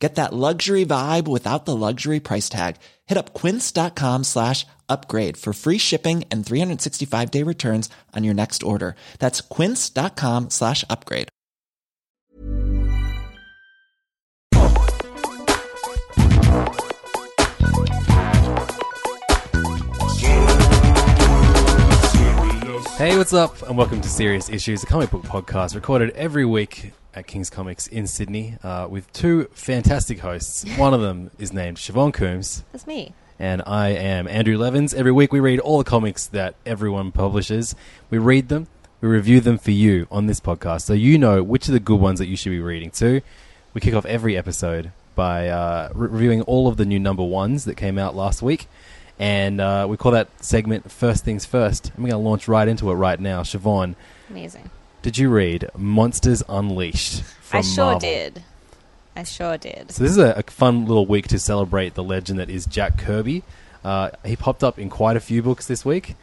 Get that luxury vibe without the luxury price tag. Hit up quince.com slash upgrade for free shipping and 365 day returns on your next order. That's quince.com slash upgrade. Hey, what's up? And welcome to Serious Issues, a comic book podcast recorded every week at King's Comics in Sydney uh, with two fantastic hosts. One of them is named Siobhan Coombs, That's me. and I am Andrew Levins. Every week we read all the comics that everyone publishes. We read them, we review them for you on this podcast, so you know which are the good ones that you should be reading too. We kick off every episode by uh, re- reviewing all of the new number ones that came out last week. And uh, we call that segment First Things First. And we're going to launch right into it right now. Siobhan, Amazing. Did you read Monsters Unleashed? From I sure Marvel? did. I sure did. So this is a, a fun little week to celebrate the legend that is Jack Kirby. Uh, he popped up in quite a few books this week.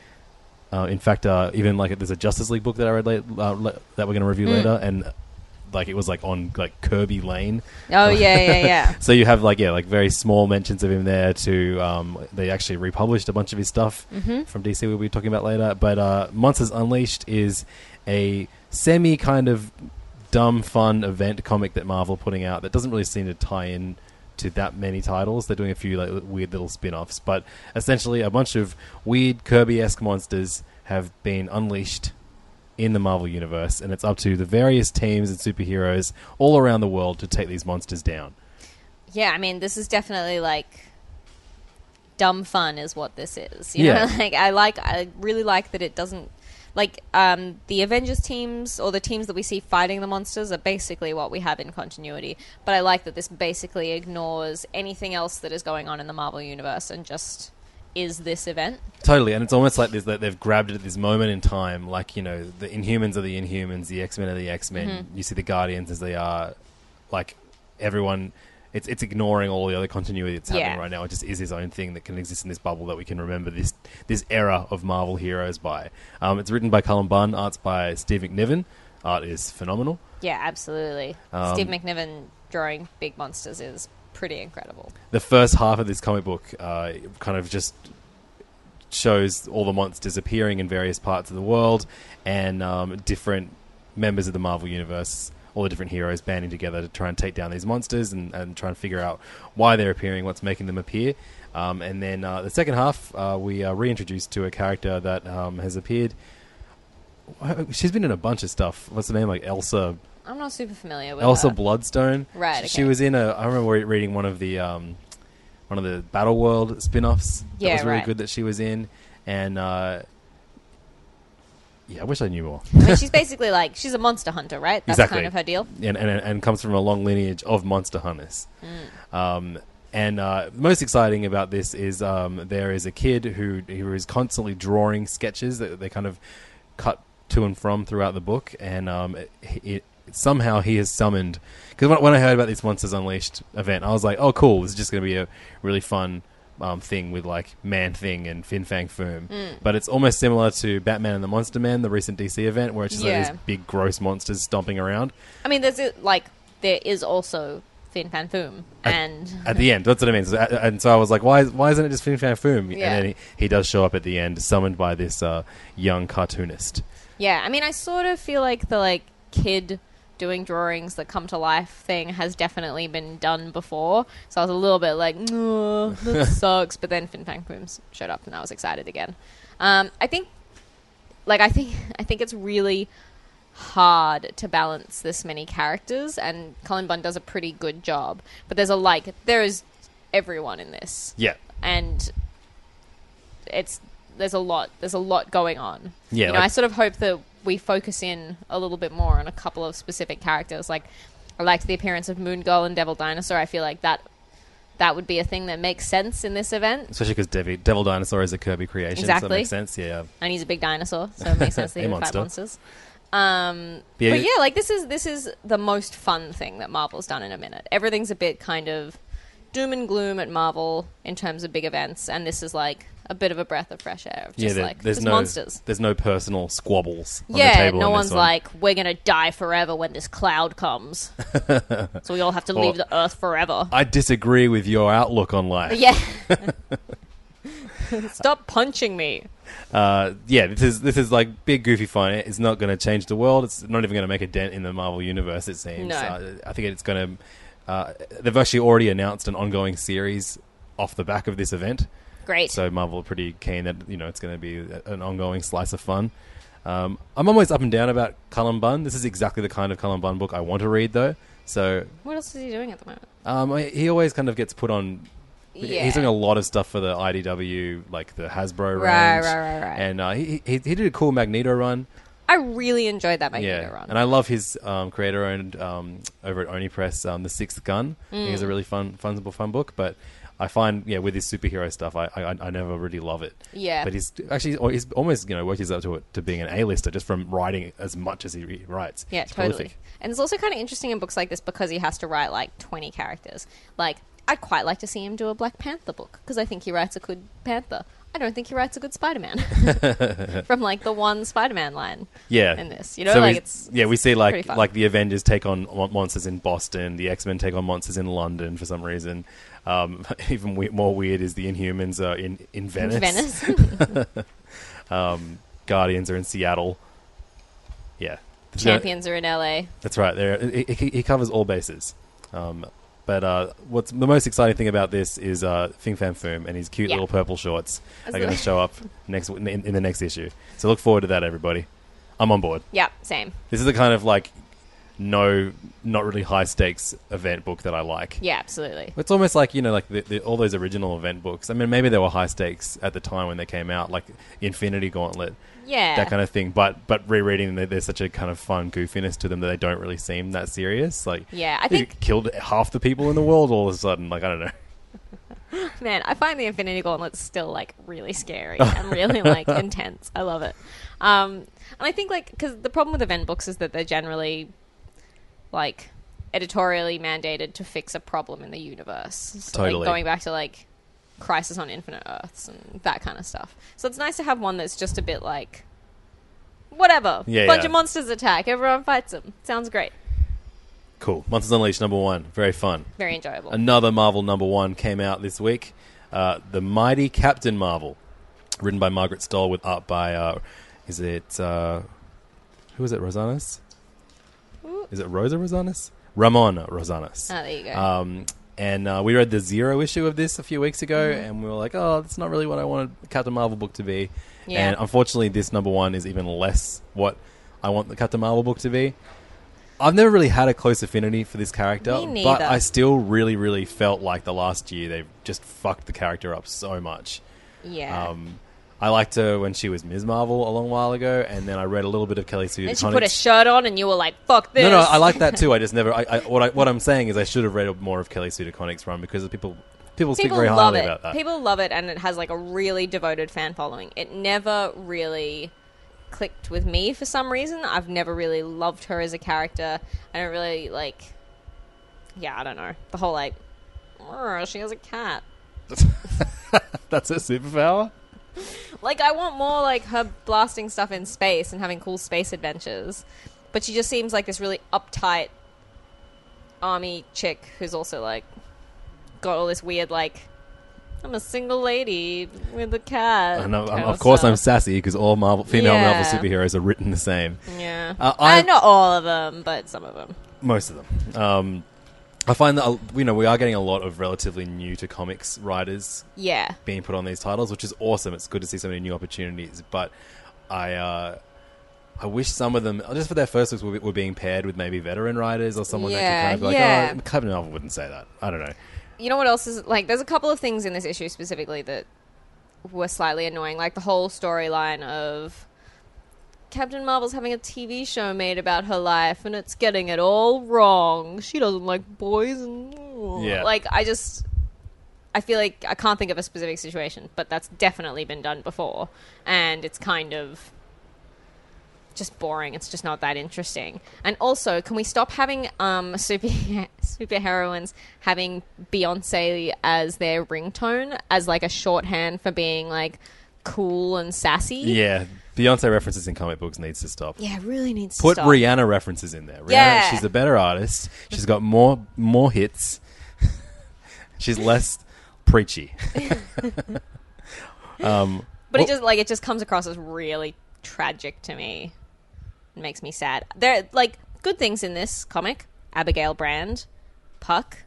Uh, in fact, uh, even like there's a Justice League book that I read late, uh, le- that we're going to review Mm. later, and like it was like on like Kirby Lane. Oh yeah, yeah, yeah. So you have like yeah, like very small mentions of him there. To um, they actually republished a bunch of his stuff Mm-hmm. from DC. We'll be talking about later. But uh, Monsters Unleashed is a semi kind of dumb fun event comic that Marvel putting out that doesn't really seem to tie in to that many titles. They're doing a few like weird little spin-offs, but essentially a bunch of weird Kirby-esque monsters have been unleashed in the Marvel universe, and it's up to the various teams and superheroes all around the world to take these monsters down. Yeah, I mean, this is definitely like dumb fun, is what this is. You Yeah. know, like I like, I really like that it doesn't like um, the Avengers teams or the teams that we see fighting the monsters are basically what we have in continuity. But I like that this basically ignores anything else that is going on in the Marvel universe and just is this event. Totally, and it's almost like this, that they've grabbed it at this moment in time. Like you know, the Inhumans are the Inhumans, the X Men are the X Men. Mm-hmm. You see the Guardians as they are. Like everyone, it's it's ignoring all the other continuity that's happening Yeah. right now. It just is his own thing that can exist in this bubble that we can remember this this era of Marvel heroes by. Um, it's written by Cullen Bunn, arts by Steve McNiven. Art is phenomenal. Yeah, absolutely. Um, Steve McNiven drawing big monsters is pretty incredible. the first half of this comic book uh, kind of just shows all the monsters appearing in various parts of the world and um, different members of the Marvel Universe, all the different heroes banding together to try and take down these monsters and, and try and figure out why they're appearing, what's making them appear. Um, and then uh, the second half, uh, we are reintroduced to a character that um, has appeared. She's been in a bunch of stuff. What's the name? Like Elsa I'm not super familiar with Elsa her. Bloodstone. Right, She was in a. I remember reading one of the um, one of the Battle World spin-offs. That Yeah, was really right. good that she was in, and uh, yeah, I wish I knew more. I mean, she's basically like she's a monster hunter, right? That's Exactly. kind of her deal. and, and and comes from a long lineage of monster hunters. Mm. Um, and uh, most exciting about this is um, there is a kid who who is constantly drawing sketches that they kind of cut to and from throughout the book, and um, it, it, somehow he has summoned. Because when, when I heard about this Monsters Unleashed event, I was like, "Oh, cool! This is just going to be a really fun." Um, thing with like Man Thing and Fin Fang Foom, Mm. but it's almost similar to Batman and the Monster Man, the recent DC event, where it's just like these big gross monsters stomping around. I mean, there's like there is also Fin Fang Foom, and at the end. That's what I mean. So, and so I was like, why, why isn't it just Fin Fang Foom? Yeah. And then he, he does show up at the end, summoned by this uh, young cartoonist. yeah, I mean, I sort of feel like the like kid doing drawings that come to life thing has definitely been done before. So I was a little bit like, no, that sucks. But then Fin Fang Foom showed up, and I was excited again. Um, I think, like, I think, I think it's really hard to balance this many characters, and Cullen Bunn does a pretty good job. But there's a like, there is everyone in this, Yeah. and it's there's a lot there's a lot going on. Yeah, you know, like- I sort of hope that we focus in a little bit more on a couple of specific characters. Like, I liked the appearance of Moon Girl and Devil Dinosaur. I feel like that that would be a thing that makes sense in this event. Especially because Devil, Devil Dinosaur is a Kirby creation. So that Exactly. makes sense. Yeah. and he's a big dinosaur, so it makes sense that he would fight monsters. Um, Yeah, but yeah, like this is this is the most fun thing that Marvel's done in a minute. Everything's a bit kind of doom and gloom at Marvel in terms of big events, and this is like a bit of a breath of fresh air. Of Yeah, just there- like there's no monsters. there's no personal squabbles. On the Yeah, no on one's one. like, we're gonna die forever when this cloud comes, so we all have to leave the Earth forever. I disagree with your outlook on life. yeah. Stop punching me. Uh, yeah, this is this is like big goofy fun. It's not going to change the world. It's not even going to make a dent in the Marvel universe. It seems. No. Uh, I think it's going to. Uh, they've actually already announced an ongoing series off the back of this event. Great. So Marvel are pretty keen that you know it's going to be an ongoing slice of fun. Um, I'm always up and down about Cullen Bunn. This is exactly the kind of Cullen Bunn book I want to read, though. So what else is he doing at the moment? um, he always kind of gets put on. Yeah. He's doing a lot of stuff for the IDW, like the Hasbro Right, range, right, right, right. and uh, he, he he did a cool Magneto run. I really enjoyed that Magneto yeah, run. and I love his um, creator-owned um, over at Oni Press, um, the Sixth Gun. I think it's Mm. a really fun, fun, fun book. But I find, yeah, with his superhero stuff, I, I, I never really love it. Yeah. but he's actually he's almost you know worked his up to it to being an A-lister just from writing as much as he re- writes. Yeah, It's totally. prolific. And it's also kind of interesting in books like this because he has to write like 20 characters. Like, I'd quite like to see him do a Black Panther book because I think he writes a good Panther. I don't think he writes a good Spider Man from like the one Spider Man line. Yeah, in this, you know, So like we- it's yeah, we see like like the Avengers take on monsters in Boston, the X Men take on monsters in London for some reason. Um, even we- more weird is the Inhumans are in in Venice. Venice. Um, Guardians are in Seattle. Yeah, There's no- Champions are in LA. That's right. There, he, he- he covers all bases. Um, but uh, what's the most exciting thing about this is uh, Fin Fang Foom and his cute Yeah. little purple shorts are going to show up next in, in the next issue. So look forward to that, everybody. I'm on board. Yeah, same. This is the kind of like no, not really high stakes event book that I like. Yeah, absolutely. It's almost like you know, like the, the, all those original event books. I mean, maybe they were high stakes at the time when they came out, like Infinity Gauntlet, Yeah. that kind of thing. But but rereading them, there's such a kind of fun goofiness to them that they don't really seem that serious. Like Yeah, I they think- killed half the people in the world all of a sudden. Like I don't know. Man, I find the Infinity Gauntlet still like really scary and really like intense. I love it. Um, and I think like because the problem with event books is that they're generally like editorially mandated to fix a problem in the universe. So, like, Totally. going back to like Crisis on Infinite Earths and that kind of stuff. So it's nice to have one that's just a bit like whatever. Yeah, bunch yeah. of monsters attack. Everyone fights them. Sounds great. Cool. Monsters Unleashed number one, very fun. Very enjoyable. Another Marvel number one came out this week. Uh, the Mighty Captain Marvel, written by Margaret Stohl with art by, uh, is it, uh, who is it, Rosanas? Is it Rosa Rosanas? Ramon Rosanas. Ah, there you go. Um, and uh, we read the zero issue of this a few weeks ago, Mm-hmm. and we were like, oh, that's not really what I wanted Captain Marvel book to be. Yeah. And unfortunately, this number one is even less what I want the Captain Marvel book to be. I've never really had a close affinity for this character, but. I still really, really felt like the last year they just fucked the character up so much. yeah. Um, I liked her when she was Ms. Marvel a long while ago, and then I read a little bit of Kelly Sue and she put a shirt on, and you were like, "Fuck this." no, no, I like that too. I just never. I, I, what, I, what I'm saying is, I should have read more of Kelly Sue DeConnick's run because people people speak people very love highly it. about that. People love it, and it has like a really devoted fan following. It never really clicked with me for some reason. I've never really loved her as a character. I don't really like. Yeah, I don't know the whole like. "Arr, She has a cat. That's her superpower. Like I want more like her blasting stuff in space and having cool space adventures, but she just seems like this really uptight army chick who's also like got all this weird like I'm a single lady with a cat. And I'm, kind of course, I'm sassy because all Marvel female Yeah. Marvel superheroes are written the same. yeah. Uh, I- Uh, not all of them, but some of them. Most of them. Um, I find that uh, you know we are getting a lot of relatively new to comics writers Yeah. being put on these titles, which is awesome. It's good to see so many new opportunities. But I, uh, I wish some of them, just for their first looks, were, were being paired with maybe veteran writers or someone Yeah, that could kind of be like, yeah. oh, Captain Marvel wouldn't say that. I don't know. you know what else is like there's a couple of things in this issue specifically that were slightly annoying like the whole storyline of captain marvel's having a tv show made about her life and it's getting it all wrong she doesn't like boys and Yeah. like i just i feel like i can't think of a specific situation but that's definitely been done before and it's kind of just boring. It's just not that interesting. And also, can we stop having um super superheroines having Beyonce as their ringtone as like a shorthand for being like cool and sassy? Yeah, Beyonce references in comic books needs to stop. Yeah, it really needs to stop. Put. Rihanna references in there. Rihanna, Yeah. she's a better artist. She's got more more hits. she's less preachy. um, But it just like it just comes across as really tragic to me. It makes me sad. There are like good things in this comic. Abigail Brand, Puck,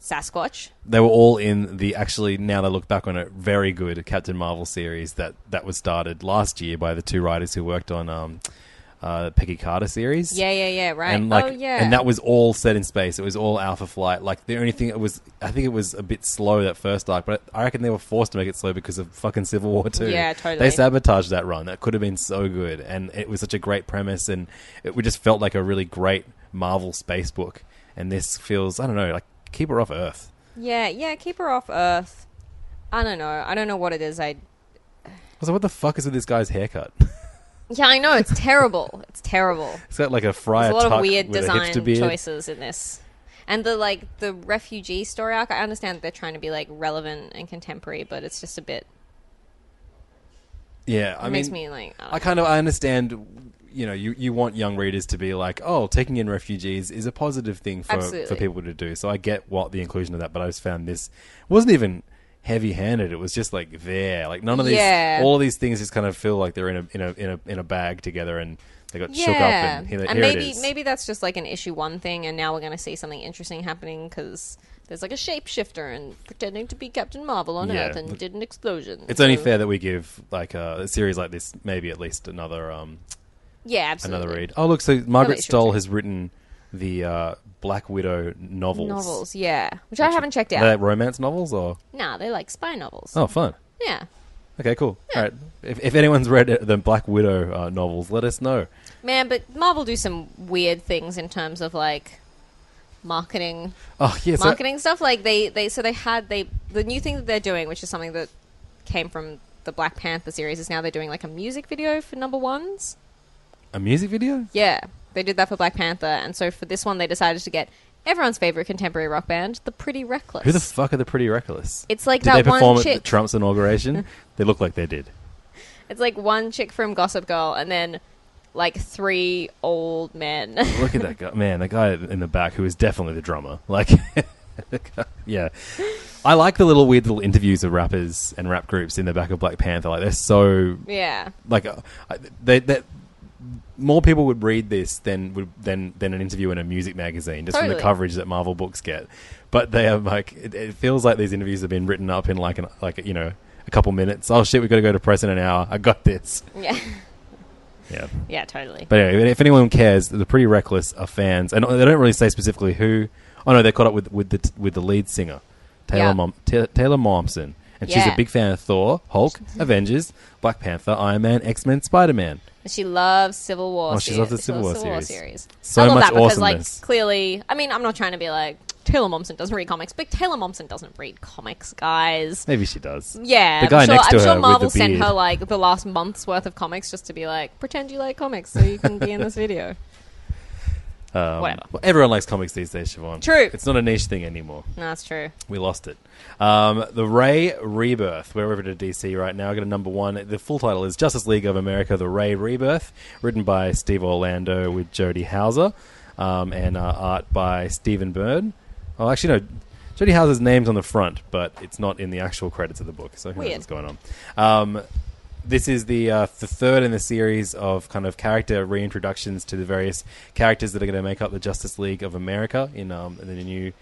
Sasquatch. they were all in the actually now they look back on it very good Captain Marvel series that that was started last year by the two writers who worked on um, uh, Peggy Carter series. Yeah, yeah, yeah, right. And like, oh yeah. and that was all set in space. It was all Alpha Flight. Like the only thing it was, I think it was a bit slow that first arc, but I reckon they were forced to make it slow because of fucking Civil War Two. Yeah, totally. They sabotaged that run. That could have been so good, and it was such a great premise, and it just felt like a really great Marvel space book. And this feels, I don't know, like keep her off Earth. Yeah, yeah, keep her off Earth. I don't know. I don't know what it is. I I was like, what the fuck is with this guy's haircut? yeah, I know it's terrible. It's terrible. It's got like a friar There's a lot of weird design choices in this, and the like the refugee story arc. I understand they're trying to be like relevant and contemporary, but it's just a bit. Yeah, It I makes me like. I I kind of I understand. You know, you, you want young readers to be like, oh, taking in refugees is a positive thing for, for people to do. So I get what the inclusion of that, but I just found this wasn't even heavy handed. It was just like there, like none of these, Yeah. all of these things just kind of feel like they're in a in a in a in a bag together and they got shook up yeah, and here, and here maybe it is. maybe that's just like an issue one thing, and now we're going to see something interesting happening because there's like a shapeshifter and pretending to be Captain Marvel on Yeah. Earth and did an explosion. it's only fair that we give like a, a series like this maybe at least another um Yeah, absolutely. another read. Oh look, so Margaret Stohl has written the uh, Black Widow novels. Novels, yeah, which I haven't checked out. They're romance novels or Nah, they're like spy novels. oh fun. Yeah. Okay, cool. All right. If, if anyone's read the Black Widow uh, novels, let us know. Man, but Marvel do some weird things in terms of like marketing Oh yeah, so marketing stuff. Like they, they so they had they the new thing that they're doing, which is something that came from the Black Panther series, is now they're doing like a music video for number ones. A music video. Yeah. They did that for Black Panther, and so for this one they decided to get everyone's favorite contemporary rock band, the Pretty Reckless. Who the fuck are the Pretty Reckless? It's like did that they one perform chick. at Trump's inauguration? they look like they did. It's like one chick from Gossip Girl, and then like three old men. Look at that guy, man. The guy in the back who is definitely the drummer. Like, yeah. I like the little weird little interviews of rappers and rap groups in the back of Black Panther. Like they're so yeah. like uh, they that more people would read this than would than than an interview in a music magazine just from the Totally. coverage that Marvel books get. But they are like it, it feels like these interviews have been written up in like an like you know a couple minutes. Oh shit, we've got to go to press in an hour. I got this. Yeah. Yeah. Yeah, totally. But anyway, if anyone cares, the Pretty Reckless are fans, and they don't really say specifically who. Oh no, they're caught up with with the with the lead singer, Taylor Yeah. Mom, Ta- Taylor Momsen, and she's a big fan of Thor, Hulk, Avengers, Black Panther, Iron Man, X Men, Spider Man. She loves Civil War. Oh, she series. loves the Civil War series. series. So I love much that because, awesomeness. like, clearly, I mean, I'm not trying to be like Taylor Momsen doesn't read comics, but Taylor Momsen doesn't read comics, guys. Maybe she does. Yeah, The guy I'm sure, next to I'm sure her with Marvel sent her like the last month's worth of comics just to be like, pretend you like comics so you can be in this video. Um, Whatever. well, everyone likes comics these days, Siobhan. True. It's not a niche thing anymore. No, that's true. We lost it. Um, the Ray Rebirth. We're over to DC right now. I got a number one. The full title is Justice League of America: The Ray Rebirth, written by Steve Orlando with Jody Houser, um, and uh, art by Stephen Byrne. Oh, actually, no. Jody Houser's name's on the front, but it's not in the actual credits of the book. So who knows what's going on? This is the uh, the third in the series of kind of character reintroductions to the various characters that are going to make up the Justice League of America in, um, the new,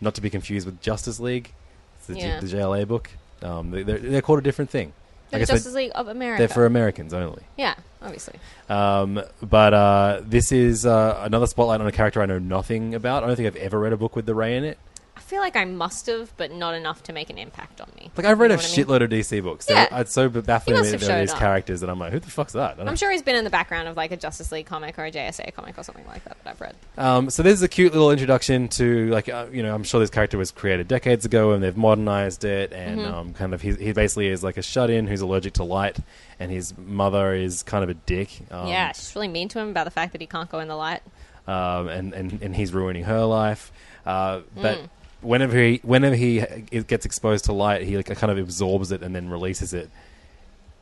not to be confused with Justice League, it's the, Yeah. the JLA book. Um, they- they're, they're called a different thing. The Justice League of America. they're for Americans only. yeah, obviously. Um, but uh, this is uh, another spotlight on a character I know nothing about. I don't think I've ever read a book with the Ray in it. I feel like I must have, but not enough to make an impact on me. Like I've read You a know mean? shitload of DC books. Yeah. It's so baffling me there are these up. characters that I'm like, who the fuck's that? I'm know. sure he's been in the background of like a Justice League comic or a JSA comic or something like that that I've read. Um, so this is a cute little introduction to like uh, you know I'm sure this character was created decades ago and they've modernized it and Mm-hmm. um, kind of he, he basically is like a shut-in who's allergic to light and his mother is kind of a dick. Um, yeah, she's really mean to him about the fact that he can't go in the light. um, and, and and he's ruining her life. Uh, Mm. Whenever he whenever he gets exposed to light, he like kind of absorbs it and then releases it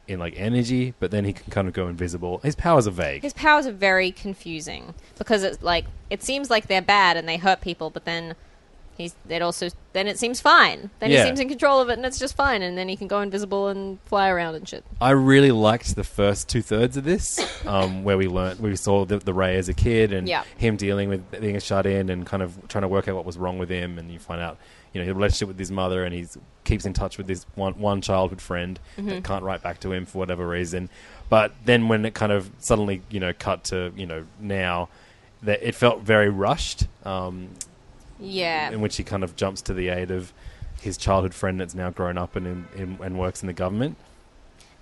in like energy. But then he can kind of go invisible. His powers are vague. His powers are very confusing because it's like it seems like they're bad and they hurt people, but then he's it also then it seems fine. Then Yeah. he seems in control of it and it's just fine, and then he can go invisible and fly around and shit. I really liked the first two thirds of this, um, where we learned we saw the, the Ray as a kid and Yeah. him dealing with being shut in and kind of trying to work out what was wrong with him, and you find out you know his relationship with his mother, and he keeps in touch with this one one childhood friend Mm-hmm. that can't write back to him for whatever reason. But then when it kind of suddenly you know cut to you know now, that it felt very rushed. Um, Yeah, in which he kind of jumps to the aid of his childhood friend that's now grown up and in, in, and works in the government.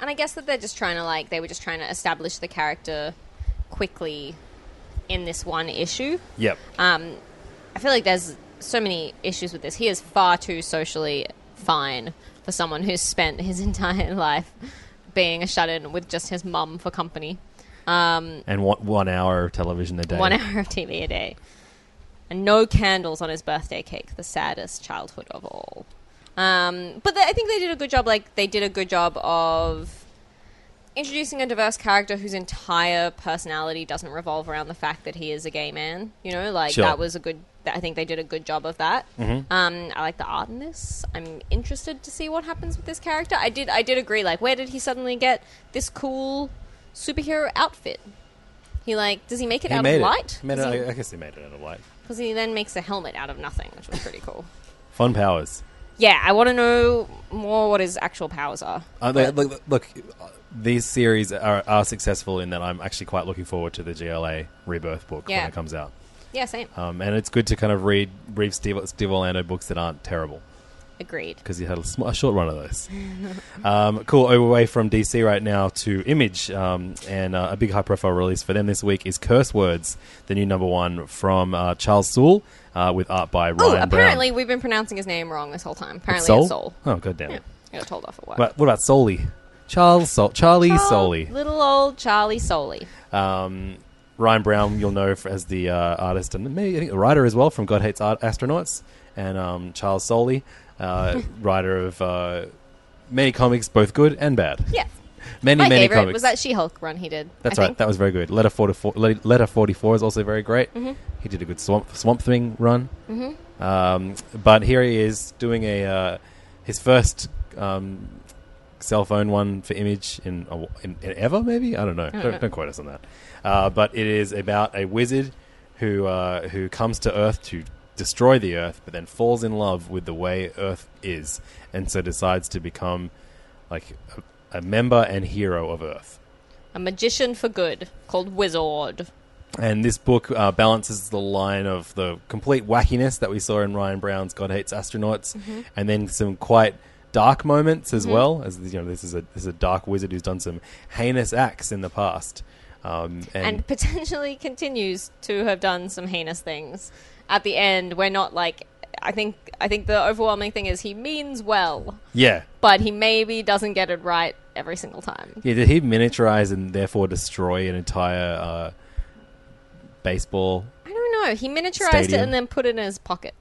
and I guess that they're just trying to like they were just trying to establish the character quickly in this one issue. Yep. Um, I feel like there's so many issues with this. He is far too socially fine for someone who's spent his entire life being a shut-in with just his mum for company. Um, and one, one hour of television a day. one hour of TV a day, and no candles on his birthday cake. The saddest childhood of all. Um, but they, I think they did a good job. Like they did a good job of introducing a diverse character whose entire personality doesn't revolve around the fact that he is a gay man. You know, like Sure. that was a good. I think they did a good job of that. Mm-hmm. Um, I like the art in this. I'm interested to see what happens with this character. I did. I did agree. Like, where did he suddenly get this cool superhero outfit? He like, does he make it He out of it. light? He made Does it. he- I, I guess he made it out of light. Because he then makes a helmet out of nothing, which was pretty cool. Fun powers. Yeah, I want to know more what his actual powers are. Uh, they, look, look, these series are, are successful in that I'm actually quite looking forward to the JLA Rebirth book Yeah. when it comes out. yeah, same. Um, and it's good to kind of read read Steve, Steve Orlando books that aren't terrible Agreed. because he had a, sm- a short run of those. um, cool. Away from DC right now to Image, um, and uh, a big high profile release for them this week is Curse Words, the new number one from uh, Charles Soule uh, with art by Ryan Oh, Brown. apparently we've been pronouncing his name wrong this whole time. Apparently Soul? it's Soul. Oh god damn Yeah! I got told off at work. But what about Soli? Charles Sol- Charlie Charles- Soli. Little old Charlie Soley. Um, Ryan Brown, you'll know for, as the uh, artist and maybe I think the writer as well from God Hates Art- Astronauts, and um, Charles Soli, uh, writer of uh, many comics, both good and bad. Yeah. Many My many favorite comics. was that She-Hulk run he did. That's I right. think. That was very good. Letter forty four. Letter forty four is also very great. Mm-hmm. He did a good swamp swamp thing run. Mm-hmm. Um, but here he is doing a uh, his first um, cell phone one for Image in, a, in, in ever maybe I don't know. don't, know. don't quote us on that. Uh, but it is about a wizard who uh, who comes to Earth to destroy the Earth, but then falls in love with the way Earth is, and so decides to become like a, a member and hero of Earth. A magician for good called Wizard. And this book uh, balances the line of the complete wackiness that we saw in Ryan Brown's God Hates Astronauts, and then some quite dark moments as well. As you know, this is a this is a dark wizard who's done some heinous acts in the past. Um, and, and potentially continues to have done some heinous things. At the end, we're not like I think I think the overwhelming thing is he means well, yeah, but he maybe doesn't get it right every single time. yeah. Did he miniaturize and therefore destroy an entire uh, baseball? I don't know. He miniaturized Stadium. it and then put it in his pocket.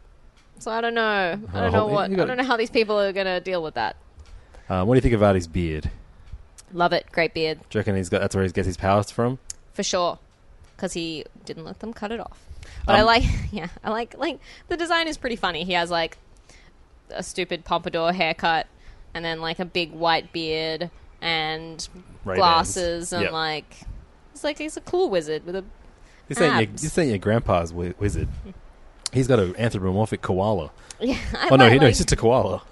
So I don't know. I don't know you what. I don't know how these people are going to deal with that. Uh, what do you think about his beard? Love it. Great beard Do you reckon he's got that's where he gets his powers from? for sure. Because he didn't let them cut it off. But I Um, like, yeah, I like like the design is pretty funny. He has like a stupid pompadour haircut, and then like a big white beard and glasses, and Yep. like it's like he's a cool wizard with a This ain't your, this ain't your grandpa's wi- wizard. He's got an anthropomorphic koala. yeah. I Oh no, like- he, no, like- he's just a koala.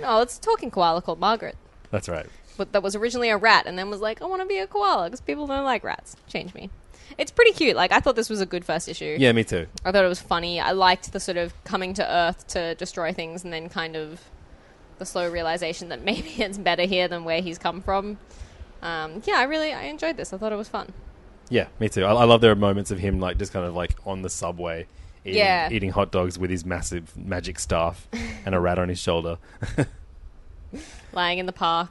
no, it's a talking koala called Margaret. That's right. but that was originally a rat and then was like, I want to be a koala because people don't like rats. Change me. It's pretty cute. Like I thought this was a good first issue. Yeah, me too. I thought it was funny. I liked the sort of coming to Earth to destroy things and then kind of the slow realization that maybe it's better here than where he's come from. Um, yeah, I really I enjoyed this. I thought it was fun. Yeah, me too. I, I love there are moments of him like just kind of like on the subway. Eating, Yeah. eating hot dogs with his massive magic staff and a rat on his shoulder. Lying in the park.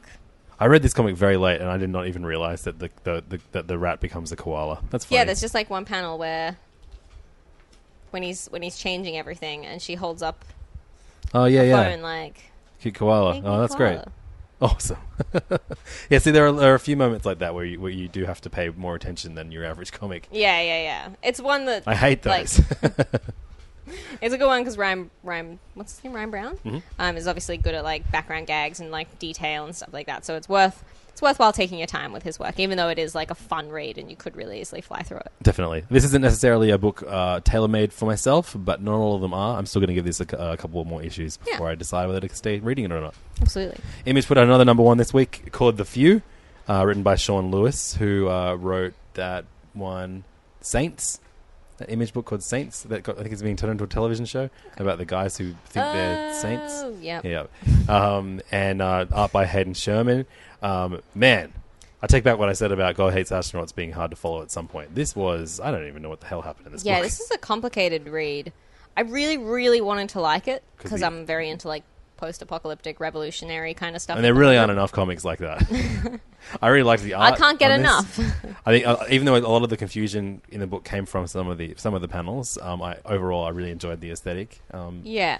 I read this comic very late, and I did not even realize that the, the, the that the rat becomes a koala. That's funny. Yeah, there's just like one panel where when he's when he's changing everything and she holds up oh yeah, yeah, phone like cute koala. Oh, that's great. Awesome. yeah, see, there are, there are a few moments like that where you, where you do have to pay more attention than your average comic. Yeah, yeah, yeah. It's one that I hate Like- those. It's a good one because Ryan, Ryan, what's his name, Ryan Brown, Mm-hmm. um, is obviously good at like background gags and like detail and stuff like that. So it's worth it's worthwhile taking your time with his work, even though it is like a fun read and you could really easily fly through it. Definitely. This isn't necessarily a book uh, tailor made for myself, but not all of them are. I'm still going to give this a, a couple more issues Yeah. before I decide whether to stay reading it or not. Absolutely. Image put out another number one this week called The Few, uh, written by Sean Lewis, who uh, wrote that one, Saints, that image book called Saints, that got, I think it's being turned into a television show about the guys who think they're saints. Oh, yeah. Um, and uh, art by Hayden Sherman. Um, man, I take back what I said about God Hates Astronauts being hard to follow at some point. This was, I don't even know what the hell happened in this book. Yeah, book. this is a complicated read. I really, really wanted to like it because I'm very into like post-apocalyptic, revolutionary kind of stuff. and there really aren't enough comics like that. I really liked the art. I can't get on this. enough. I think uh, even though a lot of the confusion in the book came from some of the some of the panels, um, I overall I really enjoyed the aesthetic. Um, Yeah.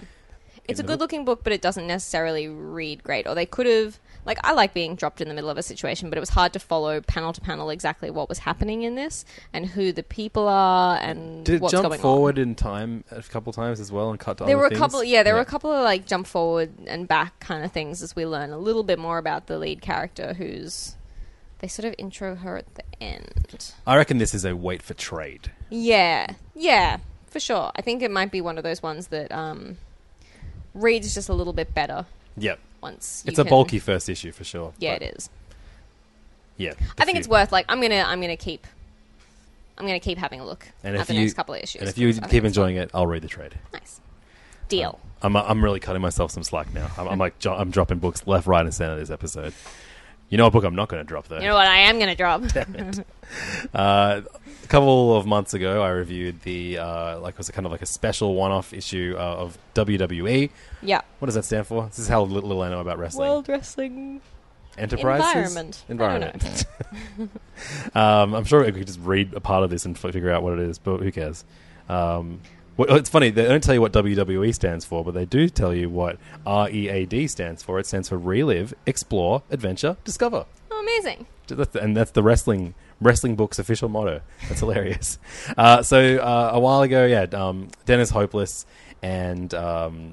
It's a good looking book, but it doesn't necessarily read great. Or they could have, like, I like being dropped in the middle of a situation, but it was hard to follow panel to panel exactly what was happening in this and who the people are and Did it what's jump going forward on. in time a couple times as well and cut to There other were a things? couple, yeah, there were a couple of like jump forward and back kind of things as we learn a little bit more about the lead character, who's they sort of intro her at the end. I reckon this is a wait for trade. Yeah, yeah, for sure. I think it might be one of those ones that um, reads just a little bit better Yep, once. It's a can- bulky first issue for sure. Yeah, but it is. Yeah, I think it's worth like I'm gonna I'm gonna keep I'm gonna keep having a look And at if the you next couple of issues. and if you 'cause I think keep enjoying it, I'll read the trade. nice deal. Um, I'm I'm really cutting myself some slack now. I'm, I'm like jo- I'm dropping books left, right, and center this episode. You know what book I'm not going to drop though. you know what I am gonna drop? Uh, a couple of months ago, I reviewed the uh, like it was a kind of like a special one-off issue uh, of WWE. yeah. What does that stand for? This is how little, little I know about wrestling. World Wrestling. Enterprises, Environment. Environment. um, I'm sure we could just read a part of this and figure out what it is, but who cares? Um, well, it's funny they don't tell you what WWE stands for, but they do tell you what READ stands for. It stands for Relive, Explore, Adventure, Discover. Oh, amazing. And that's the wrestling wrestling book's official motto. That's hilarious. Uh, so uh, a while ago, yeah, um, Dennis Hopeless and um,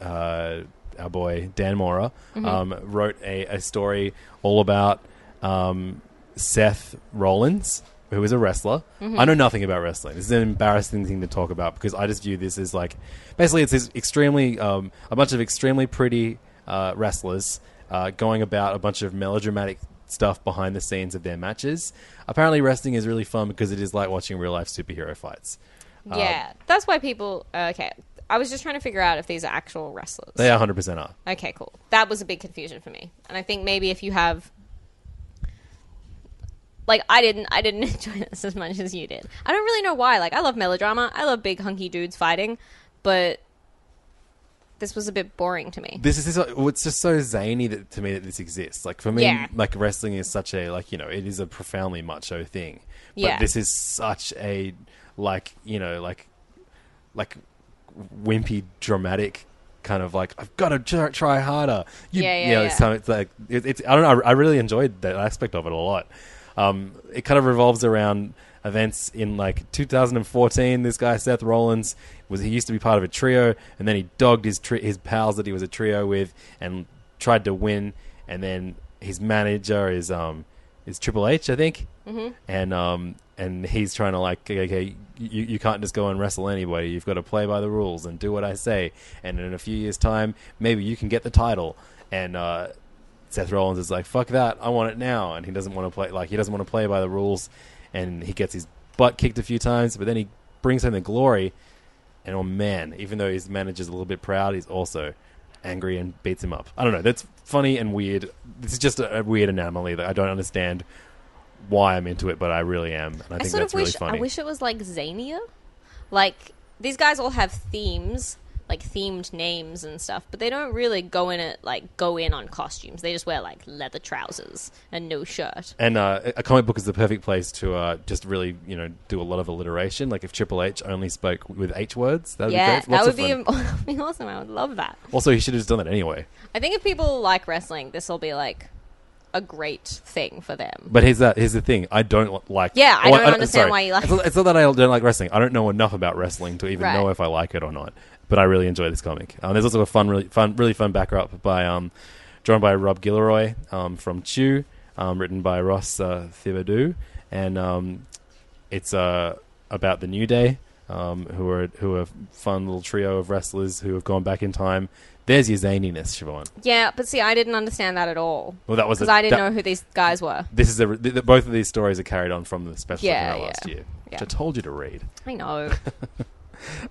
uh, our boy Dan Mora um, wrote a, a story all about um, Seth Rollins. Who is a wrestler? I know nothing about wrestling. This is an embarrassing thing to talk about because I just view this as like, basically, it's this extremely um, a bunch of extremely pretty uh, wrestlers uh, going about a bunch of melodramatic stuff behind the scenes of their matches. Apparently, wrestling is really fun because it is like watching real life superhero fights. Um, yeah, that's why people. Okay, I was just trying to figure out if these are actual wrestlers. They are 100% are. Okay, cool. That was a big confusion for me, and I think maybe if you have. Like I didn't, I didn't enjoy this as much as you did. I don't really know why. Like I love melodrama. I love big hunky dudes fighting, but this was a bit boring to me. This is this, it's uh, just so zany that, to me that this exists. Like for me, Yeah. like wrestling is such a like you know it is a profoundly macho thing. But Yeah. this is such a like you know like like wimpy dramatic kind of like I've got to try, try harder. You, Yeah, yeah, you know, yeah. It's, it's like it, it's I don't know. I, I really enjoyed that aspect of it a lot. Um, it kind of revolves around events in like 2014. This guy Seth Rollins was he used to be part of a trio, and then he dogged his tri- his pals that he was a trio with, and tried to win. And then his manager is um is Triple H, I think, mm-hmm. and um and he's trying to like okay, okay you, you can't just go and wrestle anybody. You've got to play by the rules and do what I say. And in a few years' time, maybe you can get the title. And uh, Seth Rollins is like, "Fuck that! I want it now," and he doesn't want to play like he doesn't want to play by the rules, and he gets his butt kicked a few times, but then he brings home the glory. And oh man, even though his manager's a little bit proud, he's also angry and beats him up. I don't know. That's funny and weird. This is just a, a weird anomaly that I don't understand why I'm into it, but I really am, and I, I think sort that's of wish really funny. I wish it was like Zania. Like these guys all have themes, like themed names and stuff, but they don't really go in it like go in on costumes. They just wear like leather trousers and no shirt. And uh, a comic book is the perfect place to uh, just really, you know, do a lot of alliteration. Like if Triple H only spoke with H words, that would yeah, be great. Lots that would be, fun. that would be awesome. I would love that. Also, he should have just done that anyway. I think if people like wrestling, this will be like a great thing for them. But here's that. Here's the thing. I don't like. Yeah, I don't understand sorry. why you like- It's not, it's not that I don't like wrestling. I don't know enough about wrestling to even Right. know if I like it or not. But I really enjoy this comic. Um, there's also a fun, really fun, really fun backer up by um, drawn by Rob Guillory um, from Chew, um, written by Ross uh, Thibodeaux, and um, it's uh, about the New Day, um, who are who are a fun little trio of wrestlers who have gone back in time. There's your zaniness, Siobhan. Yeah, but see, I didn't understand that at all Well, that was because I didn't that- know who these guys were. This is a, th- th- both of these stories are carried on from the special Yeah, yeah. last year, which I told you to read. I know.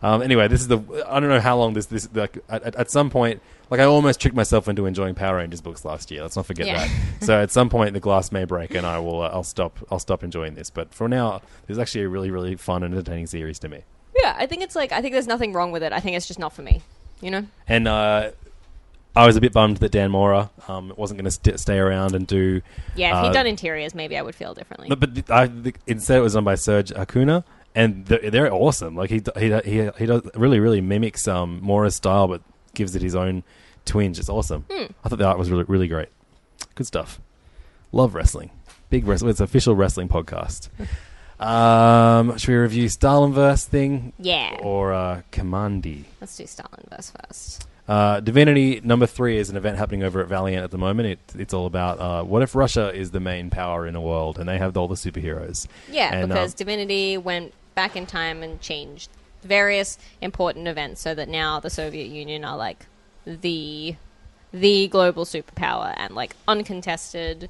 Um, anyway, this is the I don't know how long this this like at, at- some point like I almost tricked myself into enjoying Power Rangers books last year. Let's not forget Yeah. that. so at some point the glass may break and I will uh, I'll stop I'll stop enjoying this. But for now, this is actually a really really fun and entertaining series to me. yeah, I think it's like I think there's nothing wrong with it. I think it's just not for me. You know? And uh, I was a bit bummed that Dan Mora um, wasn't going to st- stay around and do. Yeah, if uh, he'd done interiors, maybe I would feel differently. No, but th- I, th- instead it was done by Serge Acuna, and th- they're awesome. Like he he he he does really really mimics um, Mora's style, but gives it his own twinge. It's awesome. Hmm. I thought the art was really really great. Good stuff. Love wrestling. Big wrestling. It's an official wrestling podcast. um, should we review Stalinverse thing yeah. or uh, Kamandi? Let's do Stalinverse first. Uh, Divinity number three is an event happening over at Valiant at the moment. It, it's all about uh, what if Russia is the main power in a world and they have all the superheroes. Yeah, And, because um, Divinity went back in time and changed various important events so that now the Soviet Union are like the the global superpower and like uncontested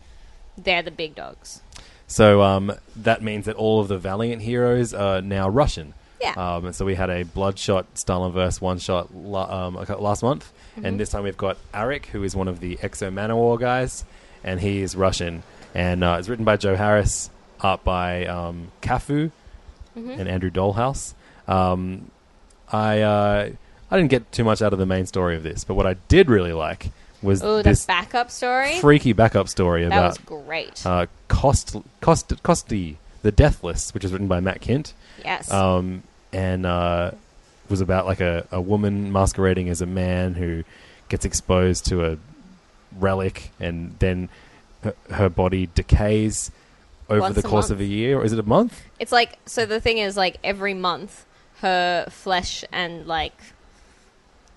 they're the big dogs. So um, that means that all of the Valiant heroes are now Russian. Yeah. Um, and so we had a Bloodshot Stalinverse one shot la- um, last month, Mm-hmm. and this time we've got Arik, who is one of the X-O Manowar guys, and he is Russian. And uh, it's written by Joe Harris, art by um, Kafu Mm-hmm. and Andrew Dalhouse. Um, I uh, I didn't get too much out of the main story of this, but what I did really like was Oh, the this backup story? freaky backup story that about was great. uh, Cost, Cost, Costi, The Deathless, which is written by Matt Kindt. yes. um, and uh, was about like a, a woman masquerading as a man who gets exposed to a relic, and then her, her body decays over Once the course month. of a year. Or is it a month? It's like so the thing is like every month her flesh and like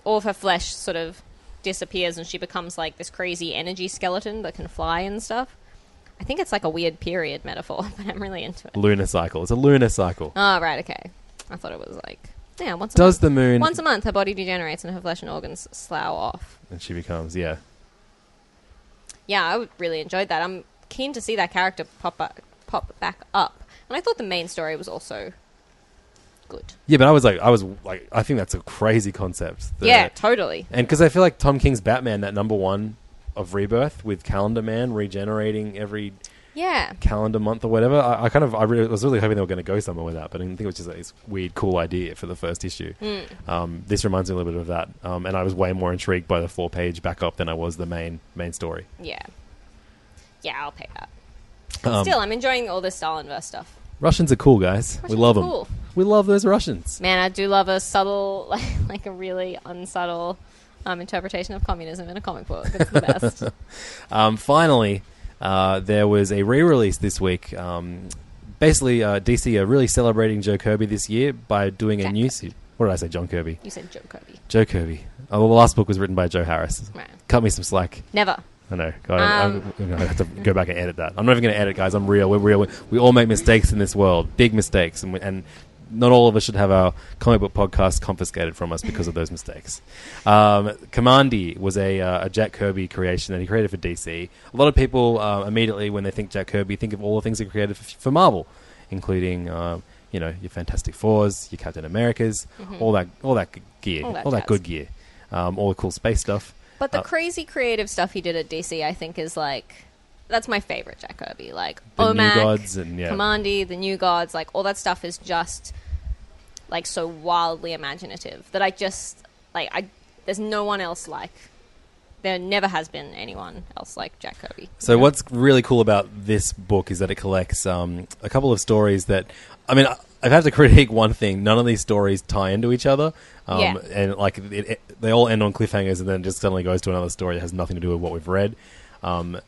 all of her flesh sort of disappears and she becomes like this crazy energy skeleton that can fly and stuff. I think it's like a weird period metaphor, but I'm really into it. Lunar cycle. It's a lunar cycle. Oh right, okay. I thought it was like yeah, once a Does month. the moon? once a month her body degenerates and her flesh and organs slough off. and she becomes yeah. Yeah, I really enjoyed that. I'm keen to see that character pop up, pop back up. And I thought the main story was also good. Yeah, but I was like, I was like, I think that's a crazy concept. The- yeah, totally. And because I feel like Tom King's Batman, that number one of Rebirth with Calendar Man regenerating every Yeah. calendar month or whatever, I, I kind of I really, was really hoping they were going to go somewhere with that, but I didn't think it was just like this weird, cool idea for the first issue. Um, this reminds me a little bit of that, um, and I was way more intrigued by the four page backup than I was the main main story. Yeah. Yeah, I'll pay that. Um, Still, I'm enjoying all this Stalinverse stuff. Russians are cool, guys. we love them. cool. We love those Russians. Man, I do love a subtle, like, like a really unsubtle um, interpretation of communism in a comic book. It's the best. Um, finally, uh, there was a re-release this week. Um, basically, uh, DC are really celebrating Joe Kirby this year by doing a new. Se- what did I say? John Kirby. you said Joe Kirby. Joe Kirby. Oh, well, the last book was written by Joe Harris. Right. Cut me some slack. Never. I know. God, Um, I'm, have to go back and edit that. I'm not even going to edit, guys. I'm real. We're real. We, we all make mistakes in this world, big mistakes, and we, and not all of us should have our comic book podcast confiscated from us because of those mistakes. Um, Kamandi was a, uh, a Jack Kirby creation that he created for DC. A lot of people uh, immediately, when they think Jack Kirby, think of all the things he created for, for Marvel, including uh, you know your Fantastic Fours, your Captain Americas, all that all that gear, All all that that, good gear, um, all the cool space stuff. But the Uh, crazy creative stuff he did at DC, I think, is like that's my favorite Jack Kirby. Like The New OMAC, Gods and, yeah. Kamandi, the New Gods, like all that stuff is just like so wildly imaginative that I just like I. There's no one else like. There never has been anyone else like Jack Kirby. So what's really cool about this book is that it collects um, a couple of stories that, I mean, I, I have to critique one thing. None of these stories tie into each other, um, Yeah. and like it, it, they all end on cliffhangers, and then just suddenly goes to another story that has nothing to do with what we've read. Um,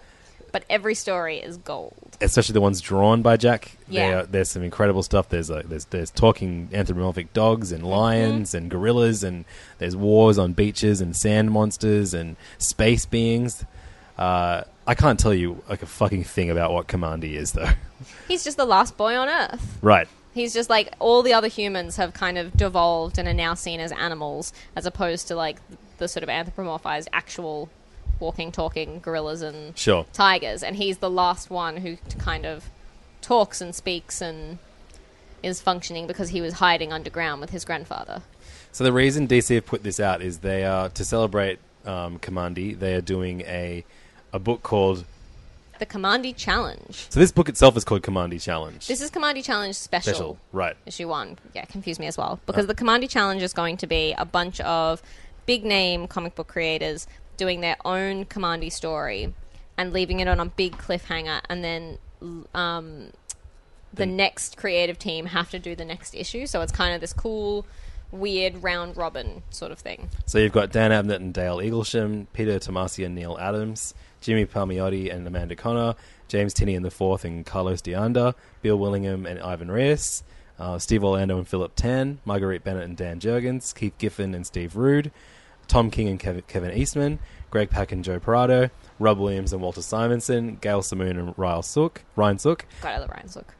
But every story is gold. especially the ones drawn by Jack. Yeah. There's some incredible stuff. There's uh, there's there's talking anthropomorphic dogs and lions Mm-hmm. and gorillas, and there's wars on beaches and sand monsters and space beings. Uh, I can't tell you like a fucking thing about what Kamandi is, though. He's just the last boy on Earth. right. He's just like all the other humans have kind of devolved and are now seen as animals, as opposed to like the sort of anthropomorphized actual walking, talking gorillas and Sure. tigers. And he's the last one who kind of talks and speaks and is functioning because he was hiding underground with his grandfather. So the reason DC have put this out is they are to celebrate um, Kamandi. They are doing a a book called. The Kamandi Challenge. So this book itself is called Kamandi Challenge. This is Kamandi Challenge special. special, right? issue one. Yeah, confused me as well. Because the Kamandi Challenge is going to be a bunch of big name comic book creators doing their own Kamandi story and leaving it on a big cliffhanger, and then um, the next creative team have to do the next issue. So it's kind of this cool, weird round robin sort of thing. So you've got Dan Abnett and Dale Eaglesham, Peter Tomasi and Neal Adams, Jimmy Palmiotti and Amanda Conner, James Tynion and the Fourth and Carlos D'Anda, Bill Willingham and Ivan Reis, uh, Steve Orlando and Philip Tan, Marguerite Bennett and Dan Jurgens, Keith Giffen and Steve Rude, Tom King and Kev- Kevin Eastman, Greg Pak and Joe Prado, Rob Williams and Walter Simonson, Gail Simone and Ryan Sook. Ryan Sook. God, I love Ryan Sook.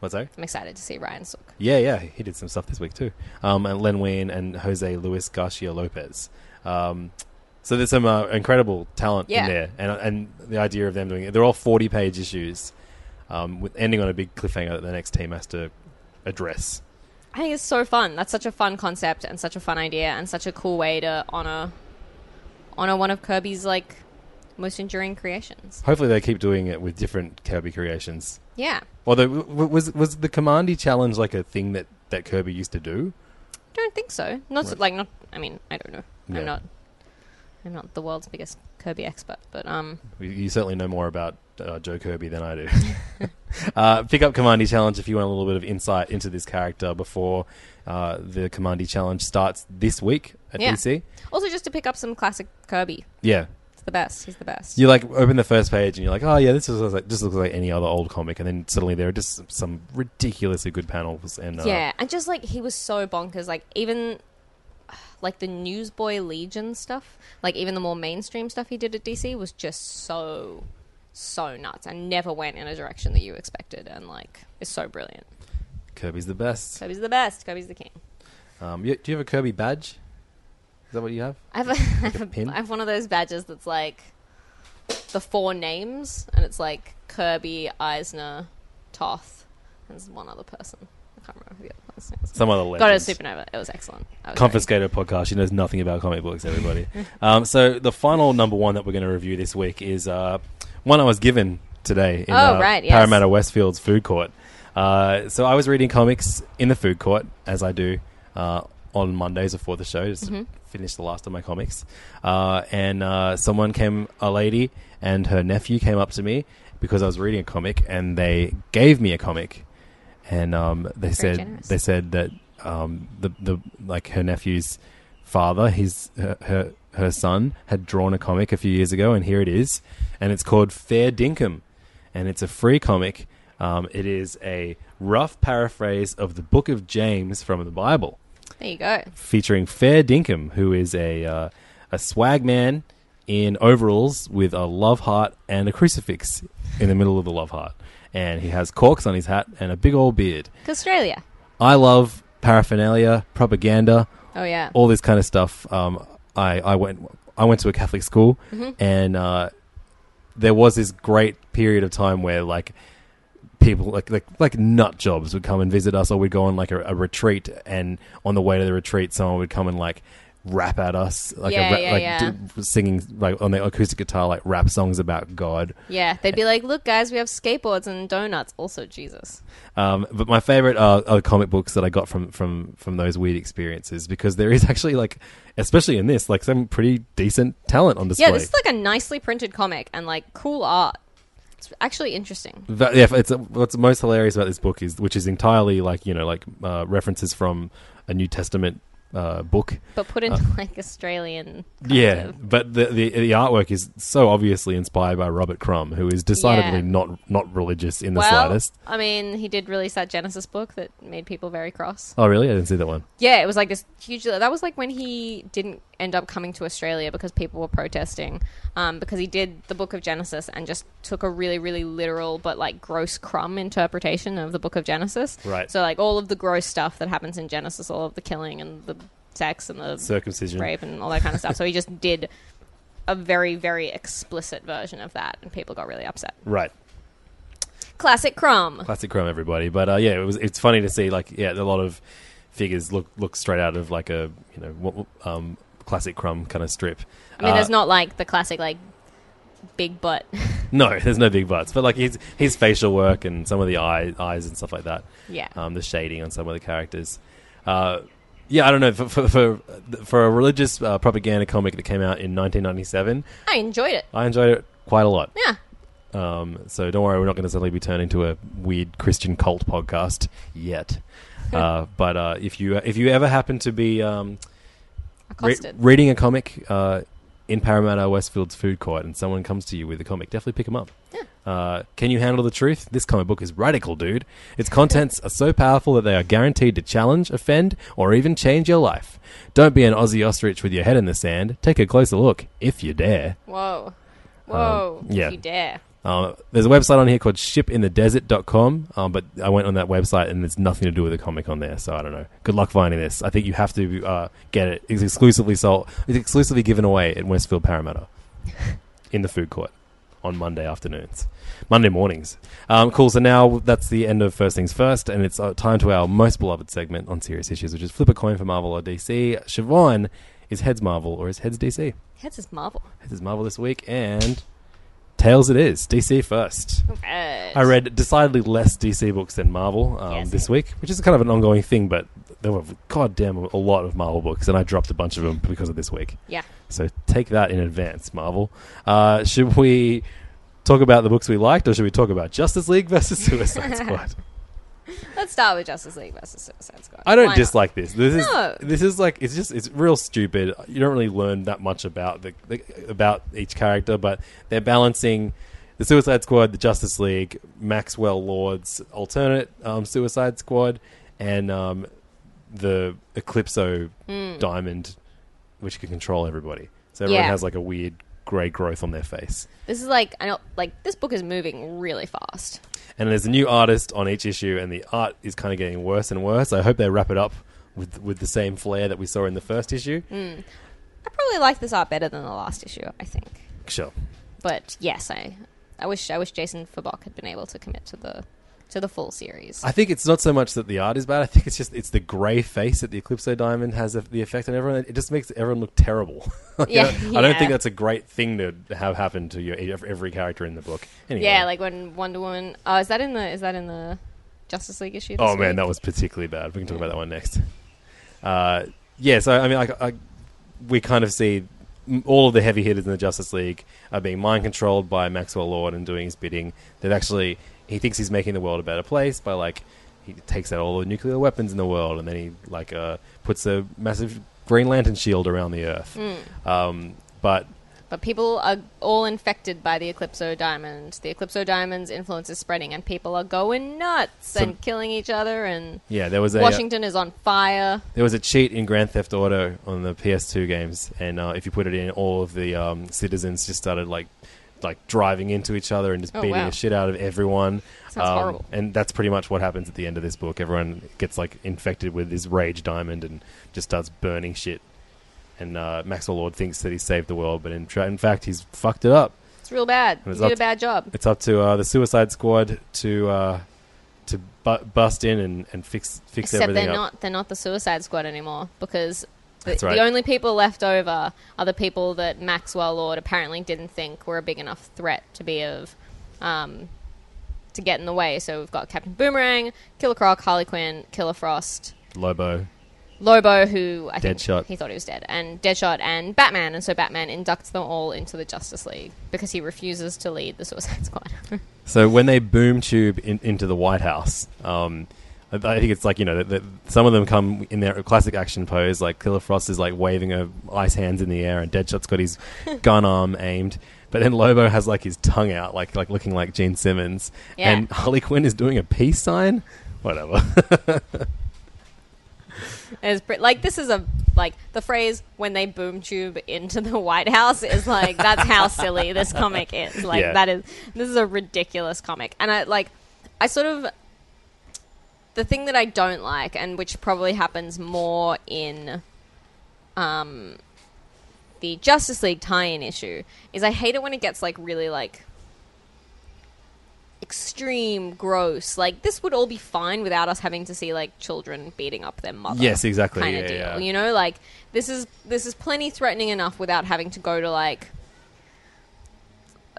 What's that? I'm excited to see Ryan Sook. Yeah, yeah, he did some stuff this week too. Um, and Len Wein and Jose Luis Garcia Lopez. Um, so there's some uh, incredible talent Yeah. in there, and and the idea of them doing it, they're all 40 page issues, um, with ending on a big cliffhanger that the next team has to address. I think it's so fun. That's such a fun concept and such a fun idea and such a cool way to honor honor one of Kirby's like most enduring creations. Hopefully, they keep doing it with different Kirby creations. Yeah. Although, w- w- was was the Kamandi challenge like a thing that that Kirby used to do? Don't think so. Not so, like not. I mean, I don't know. Yeah. I'm not. I'm not the world's biggest Kirby expert, but um, You- certainly know more about uh, Joe Kirby than I do. uh, pick up Kamandi Challenge if you want a little bit of insight into this character before uh, the Kamandi Challenge starts this week at Yeah. DC. also just to pick up some classic Kirby. Yeah. It's the best. He's the best. You like open the first page and you're like, oh yeah, this is like just looks like any other old comic, and then suddenly there are just some ridiculously good panels and uh, yeah, and just like he was so bonkers. Like even like the Newsboy Legion stuff, like even the more mainstream stuff he did at DC was just so so nuts and never went in a direction that you expected, and like is so brilliant. Kirby's the best. Kirby's the best. Kirby's the king. Um, you, do you have a Kirby badge? Is that what you have? I have, a, I, have a, pin? I have one of those badges that's like the four names, and it's like Kirby, Eisner, Toth, and one other person. I can't remember who the other. Some other Got it at Supernova. It was excellent. I was Confiscator podcast. She knows nothing about comic books. Everybody. um, so the final number one that we're going to review this week is uh, one I was given today in Oh, uh, right, yes. Parramatta Westfield's food court. Uh, so I was reading comics in the food court as I do uh, on Mondays before the show. Just Mm-hmm. finish the last of my comics, uh, and uh, someone came, a lady and her nephew came up to me because I was reading a comic, and they gave me a comic, and um, they said generous. they said that um, the the like her nephew's father, his her, her her son had drawn a comic a few years ago, and here it is, and it's called Fair Dinkum, and it's a free comic. Um, it is a rough paraphrase of the Book of James from the Bible, There you go. featuring Fair Dinkum, who is a uh, a swag man in overalls with a love heart and a crucifix in the middle of the love heart, and he has corks on his hat and a big old beard. Australia. I love paraphernalia, propaganda, Oh yeah. all this kind of stuff. Um, I I went I went to a Catholic school, Mm-hmm. and uh, there was this great period of time where like people like like like nut jobs would come and visit us, or we'd go on like a, a retreat, and on the way to the retreat, someone would come and like rap at us, like Yeah, a, ra- yeah, like yeah. d- singing like on the acoustic guitar, like rap songs about God. Yeah, they'd be like, "Look, guys, we have skateboards and donuts. Also, Jesus." Um, but my favorite are, are comic books that I got from, from, from those weird experiences because there is actually like, especially in this, like some pretty decent talent on display. Yeah, this is like a nicely printed comic and like cool art. It's actually interesting. That- yeah, it's what's most hilarious about this book is, which is entirely like you know like uh, references from a New Testament uh, book. But put into like Australian. Yeah, of- but the, the the artwork is so obviously inspired by Robert Crumb, who is decidedly Yeah. not not religious in the well, slightest. I mean, he did release that Genesis book that made people very cross. Oh, really? I didn't see that one. Yeah, it was like this huge. That was like when he didn't end up coming to Australia because people were protesting. Um, because he did the Book of Genesis and just took a really, really literal but like gross crumb interpretation of the Book of Genesis. Right. So like all of the gross stuff that happens in Genesis, all of the killing and the sex and the Circumcision. rape and all that kind of stuff. So he just did a very, very explicit version of that, and people got really upset. Right. Classic crumb. Classic Crumb, everybody. But uh, yeah, it was. It's funny to see like yeah, a lot of figures look look straight out of like a you know what, um, classic Crumb kind of strip. I mean, Uh, there's not like the classic like big butt. no, there's no big butts, but like his his facial work and some of the eye, eyes and stuff like that. yeah. um, the shading on some of the characters. Uh, yeah, I don't know for for for, for a religious uh, propaganda comic that came out in 1997, I enjoyed it. I enjoyed it quite a lot. Yeah. Um, so don't worry, we're not going to suddenly be turned into a weird Christian cult podcast yet. uh, but uh, if you if you ever happen to be um, re- reading a comic uh, in Parramatta Westfield's food court and someone comes to you with a comic, definitely pick them up. Uh, can you handle the truth? This comic book is radical, dude. Its contents are so powerful that they are guaranteed to challenge, offend, or even change your life. Don't be an Aussie ostrich with your head in the sand. Take a closer look, if you dare. Whoa. Whoa. Um, yeah. If you dare. Uh, there's a website on here called shipinthedesert.com, um, but I went on that website and there's nothing to do with the comic on there, so I don't know. Good luck finding this. I think you have to uh, get it. It's exclusively sold. It's exclusively given away at Westfield Parramatta in the food court on Monday afternoons, Monday mornings. Um, cool. So now that's the end of first things first, and it's uh, time to our most beloved segment on serious issues, which is flip a coin for Marvel or DC. Siobhan is heads Marvel or is heads DC? Heads is Marvel. Heads is Marvel this week, and tails it is. DC first. Right. I read decidedly less DC books than Marvel um, Yeah, this week, which is kind of an ongoing thing, but there were goddamn a lot of Marvel books, and I dropped a bunch of them because of this week. Yeah. So take that in advance, Marvel. Uh, should we talk about the books we liked, or should we talk about Justice League versus Suicide Squad? Let's start with Justice League versus Suicide Squad. I don't Why dislike this. This is No. this is like it's just it's real stupid. You don't really learn that much about the, the about each character, but they're balancing the Suicide Squad, the Justice League, Maxwell Lord's alternate um, Suicide Squad, and um, the Eclipso Diamond, which can control everybody. So everyone Hmm. Yeah. has like a weird grey growth on their face. This is like I know, like this book is moving really fast. And there's a new artist on each issue, and the art is kind of getting worse and worse. I hope they wrap it up with with the same flair that we saw in the first issue. Hmm. I probably like this art better than the last issue. I think, Sure. but yes, I, I wish I wish Jason Fabok had been able to commit to the to the full series. I think it's not so much that the art is bad. I think it's just it's the grey face that the Eclipso Diamond has the effect on everyone. It just makes everyone look terrible. You Yeah, I don't yeah. think that's a great thing to have happen to your, every character in the book. Anyway. yeah, like when Wonder Woman. Oh, is that in the is that in the Justice League issue? Oh man, week? that was particularly bad. We can talk about that one next. Uh, yeah, so I mean, like, I, we kind of see all of the heavy hitters in the Justice League are being mind controlled by Maxwell Lord and doing his bidding. That actually, he thinks he's making the world a better place by like he takes out all the nuclear weapons in the world and then he like uh, puts a massive Green Lantern shield around the Earth. Um, but But people are all infected by the Eclipso Diamond. The Eclipso Diamond's influence is spreading, and people are going nuts So- and killing each other. And yeah, there was a Washington is on fire. There was a cheat in Grand Theft Auto on the PS2 games, and uh, if you put it in, all of the um, citizens just started like like driving into each other and just Oh, beating wow. the shit out of everyone. Um, Sounds horrible. And that's pretty much what happens at the end of this book. Everyone gets like infected with this rage diamond and just starts burning shit. And uh, Maxwell Lord thinks that he saved the world, but in, tra- in fact, he's fucked it up. It's real bad. You was did up a bad job. It's up to uh, the Suicide Squad to uh, to bu- bust in and, and fix fix Except everything they're up. not they're not the Suicide Squad anymore because the, right. the only people left over are the people that Maxwell Lord apparently didn't think were a big enough threat to be of um, to get in the way. So we've got Captain Boomerang, Killer Croc, Harley Quinn, Killer Frost, Lobo. Lobo, who I think Deadshot. he thought he was dead, and Deadshot and Batman, and so Batman inducts them all into the Justice League because he refuses to lead the Suicide Squad. So when they boom tube in, into the White House, um, I, think it's like you know that that some of them come in their classic action pose, like Killer Frost is like waving her ice hands in the air, and Deadshot's got his gun arm aimed. But then Lobo has like his tongue out, like like looking like Gene Simmons, Yeah. and Harley Quinn is doing a peace sign. Whatever. It's pre- like this is a like the phrase when they boom tube into the White House is like that's how silly this comic is. Like Yeah. that is this is a ridiculous comic, and I like I sort of the thing that I don't like, and which probably happens more in um the Justice League tie-in issue, is I hate it when it gets like really like extreme gross like this would all be fine without us having to see like children beating up their mother Yes, exactly. kind Yeah, of deal yeah. you know like this is this is plenty threatening enough without having to go to like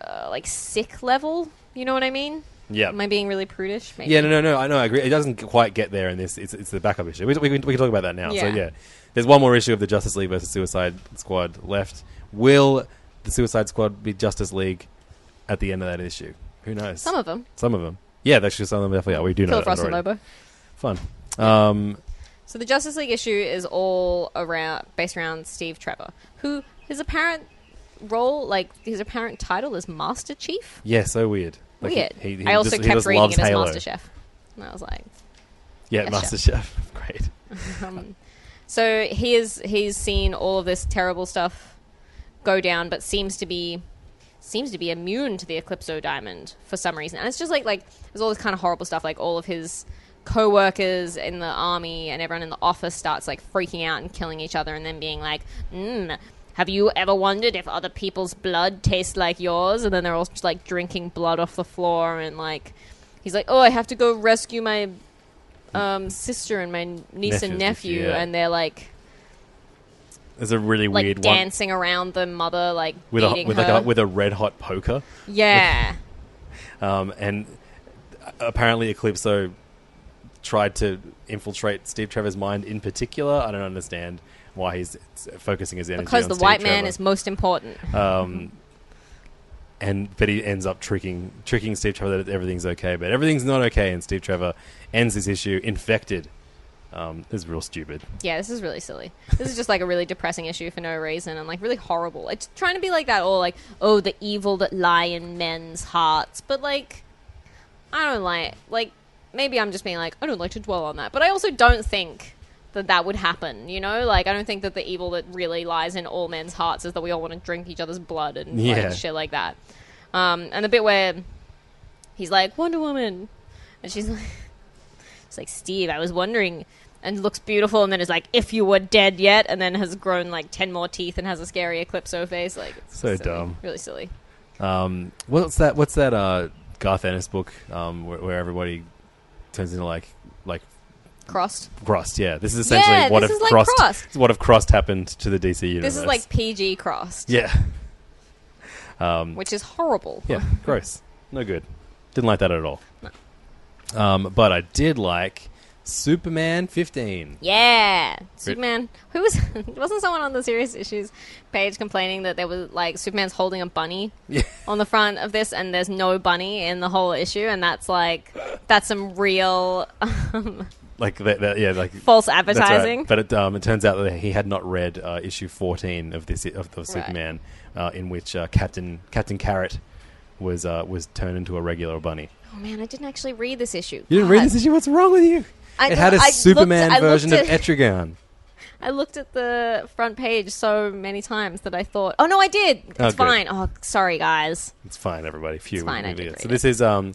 uh, like sick level you know what i mean yeah. am i being really prudish maybe Yeah, no, no, no. I know. I agree. It doesn't quite get there in this. It's, it's the backup issue. We, we, can, we can talk about that now. So Yeah. yeah, there's one more issue of the Justice League versus Suicide Squad left. Will the Suicide Squad be Justice League at the end of that issue? Who knows? some of them Some of them. Yeah, that's just some of them definitely are. We do know killer that frost and already. lobo Fun. Um, so the justice league issue is all around based around steve trevor who his apparent role like his apparent title is master chief yeah, so weird. Like, weird He, he i also just, kept reading it as Halo. master chef and i was like Yeah, Yes, Master Chef. Great. Um, so he is he's seen all of this terrible stuff go down, but seems to be seems to be immune to the Eclipso diamond for some reason. And it's just like like there's all this kind of horrible stuff. Like all of his co-workers in the army and everyone in the office starts like freaking out and killing each other, and then being like, mm, "Have you ever wondered if other people's blood tastes like yours?" And then they're all just like drinking blood off the floor, and like he's like, "Oh, I have to go rescue my." Um, sister and my niece and Nephews, nephew, yeah. and they're like There's a really like weird one dancing around the mother, like with a with like a with a red hot poker. yeah, Um, and apparently Eclipso tried to infiltrate Steve Trevor's mind in particular. I don't understand why he's focusing his energy because on the white man is most important. Um, and but he ends up tricking tricking Steve Trevor that everything's okay, but everything's not okay, and Steve Trevor ends this issue infected. Um, this is real stupid. Yeah, this is really silly. This is just like a really depressing issue for no reason and like really horrible. It's trying to be like that, all like, oh, the evil that lie in men's hearts. But like, I don't like, like, maybe I'm just being like, I don't like to dwell on that. But I also don't think that that would happen, you know? Like, I don't think that the evil that really lies in all men's hearts is that we all want to drink each other's blood and Yeah. like, shit like that. Um, and the bit where he's like, Wonder Woman. And she's like, it's like, Steve, I was wondering. And looks beautiful, and then is like, if you were dead yet, and then has grown like 10 more teeth and has a scary Eclipso face. Like, it's So silly. dumb. Really silly. Um, what's that? What's that? Uh, Garth Ennis book um, where, where everybody turns into like Crossed. Crossed. Yeah, this is essentially Yeah, what this if is like Crossed. Crossed. What if Crossed happened to the DC universe? This is like PG crossed, yeah, um, which is horrible. yeah, gross, no good. Didn't like that at all. Um, but I did like Superman 15. Yeah, Superman. Who was wasn't someone on the serious issues page complaining that there was like Superman's holding a bunny Yeah. on the front of this, and there's no bunny in the whole issue, and that's like that's some real um, Like that, that yeah, like false That's right. advertising. But it, um, it turns out that he had not read uh, issue 14 of this of, of Superman, uh, in which uh, Captain Captain Carrot was uh, was turned into a regular bunny. Oh man, I didn't actually read this issue. You didn't read this issue? What's wrong with you? I it had a I looked Superman at- version of looked Etrigan. I looked at the front page so many times that I thought, oh no, I did. It's Oh, good. fine. Oh, sorry, guys. It's fine, everybody. Phew, It's fine, I did So it. this is um,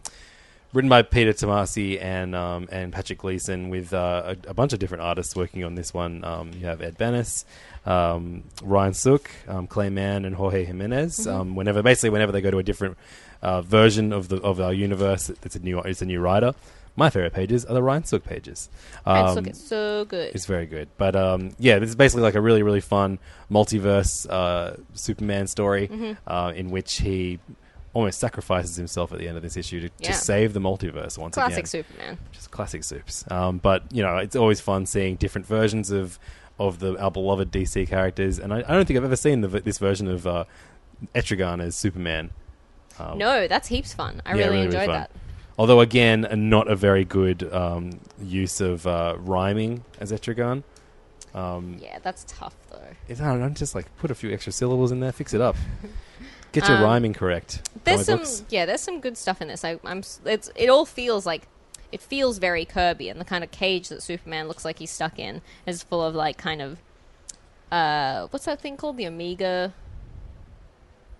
written by Peter Tomasi and um, and Patrick Gleason with uh, a, a bunch of different artists working on this one. Um, you have Ed Benes, um, Ryan Sook, um, Clay Mann, and Jorge Jimenez. Mm-hmm. Um, whenever basically whenever they go to a different uh, version of the of our universe, it's a new it's a new writer. My favorite pages are the Ryan Sook pages. And Um, look, it's so good. it's very good. But um, yeah, this is basically like a really, really fun multiverse uh, Superman story Mm-hmm. uh, in which he almost sacrifices himself at the end of this issue to, Yeah. to save the multiverse once Classic again. Classic Superman. Just classic soups. Um, but you know, it's always fun seeing different versions of of the our beloved DC characters, and I, I don't think I've ever seen the, this version of uh, Etrigan as Superman. Um, No, that's heaps fun. I yeah, really, enjoyed fun. that. Although again, not a very good um, use of uh, rhyming as Etrigan. Um, Yeah, that's tough though. It's, I don't know, just like put a few extra syllables in there, fix it up. Get your Um, rhyming correct. There's some, books. yeah, there's some good stuff in this. I, I'm, it's, it all feels like, it feels very Kirby, and the kind of cage that Superman looks like he's stuck in is full of like kind of, uh, what's that thing called? The Omega,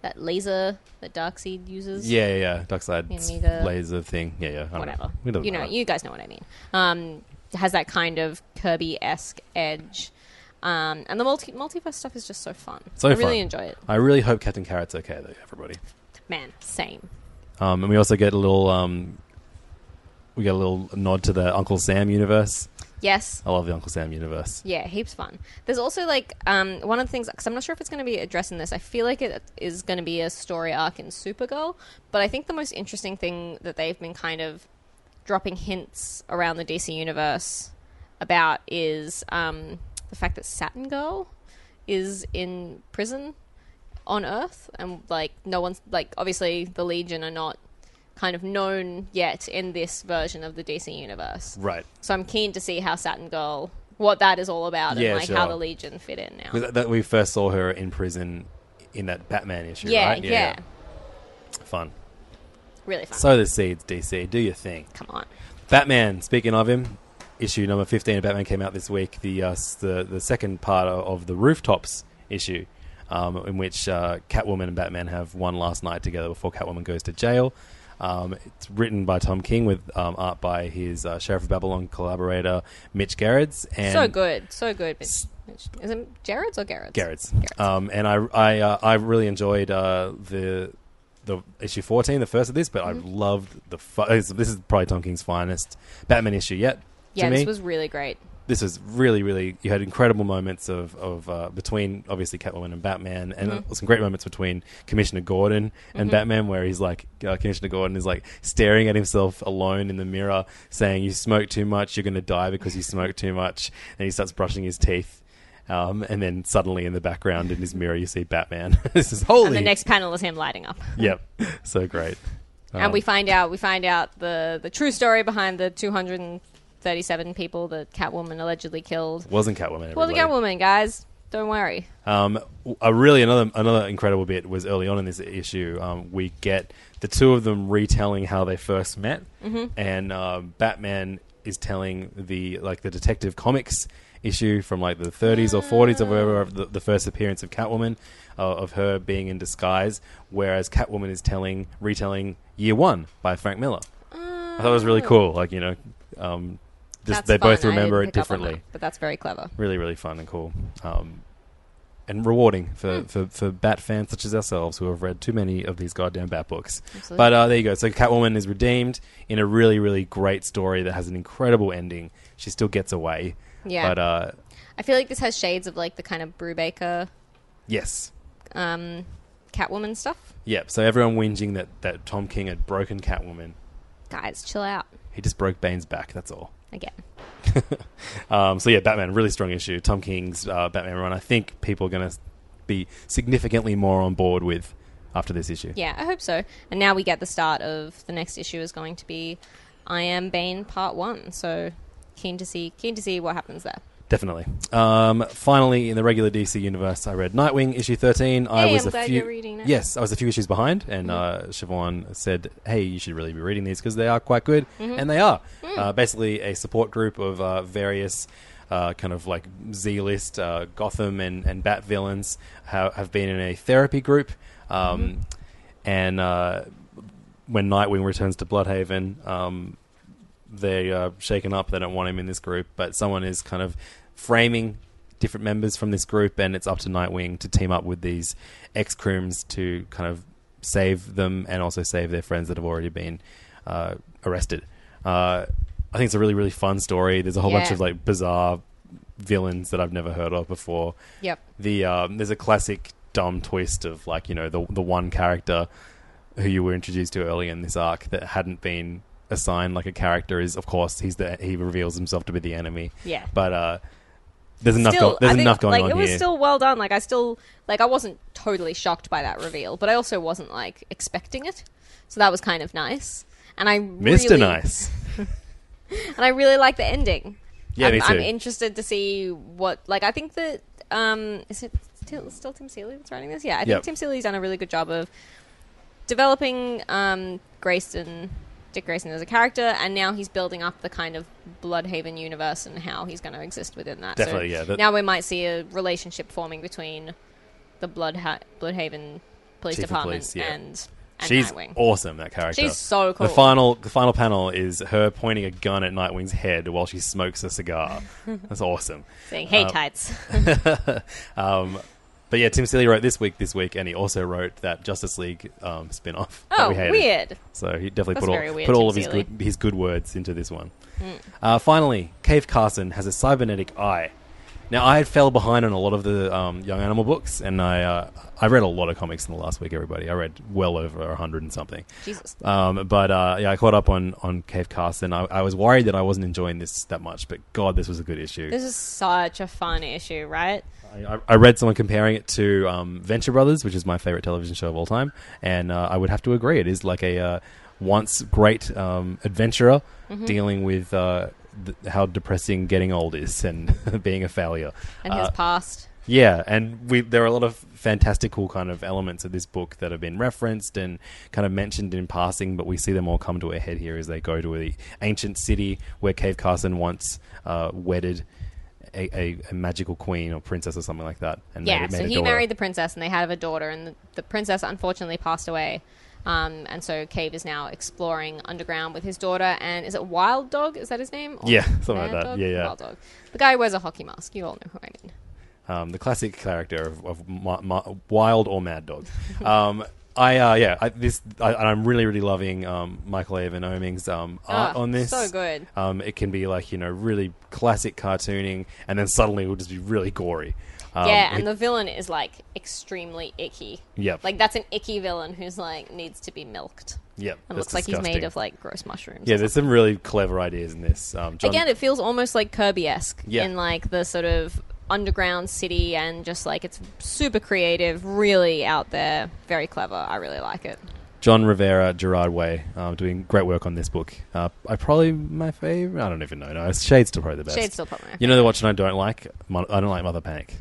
that laser that Darkseid uses. Yeah, yeah, yeah. Darkseid laser thing. Yeah, yeah. Whatever. Know. We don't You know, you guys know what I mean. Um, has that kind of Kirby esque edge. Um, and the multi multiverse stuff is just so fun. So I really enjoy it. I really hope Captain Carrot's okay though, everybody. Man, same. Um, and we also get a little, um, we get a little nod to the Uncle Sam universe. Yes. I love the Uncle Sam universe. Yeah, heaps fun. There's also like um, one of the things because I'm not sure if it's going to be addressing this. I feel like it is going to be a story arc in Supergirl, but I think the most interesting thing that they've been kind of dropping hints around the DC universe about is um, the fact that Saturn Girl is in prison on Earth, and like no one's like obviously the Legion are not kind of known yet in this version of the DC universe. Right. So I'm keen to see how Saturn Girl, what that is all about, Yeah, and like how the Legion fit in now. That, that we first saw her in prison in that Batman issue, yeah, right? yeah, Fun. really fun. So the seeds, DC. Do your thing. Come on, Batman. Speaking of him, issue number fifteen of Batman came out this week. The uh, the the second part of, the rooftops issue, um, in which uh, Catwoman and Batman have one last night together before Catwoman goes to jail. Um, it's written by Tom King with um, art by his uh, Sheriff of Babylon collaborator Mitch Gerads. And so good, so good. Mitch, Mitch, is it Jared's or Garrett's? Garrett's. Garrett's. Um, and I I uh, I really enjoyed uh, the the issue fourteen, the first of this, but Mm-hmm. I loved the fu- this is probably Tom King's finest Batman issue yet. Yeah, to me this was really great. this was really, really. You had incredible moments of of uh, between obviously Catwoman and Batman, and Mm-hmm. some great moments between Commissioner Gordon and Batman, where he's like uh, Commissioner Gordon is like staring at himself alone in the mirror, saying, "You smoke too much, you're going to die because you smoke too much," and he starts brushing his teeth. Um, and then suddenly in the background in his mirror, you see Batman. this is holy. And the next panel is him lighting up. yep, so great. and Um, we find out we find out the the true story behind the 237 people that Catwoman allegedly killed. wasn't Catwoman. Well, the. Catwoman, guys, don't worry. Um, a really another another incredible bit was early on in this issue. Um, we get the two of them retelling how they first met, Mm-hmm. and uh, Batman is telling the like the Detective Comics issue from like the 30s or 40s or whatever of the, the first appearance of Catwoman, uh, of her being in disguise, whereas Catwoman is telling retelling Year One by Frank Miller. I thought it was really cool. Like you know, um, just they both fun. I remember it pick up on differently that, but that's very clever. really really fun and cool um, and rewarding for, Hmm. for, for bat fans such as ourselves who have read too many of these goddamn bat books Absolutely. but uh, there you go so catwoman is redeemed in a really really great story that has an incredible ending she still gets away Yeah. but uh, I feel like this has shades of like the kind of Brubaker yes um, Catwoman stuff. yep so everyone whinging that, that tom king had broken catwoman Guys, chill out he just broke bane's back that's all again. Um, so yeah, Batman, really strong issue. Tom King's uh, Batman run. I think people are going to be significantly more on board with after this issue. Yeah, I hope so. And now we get the start of the next issue is going to be I Am Bane Part One. So keen to see keen to see what happens there. Definitely. Um, finally, in the regular DC universe, I read Nightwing issue thirteen. I was I'm a glad few. you're reading it. Yes, I was a few issues behind, and uh, Siobhan said, "Hey, you should really be reading these because they are quite good," Mm-hmm. and they are. Mm. Uh, basically, a support group of uh, various. Uh, kind of like Z-list uh, Gotham and, and Bat villains ha- have been in a therapy group, um, Mm-hmm. and uh, when Nightwing returns to Blüdhaven, um, they are shaken up. They don't want him in this group, but someone is kind of framing different members from this group, and it's up to Nightwing to team up with these ex crims to kind of save them and also save their friends that have already been uh, arrested. Uh, I think it's a really, really fun story. There's a whole bunch of like bizarre villains that I've never heard of before. Yep. The um, there's a classic dumb twist of like you know the the one character who you were introduced to early in this arc that hadn't been assigned like a character is of course he's the he reveals himself to be the enemy. Yeah. But uh, there's enough Still, go- there's think, enough going like, on it was here. still well done. Like I still like I wasn't totally shocked by that reveal, but I also wasn't like expecting it. So that was kind of nice. And I Mr. really, Nice. and I really like the ending. Yeah, I'm, me too. I'm interested to see what like I think that um is it still, still Tim Seeley that's writing this? Yeah, I think Yep. Tim Seeley's done a really good job of developing um Grayson Dick Grayson as a character and now he's building up the kind of Blüdhaven universe and how he's going to exist within that. So Definitely, yeah, that- now we might see a relationship forming between the Blood Blüdhaven police Chief department police, yeah. and and She's Nightwing. awesome. That character. She's so cool. The final, the final panel is her pointing a gun at Nightwing's head while she smokes a cigar. That's awesome. saying, "Hey, Um, tights." Um, but yeah, Tim Seeley wrote this week, this week, and he also wrote that Justice League um, spin-off. that oh, we weird. So he definitely That's put all, weird, put all Tim of his Seeley. good, his good words into this one. Mm. Uh, finally, Cave Carson has a cybernetic eye. Now, I had fell behind on a lot of the um, Young Animal books, and I uh, I read a lot of comics in the last week. Everybody, I read well over a hundred and something. Jesus. Um, but uh, yeah, I caught up on on Cave Carson. I, I was worried that I wasn't enjoying this that much, but God, this was a good issue. This is such a fun issue, right? I, I- read someone comparing it to um, Venture Brothers, which is my favorite television show of all time, and uh, I would have to agree. It is like a uh, once great um, adventurer Mm-hmm. dealing with uh, th- how depressing getting old is and being a failure. And his Uh, past. yeah, and we there are a lot of fantastical kind of elements of this book that have been referenced and kind of mentioned in passing, but we see them all come to a head here as they go to the ancient city where Cave Carson once uh, wedded a, a, a magical queen or princess or something like that. And Yeah, made, made so he married the princess and they had a daughter, and the, the princess unfortunately passed away. Um, and so Cave is now exploring underground with his daughter. And is it Wild Dog? Is that his name? Or Yeah, something like that. Dog? Yeah, yeah. Wild Dog. The guy who wears a hockey mask. You all know who I mean. um, the classic character of, of ma- ma- Wild or Mad Dog. Um, I uh, yeah, I, this I, I'm really really loving um, Michael Avon Oeming's um, art Ah, on this. so good. Um, it can be like you know really classic cartooning, and then suddenly it will just be really gory. Um, yeah, and the villain is like extremely icky. Yep. Like that's an icky villain who's like needs to be milked. Yep, And that's looks like he's made of like gross mushrooms. Yeah, there's some really clever ideas in this. Um, John, Again, it feels almost like Kirby esque Yeah. in like the sort of underground city and just like it's super creative, really out there, very clever. I really like it. Jon Rivera, Gerard Way, um, doing great work on this book. Uh, I probably my favorite. I don't even know. No, Shade's still probably the best. Shade's still probably my You know the watch I don't like. Mo- I don't like Mother Panic.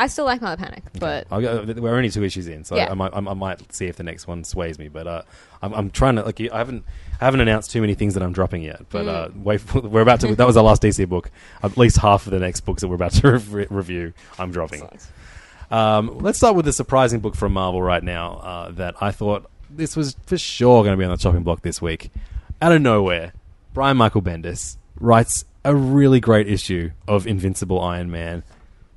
I still like Mother Panic, but I'll go, we're only two issues in, so Yeah. I, might, I might see if the next one sways me. But uh, I'm, I'm trying to like I haven't I haven't announced too many things that I'm dropping yet. But Mm. uh, wait, for, we're about to. That was our last DC book. At least half of the next books that we're about to re- review, I'm dropping. Um, let's start with a surprising book from Marvel right now uh, that I thought this was for sure going to be on the chopping block this week. Out of nowhere, Brian Michael Bendis writes a really great issue of Invincible Iron Man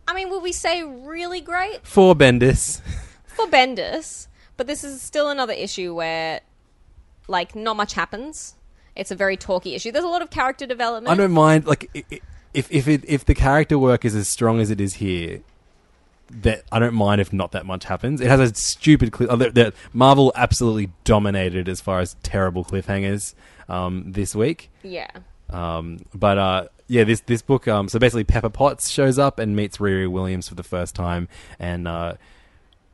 I mean, would we say really great for Bendis. for Bendis? But this is still another issue where, like, not much happens. It's a very talky issue. There's a lot of character development. I don't mind like i- i- if if it, if the character work is as strong as it is here. That I don't mind if not that much happens. It has a stupid cliff. Uh, that- that Marvel absolutely dominated as far as terrible cliffhangers um, this week. Yeah. Um, but uh, yeah, this this book. Um, so basically, Pepper Potts shows up and meets Riri Williams for the first time, and uh,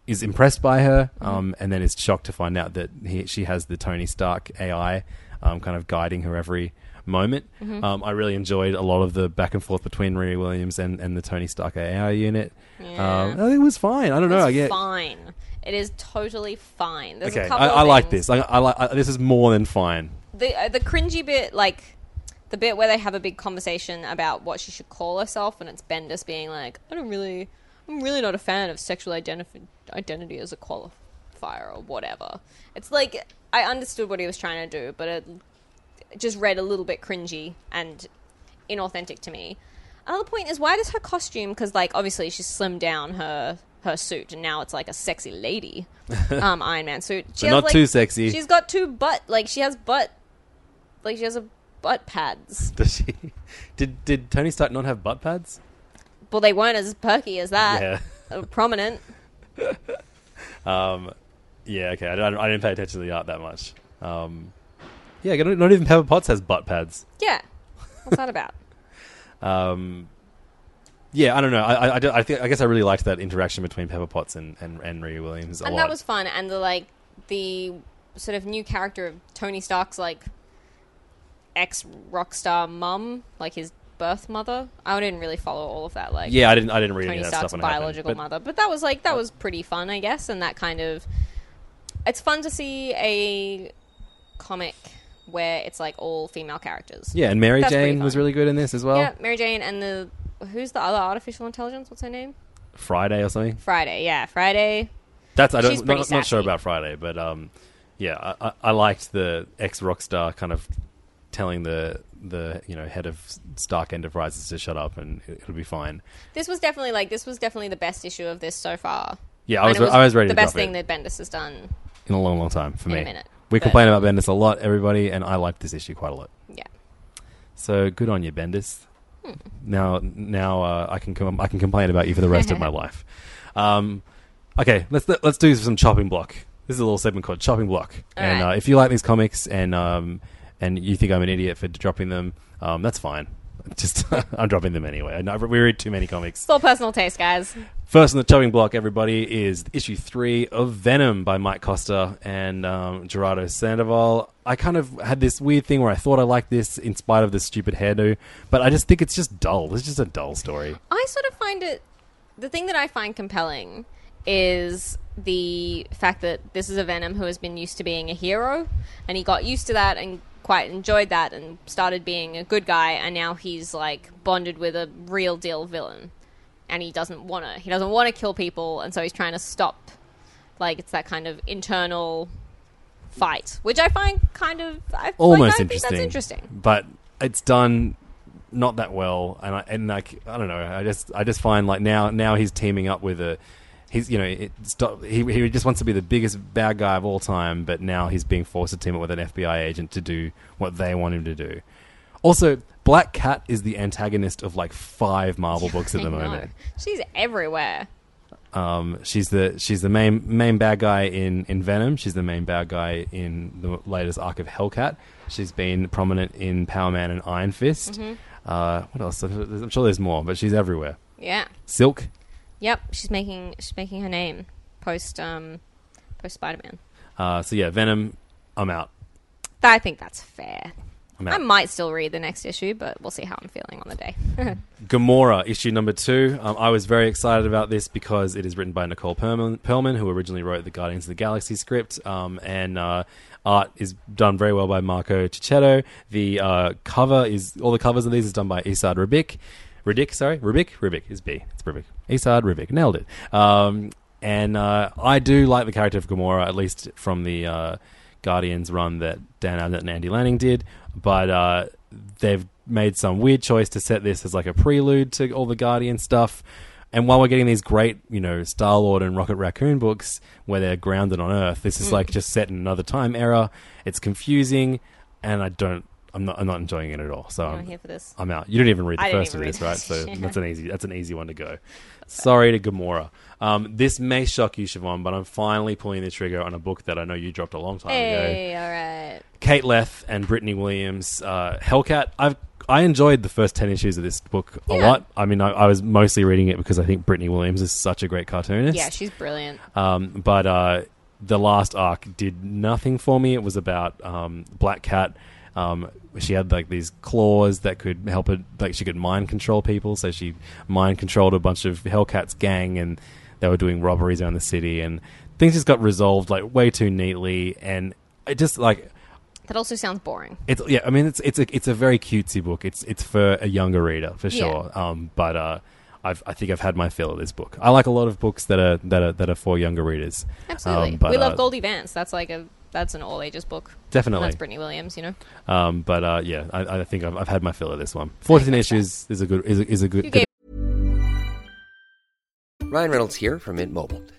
is impressed by her, um, and then is shocked to find out that he, she has the Tony Stark AI, um, kind of guiding her every moment. Mm-hmm. Um, I really enjoyed a lot of the back and forth between Riri Williams and, and the Tony Stark AI unit. Yeah. Um, I think it was fine. I don't know. I It's get fine. It is totally fine. There's okay. a couple I, I like this. I, I like I, this is more than fine. the uh, the cringy bit, like the bit where they have a big conversation about what she should call herself, and it's Bendis being like, "I don't really, I'm really not a fan of sexual identif- identity as a qualifier or whatever." It's like I understood what he was trying to do, but it just read a little bit cringy and inauthentic to me. Another point is why does her costume? Because like obviously she's slimmed down her her suit, and now it's like a sexy lady um, Iron Man suit. She has, not like- too sexy. She's got two butt, like she has butt, like she has a butt pads. Does she? Did did Tony Stark not have butt pads? Well, they weren't as perky as that. yeah. Uh, prominent. Um, yeah, okay. I, I didn't pay attention to the art that much. Um, yeah, not not even Pepper Potts has butt pads. Yeah. What's that about? Um, yeah, I don't know. I, I, I, think, I guess I really liked that interaction between Pepper Potts and, and, and Riri Williams a and lot. that was fun. And the like the sort of new character of Tony Stark's like ex rock star mum, like his birth mother. I didn't really follow all of that. Like yeah, I didn't. I didn't read Tony any of that Stark's stuff when happened, biological but- mother. But that was like that was pretty fun, I guess, and that kind of it's fun to see a comic where it's like all female characters. Yeah, and Mary That's pretty Jane was fun. really good in this as well. yeah, Mary Jane and the who's the other artificial intelligence? What's her name? Friday or something. Friday. Yeah, Friday. That's I don't not, not sure sassy. about Friday, but um, yeah, I, I, I liked the ex Rockstar kind of telling the the you know head of Stark Enterprises to shut up and it, it'll be fine. This was definitely like this was definitely the best issue of this so far. Yeah, I And was I was ready the best thing it that Bendis has done. in a long, long time for in me. a minute, we but- complain about Bendis a lot, everybody, and I liked this issue quite a lot. Yeah. So good on you, Bendis. Hmm. Now, now uh, I can com- I can complain about you for the rest of my life. Um, okay, let's let's do some chopping block. This is a little segment called chopping block. All and right. uh, if you like these comics and um, and you think I'm an idiot for dropping them, um, that's fine. Just I'm dropping them anyway. I we read too many comics. It's all personal taste, guys. First on the chopping block, everybody, is issue three of Venom by Mike Costa and um, Gerardo Sandoval. I kind of had this weird thing where I thought I liked this in spite of the stupid hairdo, but I just think it's just dull. It's just a dull story. I sort of find it. The thing that I find compelling is the fact that this is a Venom who has been used to being a hero, and he got used to that and quite enjoyed that and started being a good guy, and now he's like bonded with a real deal villain, and he doesn't want to. He doesn't want to kill people, and so he's trying to stop. Like it's that kind of internal fight, which I find kind of I, Almost like, interesting. Think that's interesting. but it's done not that well, and I and like I don't know. I just I just find like now now he's teaming up with a. He's you know he he just wants to be the biggest bad guy of all time, but now he's being forced to team up with an FBI agent to do what they want him to do. Also, Black Cat is the antagonist of like five Marvel books at the moment. she's everywhere. Um, she's the she's the main main bad guy in, in Venom. She's the main bad guy in the latest arc of Hellcat. She's been prominent in Power Man and Iron Fist. Mm-hmm. Uh, what else? I'm sure there's more, but she's everywhere. Yeah. Silk. Yep, she's making she's making her name post um post Spider Man. Uh, so yeah, Venom. I'm out. I think that's fair. I'm I might still read the next issue, but we'll see how I'm feeling on the day. Gamora, issue number two. Um, I was very excited about this because it is written by Nicole Perlman, Perlman who originally wrote the Guardians of the Galaxy script, um, and uh, art is done very well by Marco Checchetto. The uh, cover is all the covers of these is done by Esad Ribic. Ridic, sorry, Ribic, Ribic is B. It's Ribic. Isad Rivik nailed it. Um, and uh, I do like the character of Gamora, at least from the uh, Guardians run that Dan Abnett and Andy Lanning did. But uh, they've made some weird choice to set this as like a prelude to all the Guardian stuff. And while we're getting these great, you know, Star Lord and Rocket Raccoon books where they're grounded on Earth, this is like just set in another time era. It's confusing, and I don't. I'm not. I'm not enjoying it at all. So I'm I'm, here for this. I'm out. You didn't even read the I first of this, right? So Yeah. that's an easy. That's an easy one to go. Sorry to Gamora. Um, this may shock you, Siobhan, but I'm finally pulling the trigger on a book that I know you dropped a long time ago. Hey, all right. Kate Leth and Brittney Williams, uh, Hellcat. I've I enjoyed the first ten issues of this book a Yeah. lot. I mean, I, I was mostly reading it because I think Brittney Williams is such a great cartoonist. Yeah, she's brilliant. Um, but uh, the last arc did nothing for me. It was about um, Black Cat Um, she had like these claws that could help her, like she could mind control people. So she mind controlled a bunch of Hellcat's gang, and they were doing robberies around the city, and things just got resolved like way too neatly, and it just like That also sounds boring. it's yeah. I mean, it's it's a it's a very cutesy book. It's it's for a younger reader for Yeah. sure. Um, but uh, I've, I think I've had my fill of this book. I like a lot of books that are that are that are for younger readers. Absolutely. Um, but, we love uh, Goldie Vance. That's like a that's an all ages book. And Definitely. that's Brittney Williams, you know. Um, but uh, yeah, I, I think I've, I've had my fill of this one. Fourteen issues is a good is a, is a good. Good Ryan Reynolds here from Mint Mobile.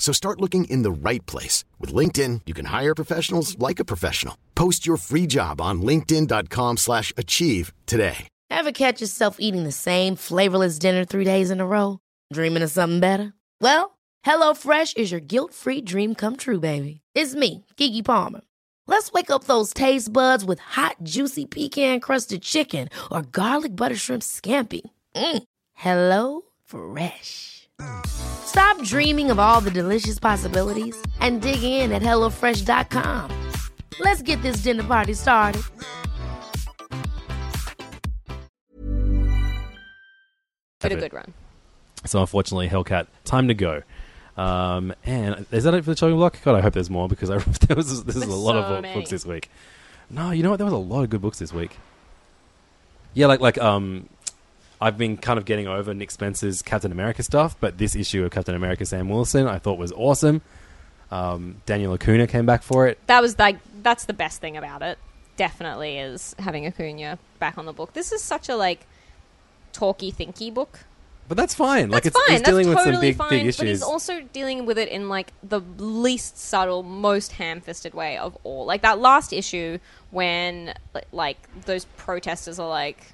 So start looking in the right place. With LinkedIn, you can hire professionals like a professional. Post your free job on linkedin.com slash achieve today. Ever catch yourself eating the same flavorless dinner three days in a row? Dreaming of something better? Well, HelloFresh is your guilt-free dream come true, baby. It's me, Keke Palmer. Let's wake up those taste buds with hot, juicy pecan-crusted chicken or garlic butter shrimp scampi. Mm. Hello Fresh. Stop dreaming of all the delicious possibilities and dig in at HelloFresh.com. Let's get this dinner party started. Been a good run. So unfortunately, Hellcat, time to go. Um, and is that it for the chopping block? God, I hope there's more because I, there was this is a lot so of many. books this week. No, you know what? There was a lot of good books this week. Yeah, like like um, I've been kind of getting over Nick Spencer's Captain America stuff, but this issue of Captain America Sam Wilson I thought was awesome. Um, Daniel Acuna came back for it. That was like that's the best thing about it. Definitely is having Acuna back on the book. This is such a like talky, thinky book. But that's fine. like That's it's, fine. it's dealing That's with totally some big fine. big But he's also dealing with it in like the least subtle, most ham-fisted way of all. Like that last issue when like those protesters are like,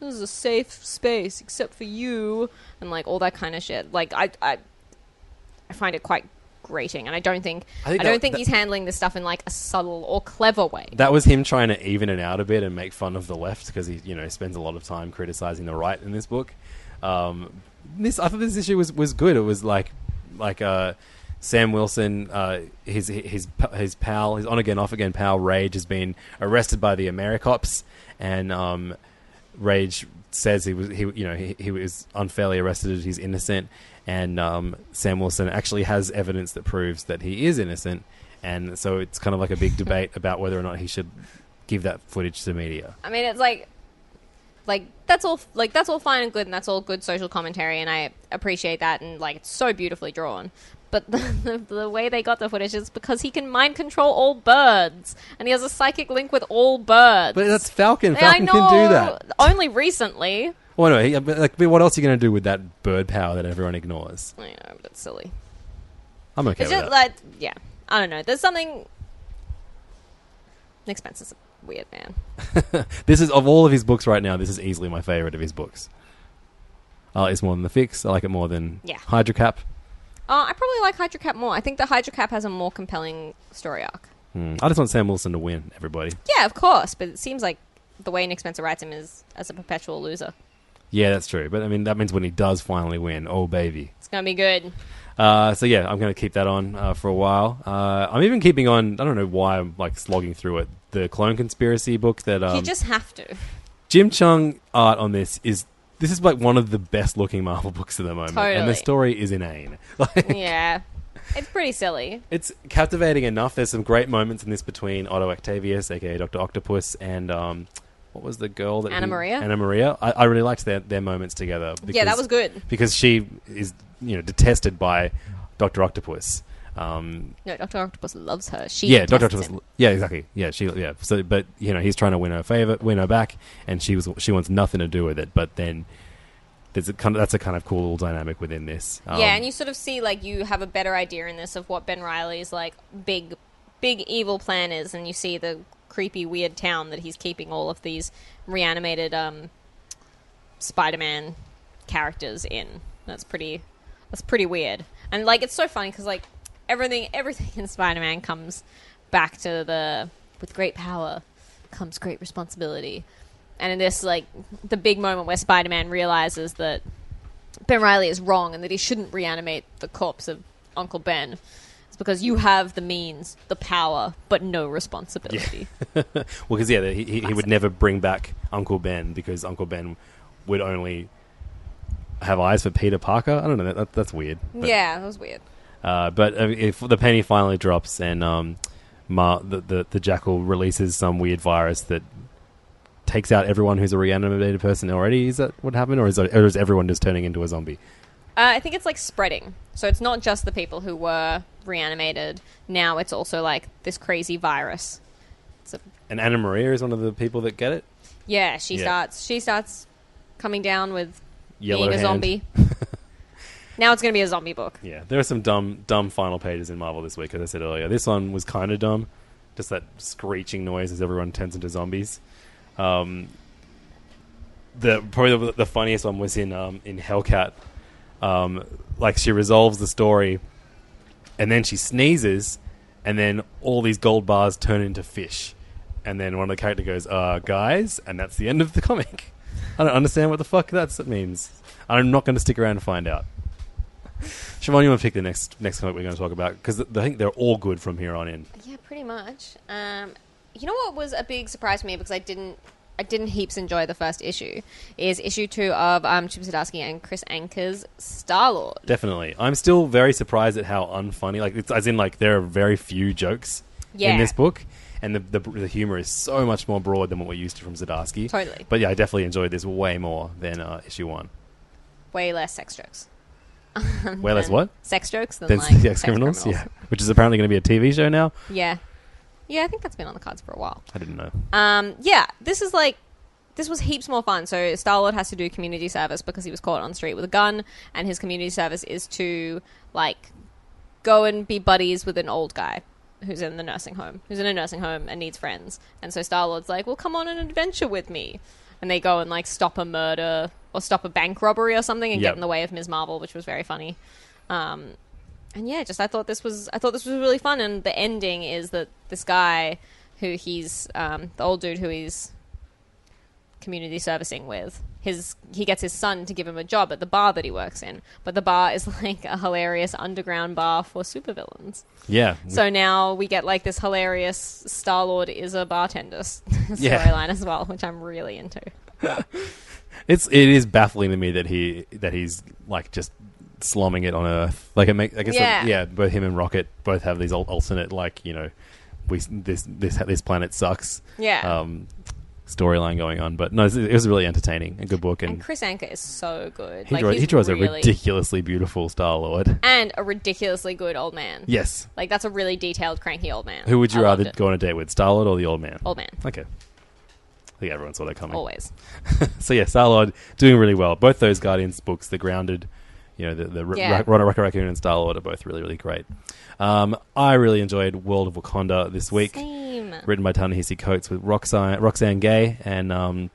"This is a safe space except for you," and like all that kind of shit. Like I, I, I find it quite grating, and I don't think I I, don't that- think that- he's handling this stuff in like a subtle or clever way. that was him trying to even it out a bit and make fun of the left because he, you know, spends a lot of time criticizing the right in this book. Um, this I thought this issue was, was good. It was like like uh, Sam Wilson, uh, his his his pal, his on again off again pal Rage has been arrested by the Americops, and um, Rage says he was he you know he, he was unfairly arrested. He's innocent, and um, Sam Wilson actually has evidence that proves that he is innocent, and so it's kind of like a big debate about whether or not he should give that footage to media. I mean, it's like, like that's all, like that's all fine and good, and that's all good social commentary, and I appreciate that, and like it's so beautifully drawn. But the, the, the way they got the footage is because he can mind control all birds, and he has a psychic link with all birds. But that's Falcon. Falcon know. can do that. Only recently. Well, but, like, but what else are you going to do with that bird power that everyone ignores? I know, but it's silly. I'm okay It's with just that. like, yeah, I don't know. There's something. Nick Spencer's a weird man. this is of all of his books right now. This is easily my favorite of his books. I like this more than the Fix. I like it more than Yeah. Hydra Cap. Uh, I probably like Hydra Cap more. I think the Hydra Cap has a more compelling story arc. Hmm. I just want Sam Wilson to win. Everybody. Yeah, of course, but it seems like the way Nick Spencer writes him is as a perpetual loser. Yeah, that's true. But I mean, that means when he does finally win, oh baby. It's gonna be good. Uh, so yeah, I'm going to keep that on uh, for a while. Uh, I'm even keeping on. I don't know why I'm like slogging through it. The Clone Conspiracy book that um, you just have to. Jim Cheung art on this is this is like one of the best looking Marvel books at the moment, and the story is inane. Like, yeah, it's pretty silly. it's captivating enough. There's some great moments in this between Otto Octavius, aka Doctor Octopus, and um, what was the girl that Anna he- Maria? Anna Maria. I, I really liked their their moments together. yeah, that was good. because she is you know detested by Doctor Octopus. Um, No, Doctor Octopus loves her. She yeah, Doctor Octopus. him. Yeah, exactly. Yeah, she. Yeah. So, but you know, he's trying to win her favor, win her back, and she was she wants nothing to do with it. But then there's a kind of that's a kind of cool little dynamic within this. Um, yeah, and you sort of see like you have a better idea in this of what Ben Riley's like big, big evil plan is, and you see the creepy, weird town that he's keeping all of these reanimated um, Spider-Man characters in. That's pretty. That's pretty weird, and like it's so funny because like everything, everything in Spider-Man comes back to the with great power comes great responsibility, and in this like the big moment where Spider-Man realizes that Ben Riley is wrong and that he shouldn't reanimate the corpse of Uncle Ben. It's because you have the means, the power, but no responsibility. well, because yeah, he, he, he would never bring back Uncle Ben because Uncle Ben would only have eyes for Peter Parker. I don't know. That, that, that's weird. But, yeah, that was weird. Uh, but if the penny finally drops and um, the, the the Jackal releases some weird virus that takes out everyone who's a reanimated person already, is that what happened, or is, or is everyone just turning into a zombie? Uh, I think it's like spreading. So it's not just the people who were reanimated. Now it's also like this crazy virus. It's a, And Anna Maria is one of the people that get it. yeah, she Yeah. starts. She starts coming down with Yellow being a hand. zombie. now it's going to be a zombie book. Yeah, there are some dumb, dumb final pages in Marvel this week. As I said earlier, this one was kind of dumb, just that screeching noise as everyone turns into zombies. Um, the probably the, the funniest one was in um, in Hellcat. Um, like she resolves the story, and then she sneezes, and then all these gold bars turn into fish, and then one of the character goes, "Uh, guys," and that's the end of the comic. I don't understand what the fuck that means. I'm not going to stick around to find out. Siobhan, you want to pick the next next comic we're going to talk about because I think they're all good from here on in. Yeah, pretty much. Um, you know what was a big surprise to me because I didn't, I didn't heaps enjoy the first issue. Is issue two of um, Chip Zdarsky and Kris Anka's Star Lord. Definitely, I'm still very surprised at how unfunny. Like, it's, as in, like there are very few jokes Yeah. in this book, and the, the the humor is so much more broad than what we're used to from Zdarsky. Totally. But yeah, I definitely enjoyed this way more than uh, issue one. Way less sex jokes. Way less what? Sex jokes than Than like sex criminals? Yeah, which is apparently going to be a TV show now. yeah, yeah. I think that's been on the cards for a while. I didn't know. Um, yeah, this is like this was heaps more fun. So Star Lord has to do community service because he was caught on the street with a gun, and his community service is to like go and be buddies with an old guy who's in the nursing home, who's in a nursing home and needs friends. And so Star Lord's like, "Well, come on an adventure with me," and they go and like stop a murder or stop a bank robbery or something and Yep. get in the way of Ms. Marvel, which was very funny. Um, and yeah, just I thought this was I thought this was really fun. And the ending is that this guy who he's um, the old dude who he's community servicing with his he gets his son to give him a job at the bar that he works in, but the bar is like a hilarious underground bar for supervillains. Yeah. So now we get like this hilarious Star Lord is a bartender s- Yeah. storyline as well, which I'm really into. It's it is baffling to me that he that he's like just slumming it on Earth. Like it make I guess like, Yeah. yeah, both him and Rocket both have these alternate like you know we this this this planet sucks. Yeah. Um, storyline going on, but no, it was, really entertaining, a good book, and, And Kris Anka is so good. he, like, draw, he draws a ridiculously beautiful Star Lord. and a ridiculously good old man. Yes. Like that's a really detailed, cranky old man. Who would you I rather go on a date with, Star Lord or the old man? Old man, Okay. I think everyone saw that coming. always. so yeah, Star-Lord doing really well. Both those Guardians books, the Grounded, you know, the, the Yeah. Ra- Rocket Raccoon and Star-Lord are both really, really great. Um, I really enjoyed World of Wakanda this week, Same. written by Ta-Nehisi Coates with Roxane, Roxane Gay and um,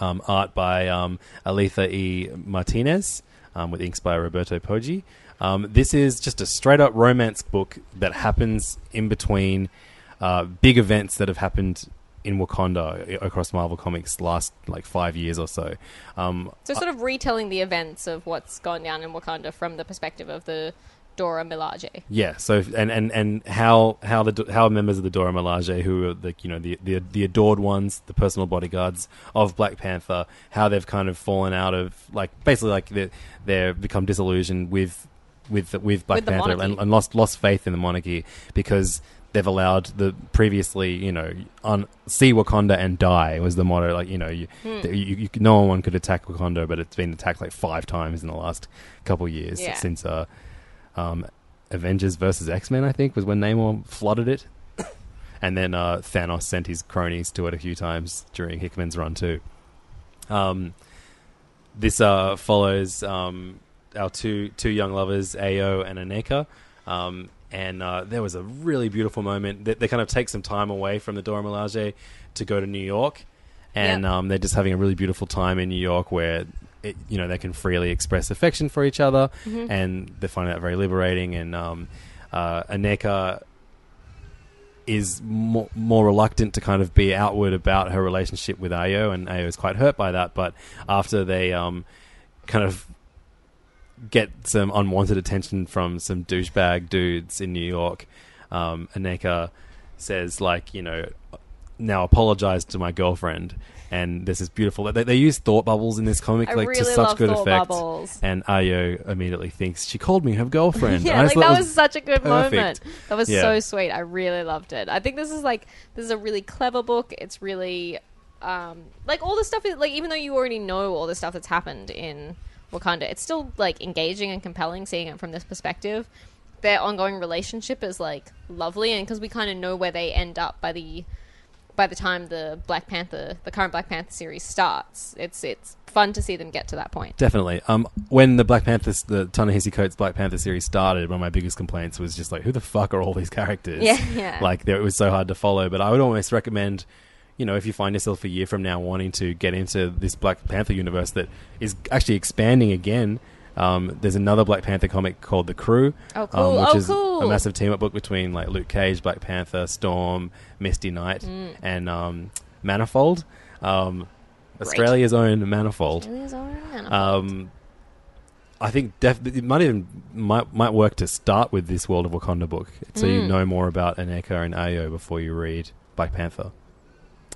um, art by um, Alitha E. Martinez um, with inks by Roberto Poggi. Um, this is just a straight-up romance book that happens in between uh, big events that have happened in Wakanda across Marvel Comics last like five years or so. Um, So sort of retelling the events of what's gone down in Wakanda from the perspective of the Dora Milaje. yeah, so and and and how how the how members of the Dora Milaje, who are the you know the, the the adored ones, the personal bodyguards of Black Panther, how they've kind of fallen out of like basically like they they've become disillusioned with with with Black With Panther and, and lost lost faith in the monarchy because they've allowed the previously you know on see Wakanda and die was the motto like you know you, Hmm. the- you, you no one could attack Wakanda but it's been attacked like five times in the last couple of years Yeah. since uh um Avengers versus X Men, I think, was when Namor flooded it. and then uh, Thanos sent his cronies to it a few times during Hickman's run, too. Um, this uh, follows um, our two two young lovers, Ayo and Aneka. Um, and uh, there was a really beautiful moment. They, they kind of take some time away from the Dora Milaje to go to New York, and um, they're just having a really beautiful time in New York where. It, you know they can freely express affection for each other, and they find that very liberating. And um, uh, Aneka is more, more reluctant to kind of be outward about her relationship with Ayo, and Ayo is quite hurt by that. But after they um, kind of get some unwanted attention from some douchebag dudes in New York, um, Aneka says, like, you know, now apologize to my girlfriend. And this is beautiful. They, they use thought bubbles in this comic, I like to such good effect. bubbles. And Ayo immediately thinks she called me her girlfriend. Yeah, like that it was such a good perfect. moment. That was Yeah. so sweet. I really loved it. I think this is like this is a really clever book. It's really um, like all the stuff is like even though you already know all the stuff that's happened in Wakanda, it's still like engaging and compelling seeing it from this perspective. Their ongoing relationship is like lovely, and because we kind of know where they end up by the by the time the Black Panther, the current Black Panther series starts, it's it's fun to see them get to that point. Definitely. Um, when the Black Panther, the Ta-Nehisi Coates Black Panther series started, one of my biggest complaints was just like, who the fuck are all these characters? Yeah, yeah. Like, it was so hard to follow. But I would almost recommend, you know, if you find yourself a year from now wanting to get into this Black Panther universe that is actually expanding again. Um, there's another Black Panther comic called The Crew, Oh, cool. um, which Oh, is cool. a massive team up book between like Luke Cage, Black Panther, Storm, Misty Knight, Mm. and um, Manifold. Um, Australia's own Manifold. Um, I think def- it might even might might work to start with this World of Wakanda book, so you Mm. know more about Aneka and Ayo before you read Black Panther.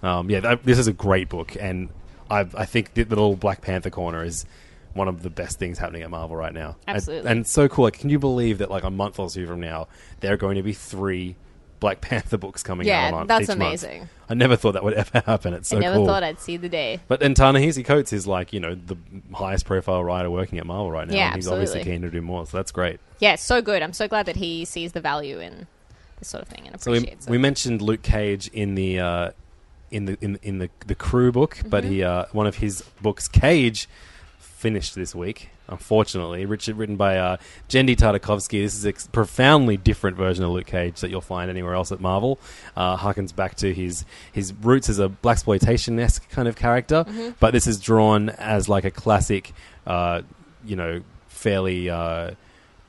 Um, yeah, th- this is a great book, and I I think the little Black Panther corner is one of the best things happening at Marvel right now. And- Absolutely. and, it's so cool. Like, can you believe that like a month or two from now, there are going to be three Black Panther books coming out Yeah, that's each month? amazing. I never thought that would ever happen. It's so I never cool. thought I'd see the day. But then Ta-Nehisi Coates is like, you know, the highest profile writer working at Marvel right now. Yeah, and he's obviously keen to do more, so that's great. Yeah, so good. I'm so glad that he sees the value in this sort of thing and So we, appreciates we mentioned Luke Cage in the uh, in the in, in the the crew book, but Mm-hmm. he uh, one of his books, Cage, finished this week. Unfortunately, Richard, written by uh, Genndy Tartakovsky. This is a profoundly different version of Luke Cage that you'll find anywhere else at Marvel. Uh, harkens back to his his roots as a black exploitation esque kind of character, Mm-hmm. but this is drawn as like a classic, uh, you know, fairly. Uh,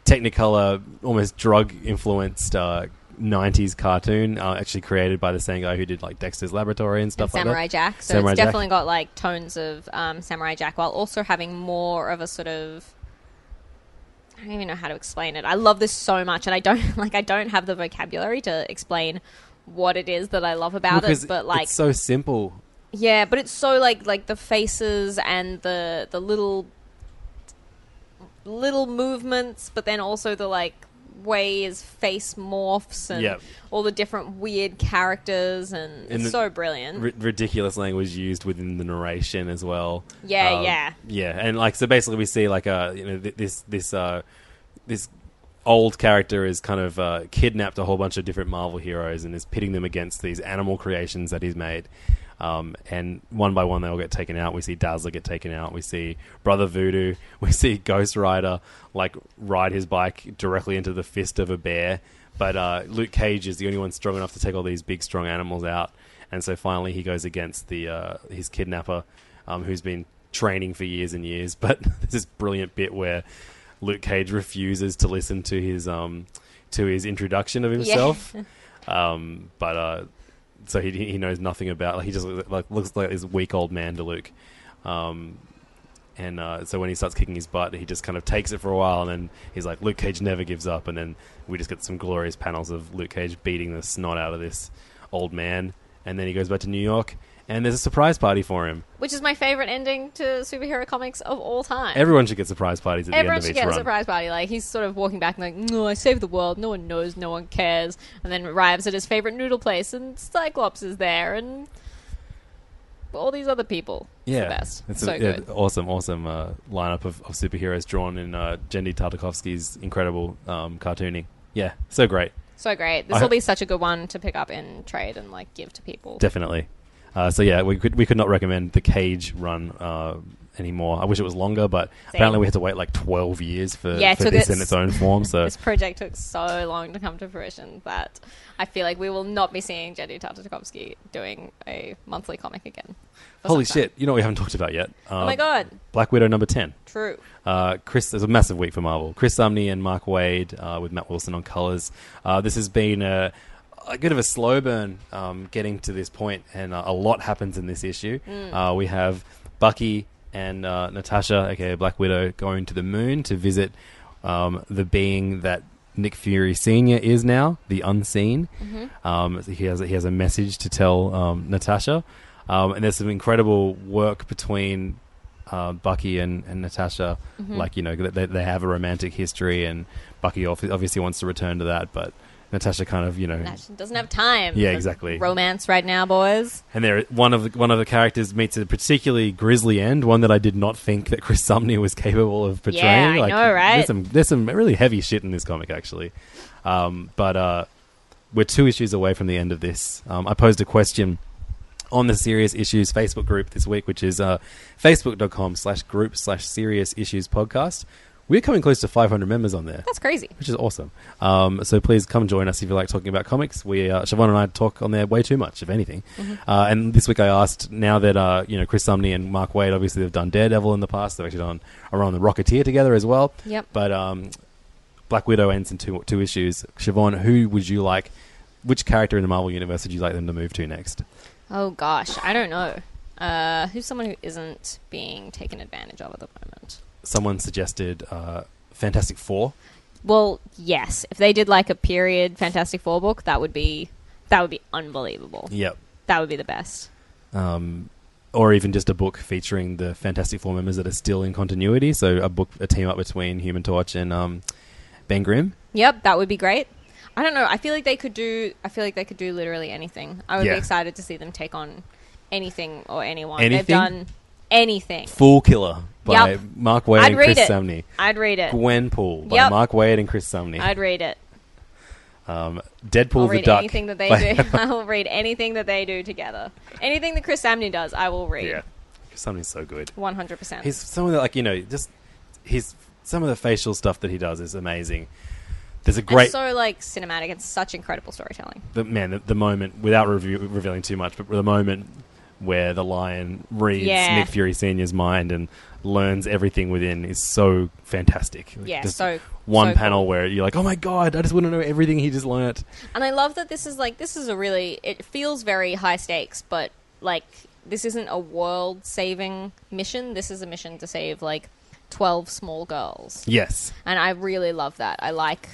Technicolor, almost drug influenced uh, 90s cartoon, uh, actually created by the same guy who did like Dexter's Laboratory and And stuff like Samurai that. Jack. So Samurai it's Jack. definitely got like tones of um, Samurai Jack while also having more of a sort of I don't even know how to explain it. I love this so much and I don't like I don't have the vocabulary to explain what it is that I love about Because it, but like it's so simple. Yeah, but it's so like like the faces and the the little little movements, but then also the like way his face morphs and Yep. all the different weird characters and And it's the- so brilliant. R- ridiculous language used within the narration as well. Yeah, Um, yeah. yeah. And like so, basically, we see like a you know th- this this uh this old character is kind of uh, kidnapped a whole bunch of different Marvel heroes and is pitting them against these animal creations that he's made. Um, and one by one, they all get taken out. We see Dazzler get taken out. We see Brother Voodoo. We see Ghost Rider like ride his bike directly into the fist of a bear. But uh, Luke Cage is the only one strong enough to take all these big, strong animals out. And so finally, he goes against the uh, his kidnapper, um, who's been training for years and years. But there's this brilliant bit where Luke Cage refuses to listen to his um, to his introduction of himself. um, but uh, so he he knows nothing about. Like, he just looks like looks like this weak old man to Luke. Um, and uh, so when he starts kicking his butt, he just kind of takes it for a while, and then he's like, "Luke Cage never gives up." And then we just get some glorious panels of Luke Cage beating the snot out of this old man, and then he goes back to New York, and there's a surprise party for him. Which is my favorite ending to superhero comics of all time. Everyone should get surprise parties at Everyone the should end of get a surprise party. Like he's sort of walking back and like, no, I saved the world. No one knows. No one cares. And then arrives at his favorite noodle place, and Cyclops is there, and all these other people. Yeah, the best. It's so a, yeah, good. awesome, awesome uh, lineup of, of superheroes drawn in uh, Genndy Tartakovsky's incredible um, cartooning. Yeah, so great. So great. This I- will be such a good one to pick up in trade and like give to people. Definitely. Uh, so yeah, we could we could not recommend the Cage run uh, anymore. I wish it was longer, but apparently we had to wait like twelve years for, Yeah, for this its- in its own form. So This project took so long to come to fruition that I feel like we will not be seeing Genndy Tartakovsky doing a monthly comic again. holy shit! You know what we haven't talked about yet? Uh, Oh my god, Black Widow number ten. true. Uh, Chris, there's a massive week for Marvel. Chris Samnee and Mark Waid uh, with Matt Wilson on colors. Uh, this has been a, a bit of a slow burn um, getting to this point, and uh, a lot happens in this issue. Uh, we have Bucky and uh, Natasha, aka Black Widow, going to the moon to visit um, the being that Nick Fury Senior is now, the Unseen. Um, he has he has a message to tell um, Natasha, um, and there's some incredible work between uh, Bucky and, and Natasha. Like you know, they, they have a romantic history, and Bucky obviously wants to return to that, but Natasha kind of you know. Nah, she doesn't have time. Yeah, for exactly. Romance right now, boys. And there, one of the, one of the characters meets a particularly grisly end, one that I did not think that Chris Samnee was capable of portraying. Yeah, I know, right? There's some there's some really heavy shit in this comic actually, um, but uh, we're two issues away from the end of this. Um, I posed a question on the Serious Issues Facebook group this week, which is uh, facebook.com slash group slash Serious Issues podcast. We're coming close to 500 members on there That's crazy. which is awesome. Um, so please come join us if you like talking about comics. We, uh, Siobhan and I talk on there way too much, if anything. Uh, and this week I asked, now that uh, you know Chris Samnee and Mark Waid obviously they've done Daredevil in the past, they've actually done are on the Rocketeer together as well. Yep. But um, Black Widow ends in two two issues. Siobhan, who would you like? Which character in the Marvel universe would you like them to move to next? Oh gosh, I don't know. Uh, who's someone who isn't being taken advantage of at the moment? Someone suggested uh, Fantastic Four. Well, yes. If they did like a period Fantastic Four book, that would be that would be unbelievable. Yep. That would be the best. um, or even just a book featuring the Fantastic Four members that are still in continuity. So a book, a team up between Human Torch and um, Ben Grimm. Yep, that would be great. I don't know. I feel like they could do. I feel like they could do literally anything. I would Yeah. be excited to see them take on anything or anyone. Anything? They've done anything. Fool Killer by Yep. Mark Waid I'd and Chris it. Samnee. I'd read it. Gwenpool by Yep. Mark Waid and Chris Samnee. I'd read it. um, Deadpool I'll the read Duck. anything that they do. I will read anything that they do together. Anything that Chris Samnee does, I will read. yeah, Chris Samnee's so good. One hundred percent. He's some of the like you know just his some of the facial stuff that he does is amazing. There's a great so like cinematic and such incredible storytelling. the man the, the moment without review, revealing too much, but the moment where the lion reads Yeah. Nick Fury Senior's mind and learns everything within is so fantastic. Like, Yeah, just so- one so panel where you're like, oh my god, I just want to know everything he just learnt. And I love that this is like this is a really it feels very high stakes, but like this isn't a world saving mission. This is a mission to save like twelve small girls. Yes, And I really love that. I like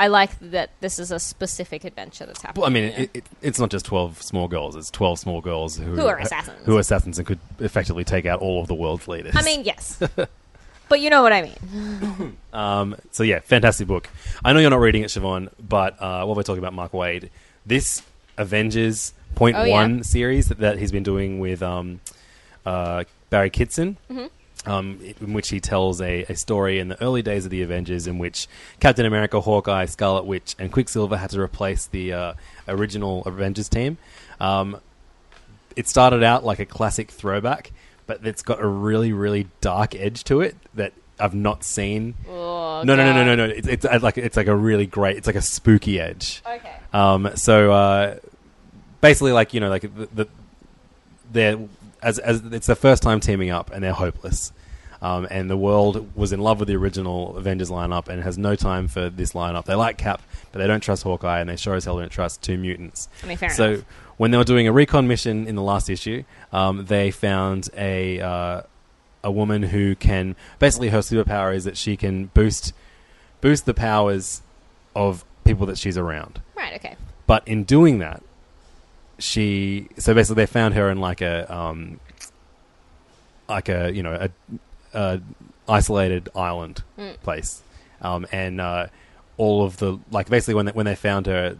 I like that this is a specific adventure that's happening. well, I mean, it, it, it's not just twelve small girls; it's twelve small girls who, Who are assassins. who are assassins and could effectively take out all of the world's leaders. I mean, yes. but you know what I mean. Um, so yeah, fantastic book. I know you're not reading it, Siobhan, but uh, while we're talking about Mark Waid, this Avengers Point Oh, yeah. One series that, that he's been doing with um, uh, Barry Kitson. Mm-hmm. Um, in which he tells a, a story in the early days of the Avengers, in which Captain America, Hawkeye, Scarlet Witch, and Quicksilver had to replace the uh, original Avengers team. Um, it started out like a classic throwback, but it's got a really, really dark edge to it that I've not seen. Oh, no, no, no, no, no, no. It's, it's like it's like a really great. It's like a spooky edge. Okay. Um, so uh, basically, like you know, like the, the they're as as it's their first time teaming up, and they're hopeless. Um, and the world was in love with the original Avengers lineup and has no time for this lineup. They like Cap, but they don't trust Hawkeye, and they sure as hell don't trust two mutants. I mean, fair so enough. when they were doing a recon mission in the last issue, um, they found a uh, a woman who can basically her superpower is that she can boost boost the powers of people that she's around. Right, okay. But in doing that, she so basically they found her in like a um, like a you know a, a isolated island place, um, and uh, all of the like basically when they, when they found her,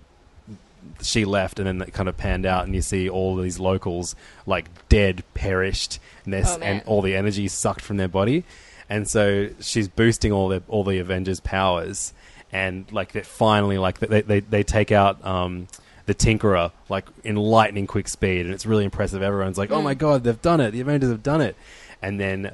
she left, and then it kind of panned out, and you see all these locals like dead, perished, and, Oh, and all the energy sucked from their body, and so she's boosting all the all the Avengers' powers, and like they finally like they they they take out um, the Tinkerer like in lightning quick speed, and it's really impressive. Everyone's like, Mm. "Oh my god, they've done it! The Avengers have done it!" And then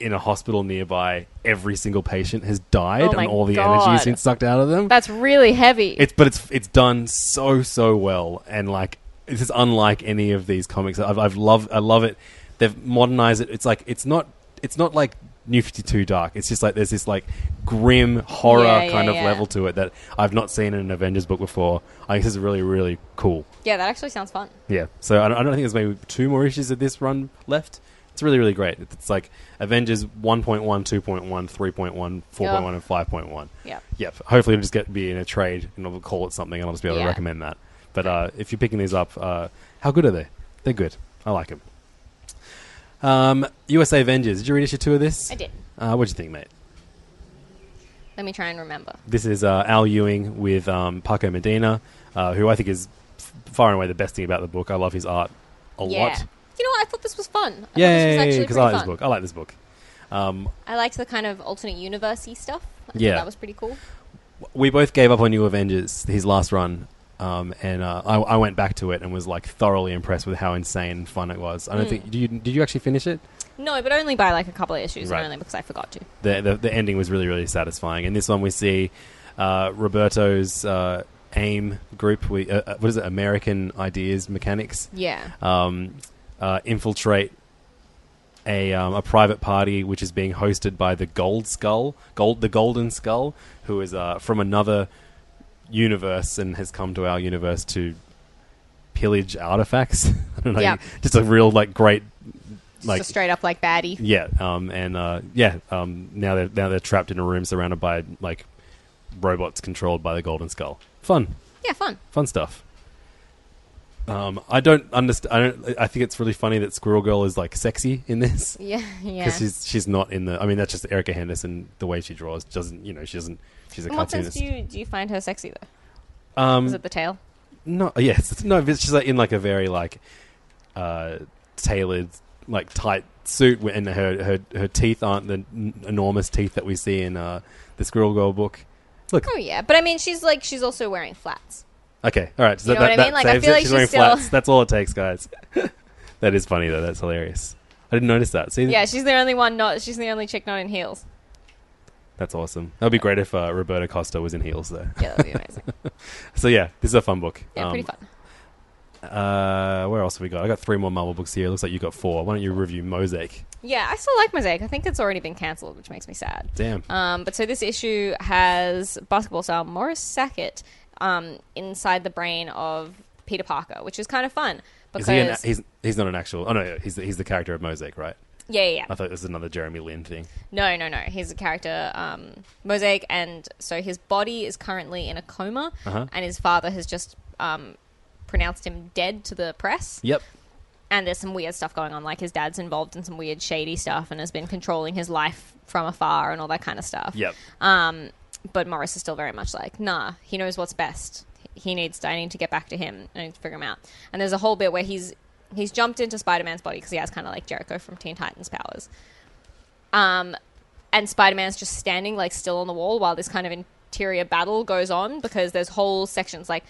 in a hospital nearby, every single patient has died, Oh my and all the God. energy has been sucked out of them. That's really heavy. It's but it's it's done so so well, and like this is unlike any of these comics. I've I've loved I love it. They've modernized it. It's like it's not it's not like New Fifty Two Dark. It's just like there's this like grim horror Yeah, yeah, kind of yeah. level to it that I've not seen in an Avengers book before. I think this is really really cool. yeah, that actually sounds fun. Yeah. So I don't, I don't think there's maybe two more issues of this run left. It's really really great. It's like Avengers 1.1, 2.1, 3.1, 4.1, Yeah. and 5.1. Yeah. Yep. Hopefully, it'll just get be in a trade and I'll call it something, and I'll just be able Yeah. to recommend that. But uh, if you're picking these up, uh, how good are they? They're good. I like them. Um, USA Avengers. Did you read issue two of this? I did. Uh, what'd you think, mate? Let me try and remember. This is uh, Al Ewing with um, Paco Medina, uh, who I think is f- far and away the best thing about the book. I love his art a yeah. lot. You know what? I thought this was fun. I thought this was Yay! actually Because I like this book. I like this book. Um, I liked the kind of alternate universe-y stuff. I Yeah. that was pretty cool. we both gave up on New Avengers, his last run, um, and uh, I, I went back to it and was like thoroughly impressed with how insane and fun it was. I don't Mm. think did you, did you actually finish it? No, but only by like a couple of issues, Right. and only because I forgot to. The, the the ending was really really satisfying. In this one, we see uh, Roberto's uh, AIM group. We uh, uh, what is it? American Ideas Mechanics. Yeah. um, uh, infiltrate a um, a private party which is being hosted by the Gold Skull, Gold the Golden Skull, who is uh, from another universe and has come to our universe to pillage artifacts. I don't know, Yep. just a real like great Just like a straight up like baddie. yeah, um, and uh, yeah, um, now they're now they're trapped in a room surrounded by like robots controlled by the Golden Skull. Fun Yeah, fun. fun stuff. Um, I don't understand. I don't. I think it's really funny that Squirrel Girl is like sexy in this Yeah, yeah. because she's she's not in the. I mean, that's just Erica Henderson. The way she draws doesn't. You know, she doesn't. She's a In what sense cartoonist. do you do you find her sexy though? um, Is it the tail? no, yes, no. But she's like in like a very like uh, tailored, like tight suit, and her her her teeth aren't the n- enormous teeth that we see in uh, the Squirrel Girl book. Look, Oh yeah, but I mean, she's like she's also wearing flats. Okay, all right. So You know that, what I that mean? Like, I saves feel it. like she's she's wearing still- flats. That's all it takes, guys. that is funny though. That's hilarious. I didn't notice that. See, Yeah, she's the only one not. She's the only chick not in heels. That's awesome. That would be great if uh, Roberta Costa was in heels though. Yeah, that'd be amazing. So yeah, this is a fun book. Yeah, Um, pretty fun. Uh, where else have we got? I got three more Marvel books here. Looks like you got four. Why don't you review Mosaic? Yeah, I still like Mosaic. I think it's already been cancelled, which makes me sad. Damn. Um, but so this issue has basketball star Morris Sackett um, inside the brain of Peter Parker, which is kind of fun because an, he's he's not an actual. Oh no, he's the, he's the character of Mosaic, right? Yeah, yeah, yeah. I thought it was another Jeremy Lin thing. No, no, no. He's a character, um, Mosaic, and so his body is currently in a coma, Uh-huh. and his father has just um, pronounced him dead to the press. Yep. And there's some weird stuff going on, like his dad's involved in some weird shady stuff and has been controlling his life from afar and all that kind of stuff. Yep. Um, but Morris is still very much like, nah, he knows what's best. He needs. I need to get back to him. I need to figure him out. And there's a whole bit where he's he's jumped into Spider-Man's body because he has kind of like Jericho from Teen Titans powers. Um, and Spider-Man's just standing like still on the wall while this kind of interior battle goes on because there's whole sections like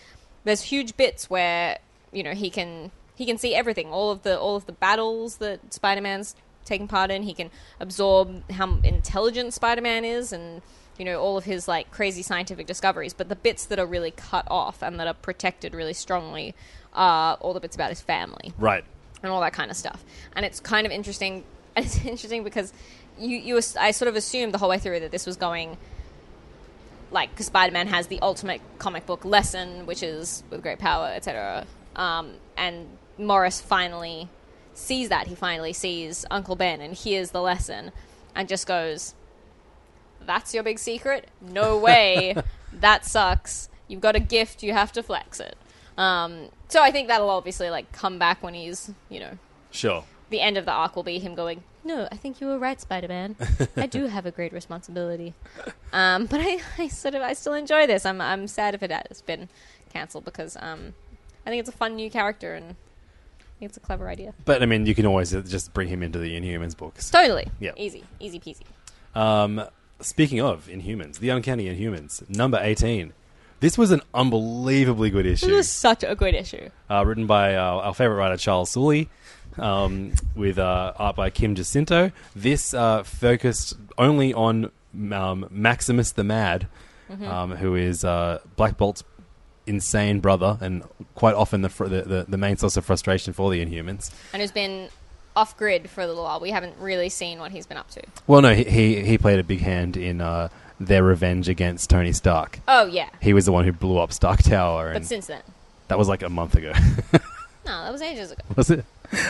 there's huge bits where you know he can he can see everything. All of the all of the battles that Spider-Man's taking part in. He can absorb how intelligent Spider-Man is and you know all of his like crazy scientific discoveries. But the bits that are really cut off and that are protected really strongly are all the bits about his family Right. and all that kind of stuff. And it's kind of interesting. And it's interesting because you, you, I sort of assumed the whole way through that this was going, like, because Spider-Man has the ultimate comic book lesson, which is with great power, etc. Um, and Morris finally sees that. He finally sees Uncle Ben and hears the lesson, and just goes, "That's your big secret? No way. that sucks. You've got a gift. You have to flex it." Um, so I think that'll obviously like come back when he's, you know, Sure. the end of the arc will be him going, "No, I think you were right, Spider-Man. I do have a great responsibility." Um, but I, I sort of, I still enjoy this. I'm, I'm sad if it has been cancelled because um, I think it's a fun new character and I think it's a clever idea. But I mean, you can always uh, just bring him into the Inhumans books. Totally, Yeah. easy, easy peasy. Um, speaking of Inhumans, the Uncanny Inhumans, number eighteen. This was an unbelievably good issue. This was such a good issue. uh, written by our, our favorite writer Charles Soule, um, with uh, art by Kim Jacinto. This uh, focused only on um, Maximus the Mad, um, who is uh, Black Bolt's insane brother, and quite often the, fr- the, the the main source of frustration for the Inhumans. And who's been off grid for a little while. We haven't really seen what he's been up to. Well, no, he he, he played a big hand in uh, their revenge against Tony Stark. Oh, yeah. He was the one who blew up Stark Tower, But and since then. that was like a month ago. No, that was ages ago. was it?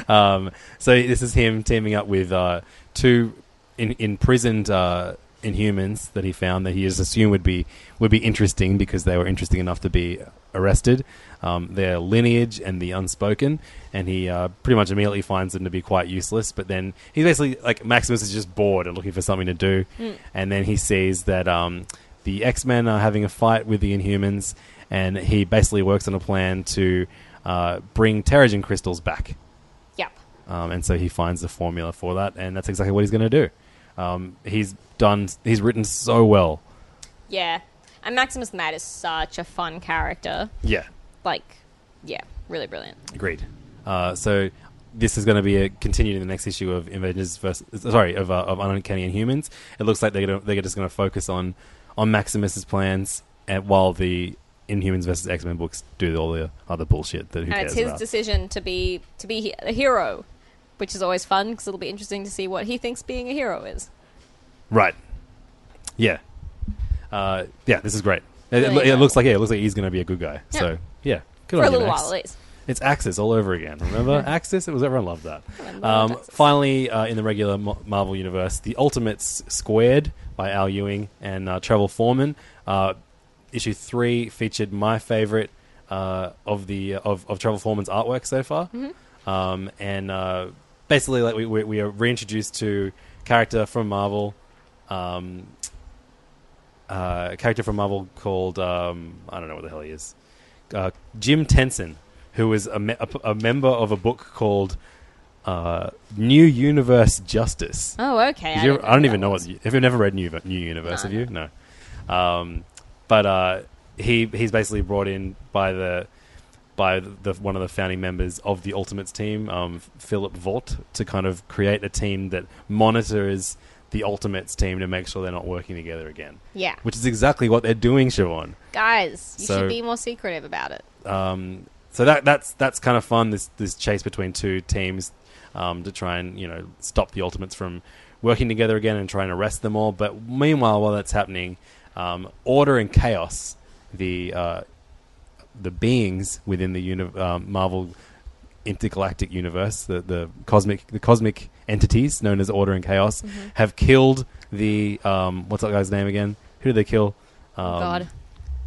Um, so this is him teaming up with uh, two in, imprisoned uh, Inhumans that he found that he just assumed would be would be interesting because they were interesting enough to be arrested. Um, their lineage and the unspoken, and he uh, pretty much immediately finds them to be quite useless. But then he's basically like Maximus is just bored and looking for something to do, and then he sees that um, the X Men are having a fight with the Inhumans, and he basically works on a plan to uh, bring Terrigen crystals back. Yep. Um, and so he finds the formula for that, and that's exactly what he's going to do. Um, he's done. He's written so well. Yeah. And Maximus Mad is such a fun character. Yeah, Like, yeah, really brilliant. agreed. Uh, so this is going to be a continued in the next issue of Avengers versus sorry of uh, of Uncanny Inhumans. It looks like they're gonna, they're just going to focus on on Maximus's plans, and while the Inhumans versus X Men books do all the other bullshit that who and cares it's his about. decision to be to be a hero, which is always fun because it'll be interesting to see what he thinks being a hero is. Right. Yeah. Uh, yeah, this is great. It, it, it looks like yeah, it looks like he's going to be a good guy. Yeah. So yeah, good For a you, little Max. while, at least. It's Axis all over again. Remember Axis? It was everyone loved that. Everyone Um, loved Axis. finally, uh, in the regular Mo- Marvel universe, the Ultimates Squared by Al Ewing and uh, Travel Foreman. Uh, issue three featured my favorite uh, of the of, of Travel Foreman's artwork so far, Mm-hmm. um, and uh, basically, like we, we, we are reintroduced to character from Marvel. Um, uh, a character from Marvel called um, I don't know what the hell he is, uh, Jim Tenson, who is a, me- a, a member of a book called uh, New Universe Justice. Oh, okay. Ever- I don't even know what. Have you never read New New Universe? No, have you? No. Um, but uh, he he's basically brought in by the by the one of the founding members of the Ultimates team, um, Philip Vaught, to kind of create a team that monitors the Ultimates team to make sure they're not working together again. Yeah. Which is exactly what they're doing, Siobhan. Guys, you So- should be more secretive about it. Um, so that that's that's kind of fun. This this chase between two teams um, to try and you know stop the Ultimates from working together again and try and arrest them all. But meanwhile, while that's happening, um, Order and Chaos, the uh, the beings within the uni- um, Marvel intergalactic universe, the the cosmic the cosmic entities known as Order and Chaos, have killed the um, what's that guy's name again? Who did they kill? Um, God.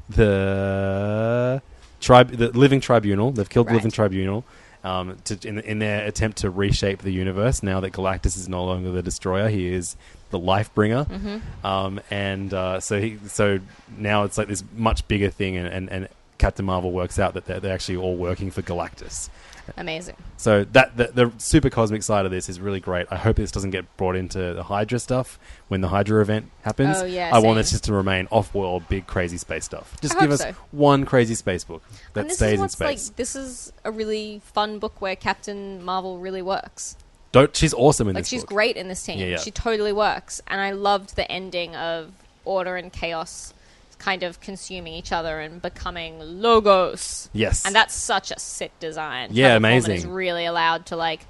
the tribe, the Living Tribunal. They've killed the Living Tribunal um, to, in, in their attempt to reshape the universe. Now that Galactus is no longer the destroyer, he is the life bringer. Mm-hmm. Um, and uh, so he, so now it's like this much bigger thing, and, and, and Captain Marvel works out that they're, they're actually all working for Galactus. Amazing. So that the, the super cosmic side of this is really great. I hope this doesn't get brought into the Hydra stuff when the Hydra event happens. Oh, yeah, I want this just to remain off-world, big crazy space stuff. Just I give us so. one crazy space book that stays is in what's space. like. This is a really fun book where Captain Marvel really works. Don't she's awesome in Like this she's book. great in this team. Yeah, yeah. She totally works, and I loved the ending of Order and Chaos kind of consuming each other and becoming logos. Yes. and that's such a sick design. Yeah, amazing. Is really allowed to like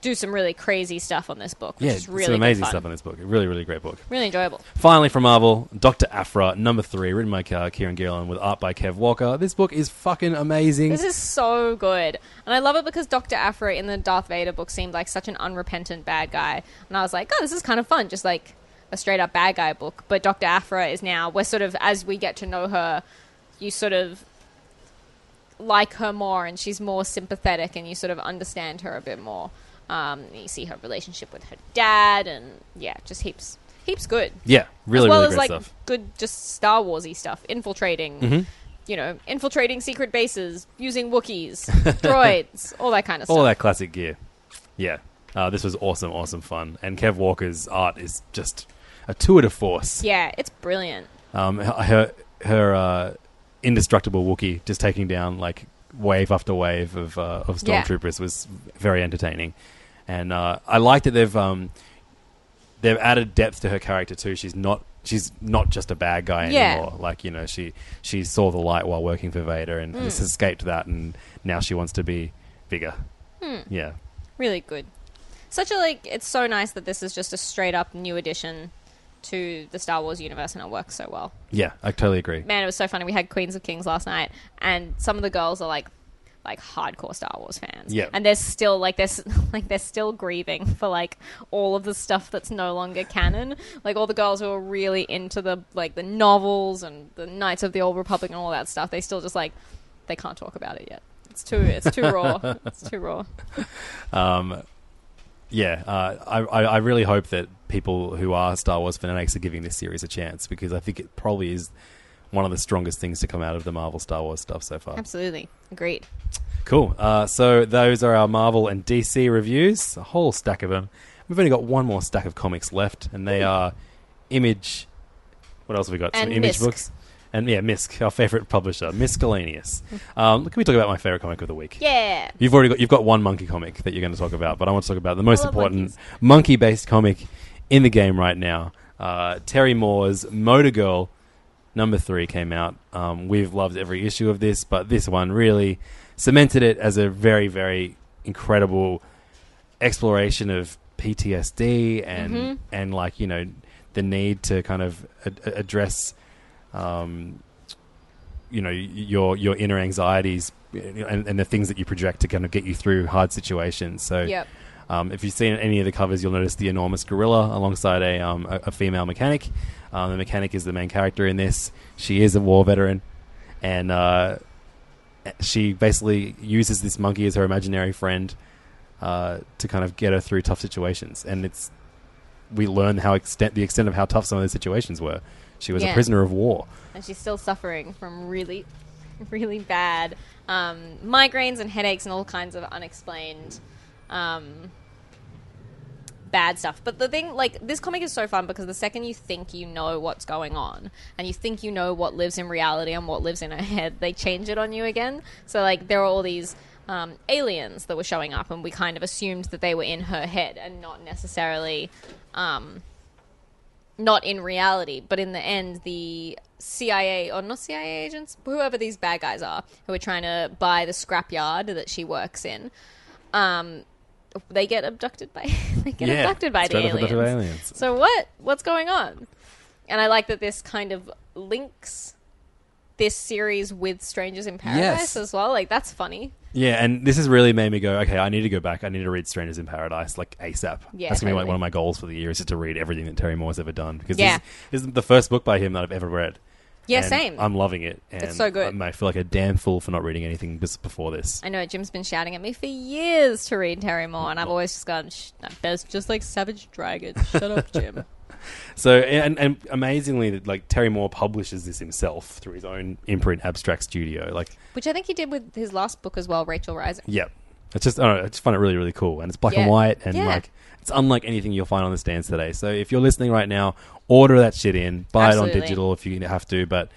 do some really crazy stuff on this book. Which yeah, is really some amazing stuff on this book. Really, really great book. Really enjoyable. Finally, from Marvel, Doctor Aphra, number three, written by uh, Kieron Gillen with art by Kev Walker. This book is fucking amazing. This is so good. And I love it because Dr. Aphra in the Darth Vader book seemed like such an unrepentant bad guy. And I was like, oh, this is kind of fun. Just like a straight up bad guy book. But Dr. Aphra is now, we're sort of, as we get to know her, you sort of like her more and she's more sympathetic and you sort of understand her a bit more. Um, you see her relationship with her dad and yeah, just heaps, heaps good. yeah, really, as well really as like stuff. Mm-hmm. good, just Star Warsy stuff, infiltrating. You know, infiltrating secret bases, using Wookiees, droids, all that kind of stuff. All that classic gear. Yeah. Uh, this was awesome, awesome fun. And Kev Walker's art is just a tour de force. Yeah, it's brilliant. Um, her her uh, indestructible Wookiee just taking down like wave after wave of uh, of Yeah. stormtroopers was very entertaining, and uh, I like that they've um, they've added depth to her character too. She's not she's not just a bad guy Yeah. anymore. Like you know, she she saw the light while working for Vader and Hmm. has escaped that, and now she wants to be bigger. Hmm. Yeah, Really good. Such a like. It's so nice that this is just a straight up new addition to the Star Wars universe, and it works so well. yeah, I totally agree. Man, it was so funny. We had Queens of Kings last night, and some of the girls are like, like hardcore Star Wars fans. Yeah. and they're still like they're like they're still grieving for like all of the stuff that's no longer canon. Like all the girls who are really into the like the novels and the Knights of the Old Republic and all that stuff. They still just like they can't talk about it yet. It's too it's too raw. It's too raw. Um, yeah, uh, I, I really hope that people who are Star Wars fanatics are giving this series a chance because I think it probably is one of the strongest things to come out of the Marvel Star Wars stuff so far. Absolutely agreed. Cool. Uh, so those are our Marvel and DC reviews, a whole stack of them. We've only got one more stack of comics left, and they are Image. What else have we got? Some Image Misk. books. And yeah, Misk, our favorite publisher, Miscellaneous. um, can we talk about my favorite comic of the week? Yeah. You've already got you've got one monkey comic that you're going to talk about, but I want to talk about the most love important monkeys. monkey-based comic in the game right now. Uh, Terry Moore's Motor Girl number three came out. Um, we've loved every issue of this, but this one really cemented it as a very very incredible exploration of PTSD and Mm-hmm. and like you know the need to kind of a- address um, you know your your inner anxieties and, and the things that you project to kind of get you through hard situations. So, Yep. um, if you've seen any of the covers, you'll notice the enormous gorilla alongside a um, a, a female mechanic. Um, the mechanic is the main character in this. She is a war veteran, and uh, she basically uses this monkey as her imaginary friend uh, to kind of get her through tough situations. And it's we learn how extent the extent of how tough some of those situations were. She was a prisoner of war. and she's still suffering from really, really bad um, migraines and headaches and all kinds of unexplained um, bad stuff. But the thing, like, this comic is so fun because the second you think you know what's going on and you think you know what lives in reality and what lives in her head, they change it on you again. So, like, there are all these. Um, aliens that were showing up, and we kind of assumed that they were in her head and not necessarily um, not in reality, but in the end, the CIA or not CIA agents, whoever these bad guys are, who are trying to buy the scrapyard that she works in, um, they get abducted by they get Yeah, abducted by the aliens. abducted by aliens. So what? What's going on? And I like that this kind of links this series with Strangers in Paradise Yes. as well. Like that's funny. Yeah, and this has really made me go, okay, I need to go back. I need to read Strangers in Paradise like ASAP. Yeah, That's gonna be like totally. one of my goals for the year is just to read everything that Terry Moore's ever done because Yeah. this, this is the first book by him that I've ever read. Yeah, And same. I'm loving it. And It's so good. I feel like a damn fool for not reading anything before this. I know Jim's been shouting at me for years to read Terry Moore, and I've always just gone, Shh, no, there's just like Savage Dragon. Shut up, Jim. So and, and amazingly, like Terry Moore publishes this himself through his own imprint, Abstract Studio. Like, Which I think he did with his last book as well, Rachel Rising. yeah, it's just I don't know, I just find it really really cool, and it's black Yeah. and white, and Yeah. like it's unlike anything you'll find on the stands today. So if you're listening right now, order that shit in, buy it on digital if you have to, but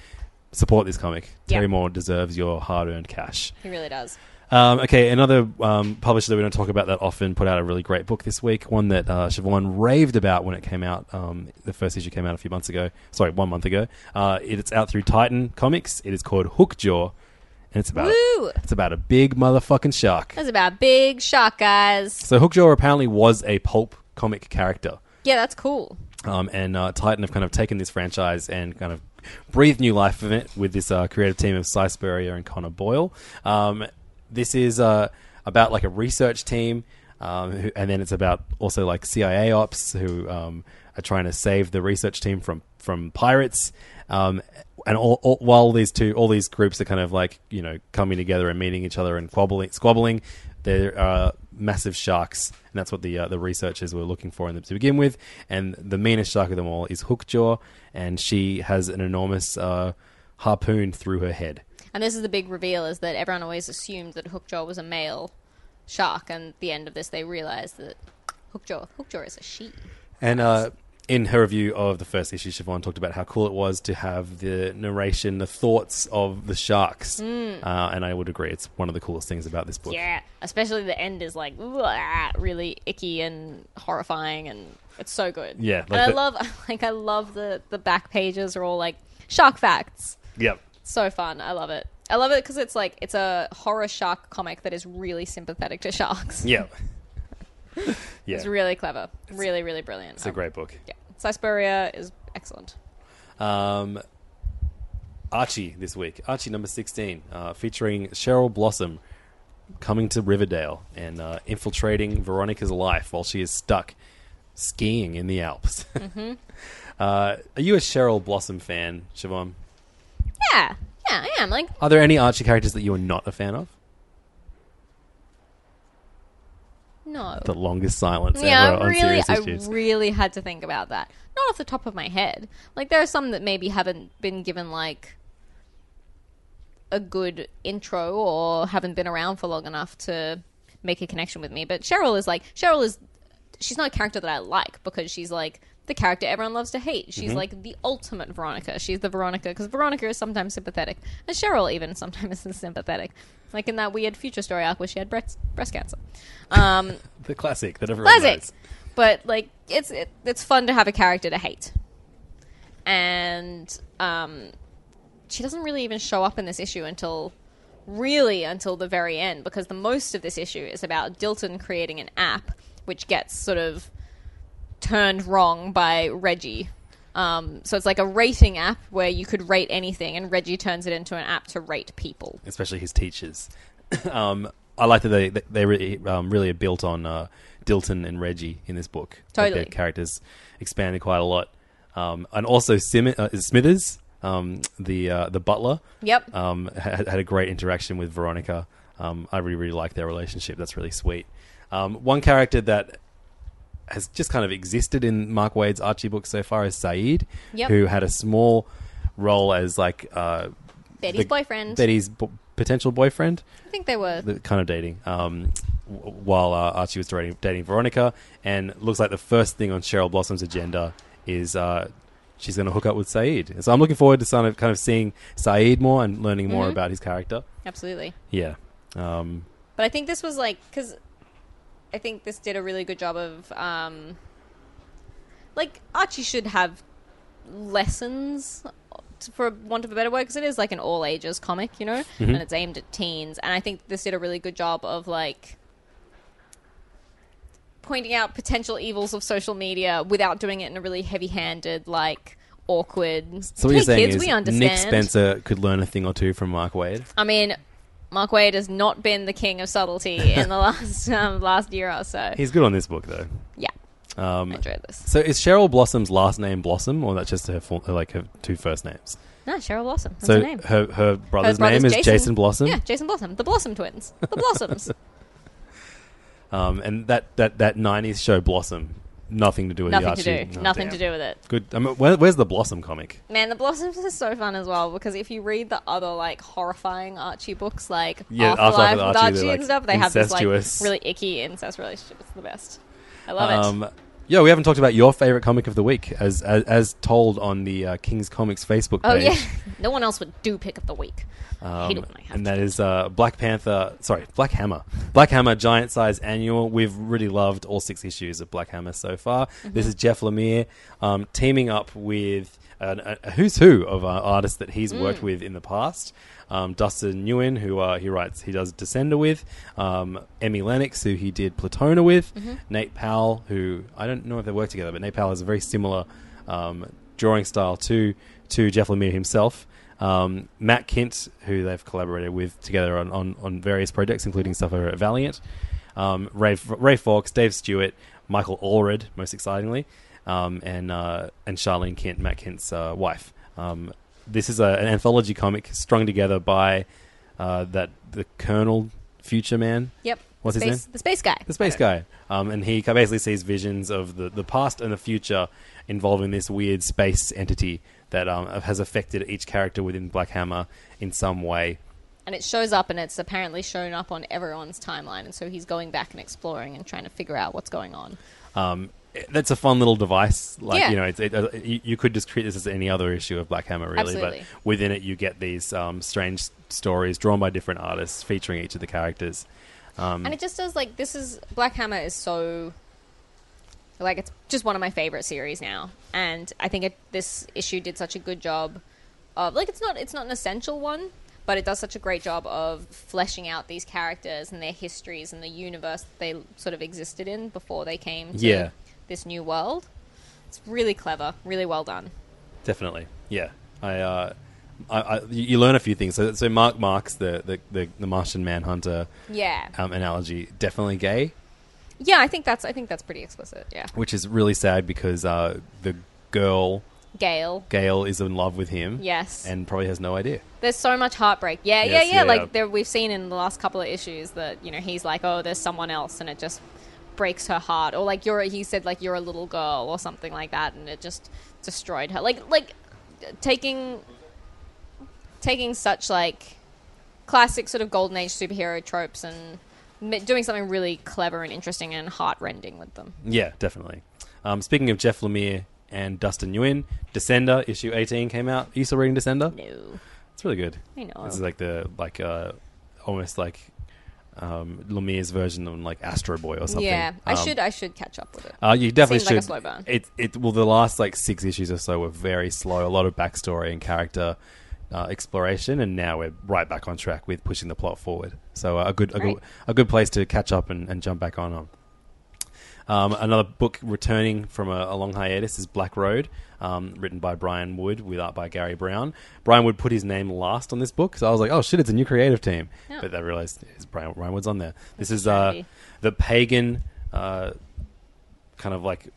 support this comic. Yeah. Terry Moore deserves your hard earned cash. He really does. Um, okay, another um, publisher that we don't talk about that often put out a really great book this week. One that uh, Siobhan raved about when it came out. Um, the first issue came out a few months ago. Sorry, one month ago. Uh, it's out through Titan Comics. It is called Hookjaw, and it's about Woo! it's about a big motherfucking shark. It's about big shark guys. So Hookjaw apparently was a pulp comic character. Yeah, that's cool. Um, and uh, Titan have kind of taken this franchise and kind of breathed new life in it with this uh, creative team of Si Spurrier and Conor Boyle. Um, this is uh, about like a research team, um, who, and then it's about also like CIA ops who um, are trying to save the research team from from pirates. Um, and all, all, while these two, all these groups are kind of like you know coming together and meeting each other and squabbling, squabbling. There are massive sharks, and that's what the uh, the researchers were looking for in them to begin with. And the meanest shark of them all is Hookjaw, and she has an enormous uh, harpoon through her head. And this is the big reveal: is that everyone always assumed that Hookjaw was a male shark, and at the end of this, they realize that Hookjaw Hookjaw is a she. And uh, in her review of the first issue, Siobhan talked about how cool it was to have the narration, the thoughts of the sharks, uh, and I would agree. It's one of the coolest things about this book. Mm. Yeah, especially the end is like really icky and horrifying, and it's so good. Yeah, and like I the- love like I love the the back pages are all like shark facts. Yep. So fun. I love it. I love it because it's like it's a horror shark comic that is really sympathetic to sharks. Yep. yeah. It's really clever. Really, really brilliant. It's a great book. Yeah. Si Spurrier is excellent. Um, Archie this week. Archie number 16, uh, featuring Cheryl Blossom coming to Riverdale and uh, infiltrating Veronica's life while she is stuck skiing in the Alps. Mm-hmm. uh, are you a Cheryl Blossom fan, Siobhan? Yeah. Yeah, I am. Like, Are there any Archie characters that you are not a fan of? no. The longest silence yeah, ever on really, serious I issues. really had to think about that. Not off the top of my head. Like there are some that maybe haven't been given like a good intro or haven't been around for long enough to make a connection with me. But Cheryl is like Cheryl is she's not a character that I like because she's like the character everyone loves to hate. She's Mm-hmm. like the ultimate Veronica. She's the Veronica because Veronica is sometimes sympathetic, and Cheryl even sometimes is sympathetic. Like in that weird future story arc where she had breast breast cancer. Um, the classic that everyone classic. knows. But like it's it, it's fun to have a character to hate, and um, she doesn't really even show up in this issue until really until the very end because the most of this issue is about Dilton creating an app which gets sort of turned wrong by Reggie. Um, so it's like a rating app where you could rate anything, and Reggie turns it into an app to rate people. especially his teachers. um, I like that they they- they really, um, really are built on uh, Dilton and Reggie in this book. Like, Totally. their characters expanded quite a lot, um, and also Sim- uh, Smithers, um, the uh, the butler. Yep. Um, had, had a great interaction with Veronica. Um, I really really like their relationship. That's really sweet. Um, one character that has just kind of existed in Mark Waid's Archie books so far is Saeed, Yep. who had a small role as like uh, Betty's the- boyfriend. Betty's b- potential boyfriend, I think they were. the kind of dating. Um, w- while uh, Archie was dating, dating Veronica, and looks like the first thing on Cheryl Blossom's agenda is uh, she's going to hook up with Saeed. So I'm looking forward to kind of kind of seeing Saeed more and learning more Mhm. about his character. Absolutely. Yeah. Um, But I think this was like because I think this did a really good job of um, like Archie should have lessons for want of a better word because it is like an all ages comic, you know, Mm-hmm. and it's aimed at teens. And I think this did a really good job of like pointing out potential evils of social media without doing it in a really heavy handed like. Awkward. so what hey you're saying kids, is we understand. Nick Spencer could learn a thing or two from Mark Waid. I mean, Mark Waid has not been the king of subtlety in the last um, last year or so. He's good on this book though. yeah, Um, I enjoyed this. so is Cheryl Blossom's last name Blossom, or that's just her full, like her two first names? No, Cheryl Blossom. That's so her name. her her brother's, Her brother's name is Jason, Blossom. Yeah, Jason Blossom. The Blossom twins. The Blossoms. Um, and that, that, that 90s show Blossom, nothing to do with Nothing the to Archie. do. Oh, Nothing damn. to do with it. Good. I mean, where, where's the Blossom comic? Man, the Blossoms is so fun as well because if you read the other like horrifying Archie books, like Yeah, Afterlife Afterlife with with Archie, Archie, they're, and stuff, they have this like incestuous. really icky incest relationship. It's the best. I love it. Um, yeah, we haven't talked about your favorite comic of the week, as as, as told on the uh, King's Comics Facebook page. Oh yeah, no one else would do pick of the week. I hate it Um, when I have and that is uh, Black Panther. Sorry, Black Hammer. Black Hammer Giant Size Annual. We've really loved all six issues of Black Hammer so far. Mm-hmm. This is Jeff Lemire um, teaming up with an, a, a who's who of uh, artists that he's Mm. worked with in the past. Um, Dustin Nguyen, who uh, he writes, he does Descender with. Um, Emi Lenox, who he did Plutona with. Mm-hmm. Nate Powell, who I don't know if they work together, but Nate Powell has a very similar um, drawing style to to Jeff Lemire himself. Um, Matt Kindt, who they've collaborated with together on, on, on various projects, including stuff over at Valiant. Um, Ray, Ray Fawkes, Dave Stewart, Michael Allred, most excitingly, um, and uh, and Sharlene Kindt, Matt Kindt's uh, wife. Um, this is a, an anthology comic strung together by uh, that the Colonel Future Man, Yep. What's his name? The space guy. the space guy, um, and he basically sees visions of the, the past and the future involving this weird space entity that um, has affected each character within Black Hammer in some way. and it shows up and it's apparently shown up on everyone's timeline and so he's going back and exploring and trying to figure out what's going on Um, that's a fun little device. Like Yeah. you know, it's, it, uh, you, you could just treat this as any other issue of Black Hammer, really. Absolutely. But within it, you get these um, strange stories drawn by different artists, featuring each of the characters. Um, and it just does like this is Black Hammer is so like it's just one of my favorite series now, and I think it, this issue did such a good job of like it's not it's not an essential one, but it does such a great job of fleshing out these characters and their histories and the universe that they sort of existed in before they came to Yeah. This new world. It's really clever, really well done. Definitely, yeah. I, uh, I, I you learn a few things. So, so Mark Markz, the the, the, the Martian Manhunter Yeah, um, analogy, definitely gay, yeah. I think that's I think that's pretty explicit. Yeah, which is really sad because uh, the girl Gale. Gail is in love with him. Yes. and probably has no idea. There's so much heartbreak. Yeah, Yes, yeah, yeah. yeah, Like there, we've seen in the last couple of issues that you know he's like, oh, there's someone else, and it just breaks her heart. Or like you're, he said like you're a little girl or something like that, and it just destroyed her. Like like taking taking such like classic sort of golden age superhero tropes and doing something really clever and interesting and heartrending with them. Yeah, definitely. Um, speaking of Jeff Lemire and Dustin Nguyen, Descender issue eighteen came out. Are you still reading Descender? No, It's really good. I know. This is like the like uh, almost like um, Lemire's version of like Astro Boy or something. yeah, I Um, should I should catch up with it. Uh, you definitely Seems like a should. slow burn. It it well the last like six issues or so were very slow. A lot of backstory and character uh, exploration, and now we're right back on track with pushing the plot forward. So uh, a good a Right. good a good place to catch up and, and jump back on on. Um, another book returning from a, a long hiatus is Black Road, um, written by Brian Wood with art by Garry Brown. Brian Wood put his name last on this book, so I was like, "Oh shit, it's a new creative team." Yeah. But I realized it's Brian, Brian Wood's on there. This That's is uh, the pagan, uh, kind of like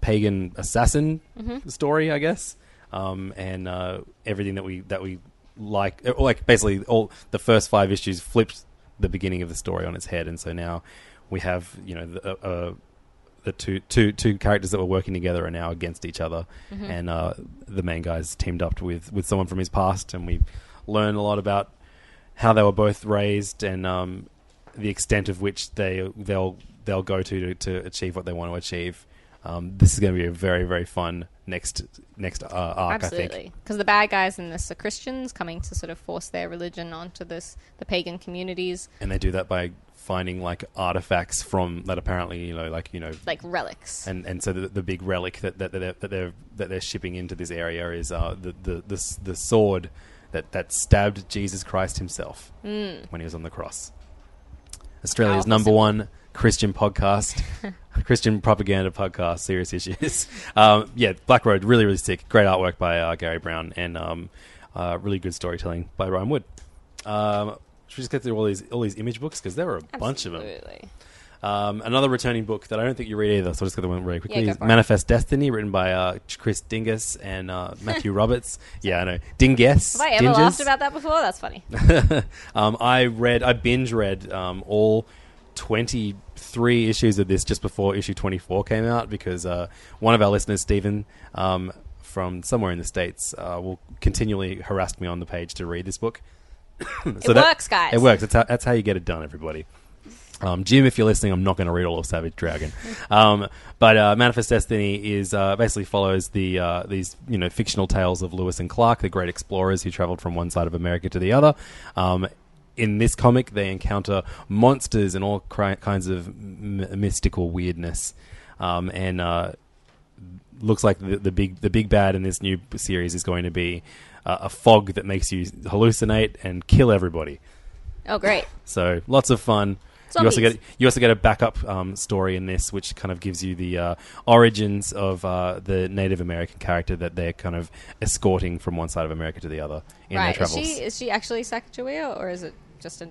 pagan assassin Mm-hmm. story, I guess, um, and uh, everything that we that we like, uh, like basically all the first five issues flipped the beginning of the story on its head, and so now we have you know the, uh, uh, the two two two characters that were working together are now against each other, Mm-hmm. and uh, the main guy's teamed up with with someone from his past, and we learn a lot about how they were both raised and um, the extent of which they they'll they'll go to to, to achieve what they want to achieve. Um, this is going to be a very very fun next next uh, arc. I think. Absolutely, because the bad guys in this are Christians coming to sort of force their religion onto this the pagan communities, and they do that by finding like artifacts from that apparently you know like you know like relics. and and so the, the big relic that that, that, they're, that they're that they're shipping into this area is uh, the, the the the sword that that stabbed Jesus Christ himself when he was on the cross. Australia's number one Christian podcast, Christian propaganda podcast, serious issues. Um, yeah, Black Road, really really sick. Great artwork by uh, Garry Brown and um, uh, really good storytelling by Ryan Wood. Um, should we just get through all these all these image books because there were a bunch of them. Absolutely. Um, another returning book that I don't think you read either, so I'll just get the one really quickly. Yeah, for it. Manifest Destiny, written by uh, Chris Dingess and uh, Matthew Roberts. Yeah, I know. Dingus. Have I ever Dingess. laughed about that before? That's funny. um, I read, I binge read um, all 23 issues of this just before issue 24 came out because uh, one of our listeners, Stephen, um, from somewhere in the States, uh, will continually harass me on the page to read this book. so It works, guys. It works. That's how, that's how you get it done, everybody. Um, Jim, if you're listening, I'm not going to read all of Savage Dragon, um, but uh, Manifest Destiny is uh, basically follows the uh, these you know fictional tales of Lewis and Clark, the great explorers who traveled from one side of America to the other. Um, in this comic, they encounter monsters and all cri- kinds of m- mystical weirdness, um, and uh, looks like the, the big the big bad in this new series is going to be uh, a fog that makes you hallucinate and kill everybody. Oh, great. So lots of fun. You also get you also get a backup um, story in this, which kind of gives you the uh, origins of uh, the Native American character that they're kind of escorting from one side of America to the other in their right. Is travels. she is she actually Sacagawea or is it just a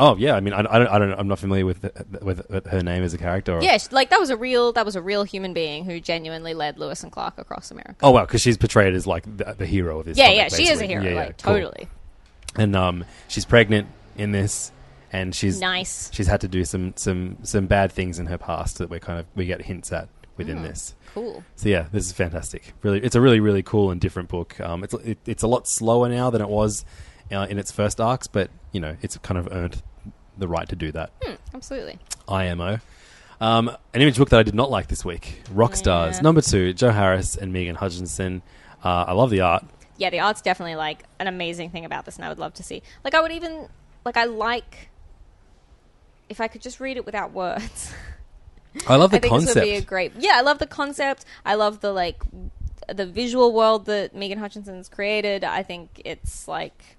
Oh yeah, I mean I, I don't, I don't I'm not familiar with with, with her name as a character. Or, Yeah, she- like that was a real that was a real human being who genuinely led Lewis and Clark across America. Oh wow, because she's portrayed as like the, the hero of this. yeah, comic, yeah, she is a hero, Yeah, yeah, like cool. totally. And um, she's pregnant in this, and she's Nice. She's had to do some some some bad things in her past that we're kind of we get hints at within this. Cool. So yeah, this is fantastic. Really, it's a really really cool and different book. Um, it's it, it's a lot slower now than it was uh, in its first arcs, but you know it's kind of earned the right to do that. Hmm, absolutely. IMO. Um, an image book that I did not like this week: Rock Rockstars, number two, Joe Harris and Megan Hutchison. Uh, I love the art. Yeah, the art's definitely like an amazing thing about this, and I would love to see. Like, I would even like. I like if I could just read it without words. I love the I think this would be a concept. great. Yeah, I love the concept. I love the like the visual world that Megan Hutchison's created. I think it's like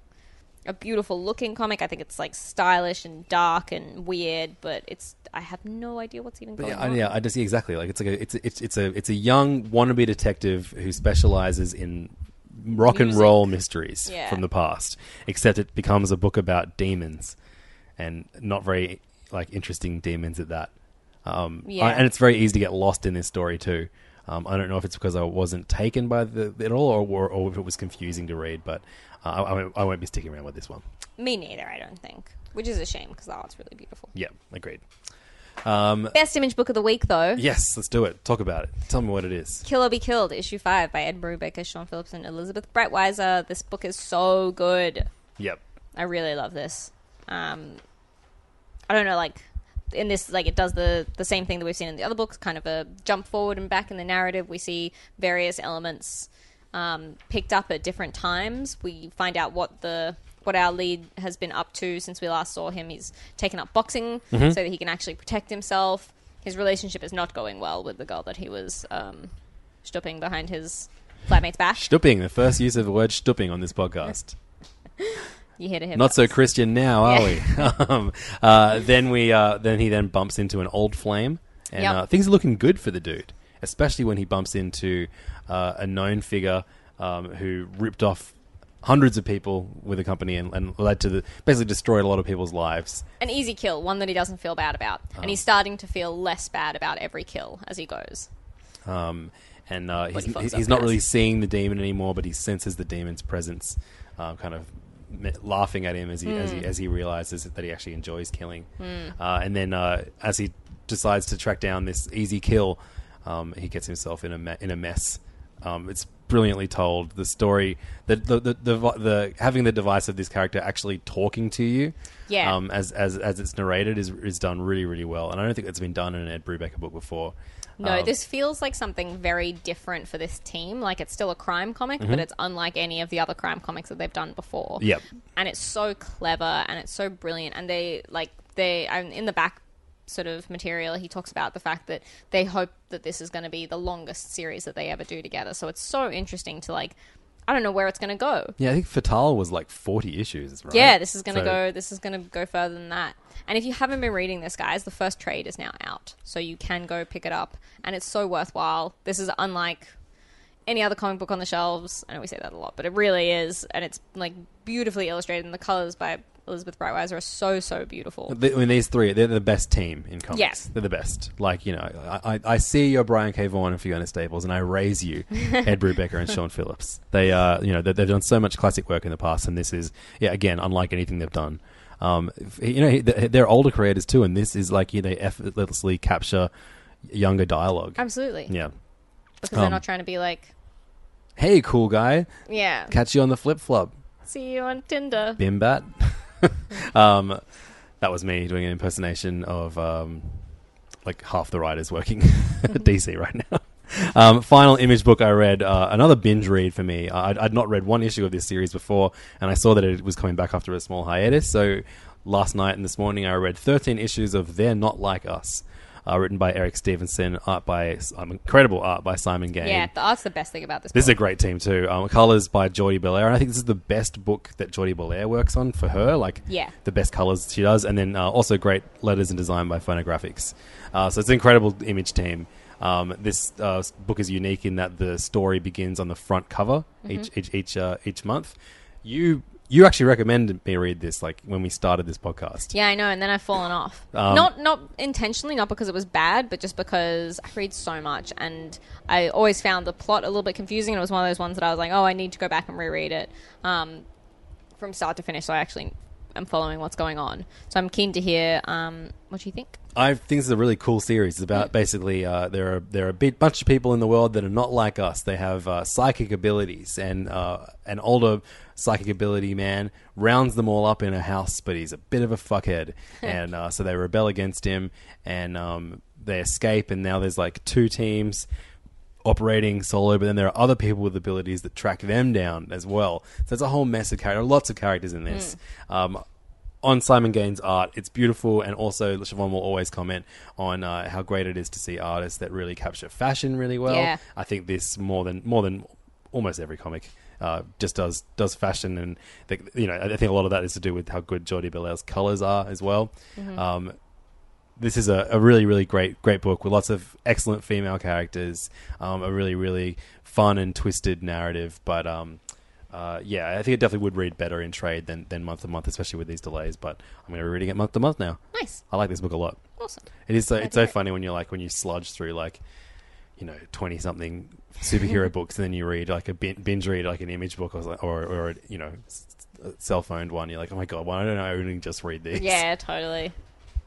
a beautiful looking comic. I think it's like stylish and dark and weird, but it's I have no idea what's even But going yeah, I, on. yeah, I just see exactly like it's like a it's it's it's a it's a young wannabe detective who specializes in rock and roll mysteries Yeah. from the past. Except it becomes a book about demons, and not very like interesting demons at that. Um, Yeah. I- and it's very easy to get lost in this story too. Um, I don't know if it's because I wasn't taken by the at all, or, or, or if it was confusing to read. But uh, I, I, won't, be sticking around with this one. Me neither. I don't think, which is a shame because the art's really beautiful. Yeah, agreed. Um, Best image book of the week though. yes, let's do it. Talk about it. Tell me what it is. Kill or Be Killed, issue five by Ed Brubaker, Sean Phillips, and Elizabeth Breitweiser. This book is so good. Yep. I really love this. Um, I don't know, like in this, like it does the the same thing that we've seen in the other books, kind of a jump forward and back in the narrative. We see various elements um, picked up at different times. We find out what the what our lead has been up to since we last saw him. He's taken up boxing so that he can actually protect himself. His relationship is not going well with the girl that he was um, stooping behind his flatmate's back. Stupping, the first use of the word stupping on this podcast. You hear to him. Not so Christian now, are we? um, uh, then we, uh, then he then bumps into an old flame, and Yep. uh, things are looking good for the dude, especially when he bumps into uh, a known figure um, who ripped off hundreds of people with a company and, and led to the basically destroyed a lot of people's lives. an easy kill, one that he doesn't feel bad about, and he's starting to feel less bad about every kill as he goes. Um, and uh, he's, he fucks he's, up not really seeing the demon anymore, but he senses the demon's presence, um, kind of laughing at him as he, as Hmm. he as he realizes that he actually enjoys killing. Uh, and then uh, as he decides to track down this easy kill, um, he gets himself in a me- in a mess. Um, it's brilliantly told. The story, the the, the the the having the device of this character actually talking to you, Yeah. um, as as as it's narrated is is done really really well. And I don't think it's been done in an Ed Brubaker book before. No, Um, this feels like something very different for this team. Like it's still a crime comic, but it's unlike any of the other crime comics that they've done before. Mm-hmm. Yep. and it's so clever and it's so brilliant. And they like they I'm in the back sort of material. He talks about the fact that they hope that this is going to be the longest series that they ever do together. So it's so interesting to like. I don't know where it's going to go. Yeah, I think Fatal was like 40 issues, right? Yeah, this is going to So- go. This is going to go further than that. And if you haven't been reading this, guys, the first trade is now out, so you can go pick it up, and it's so worthwhile. This is unlike any other comic book on the shelves. I know we say that a lot, but it really is, and it's like beautifully illustrated. And the colors by Elizabeth Breitweiser are so so beautiful. I mean, these three, they're the best team in comics. Yes. They're the best. Like, you know, I, I, I see your Brian K. Vaughan and Fiona Staples, and I raise you, Ed Brubaker and Sean Phillips. They, are, you know, they, they've done so much classic work in the past, and this is, yeah, again, unlike anything they've done. Um, you know, they're older creators too, and this is like, you know, they effortlessly capture younger dialogue. Absolutely, Yeah. because they're Um, not trying to be like, Hey, cool guy, yeah, catch you on the flip flop. see you on Tinder. Bimbat. um, that was me doing an impersonation of um, like half the writers working at DC right now. Um, final image book I read, uh, another binge read for me. I'd, I'd not read one issue of this series before, and I saw that it was coming back after a small hiatus. So last night and this morning, I read 13 issues of They're Not Like Us, uh, written by Eric Stephenson, art by um, incredible art by Simon Gane. Yeah, the art's the best thing about this. This is a great team too. Um, colors by Jordie Bellaire, and I think this is the best book that Jordie Bellaire works on for her. Like, Yeah. the best colors she does, and then uh, also great letters and design by Fonografiks. Uh, so it's an incredible image team. Um, this uh, book is unique in that the story begins on the front cover Mm-hmm. each each each, uh, each month. You you actually recommended me read this like when we started this podcast. Yeah, I know, and then I've fallen off. Um, not not intentionally, not because it was bad, but just because I read so much, and I always found the plot a little bit confusing. And it was one of those ones that I was like, oh, I need to go back and reread it um, from start to finish, so I actually am following what's going on. So I'm keen to hear um, what you think. I think this is a really cool series. It's about basically uh, there are there are a bit, bunch of people in the world that are not like us. They have uh, psychic abilities, and uh, an older psychic ability man rounds them all up in a house, but he's a bit of a fuckhead, and uh, so they rebel against him. And um, they escape, and now there's like two teams operating solo, but then there are other people with abilities that track them down as well. So there's a whole mess of characters, lots of characters in this. Um, on Simon Gane's art, it's beautiful, and also Siobhan will always comment on uh, how great it is to see artists that really capture fashion really well. Yeah. I think this more than more than almost every comic. Uh, just does does fashion and the, you know I think a lot of that is to do with how good Jordie Bellaire's colors are as well. Um, this is a, a really really great great book with lots of excellent female characters, um, a really really fun and twisted narrative. But um, uh, yeah, I think it definitely would read better in trade than, than month to month, especially with these delays. But I'm going to be reading it month to month now. Nice. I like this book a lot. Awesome. It is so Glad it's so funny when you're like when you sludge through like you know twenty something superhero books and then you read like a binge read like an image book or or, or you know cell phoned one. You're like, oh my god, why don't I only just read these? Yeah, totally.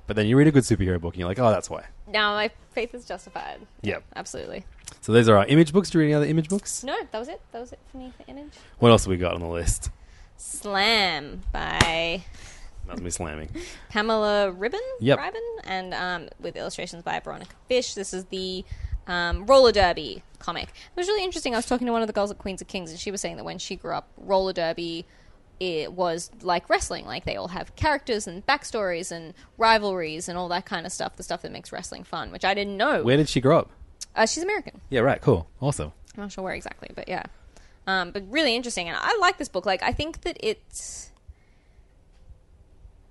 But then you read a good superhero book and you're like, oh, that's why. Now my faith is justified. Yeah. Absolutely. So those are our image books. Do you read any other image books? No, that was it. That was it for me for image. What else have we got on the list? Slam by That's me slamming. Pamela Ribon. Yep. Ribon, and um, with illustrations by Veronica Fish. This is the um, roller derby comic. It was really interesting. I was talking to one of the girls at Queens of Kings, and she was saying that when she grew up, roller derby it was like wrestling. Like they all have characters and backstories and rivalries and all that kind of stuff. The stuff that makes wrestling fun, which I didn't know. Where did she grow up? Uh, she's American. Yeah, right. Cool. Awesome. I'm not sure where exactly, but yeah. Um, but really interesting, and I like this book. Like, I think that it's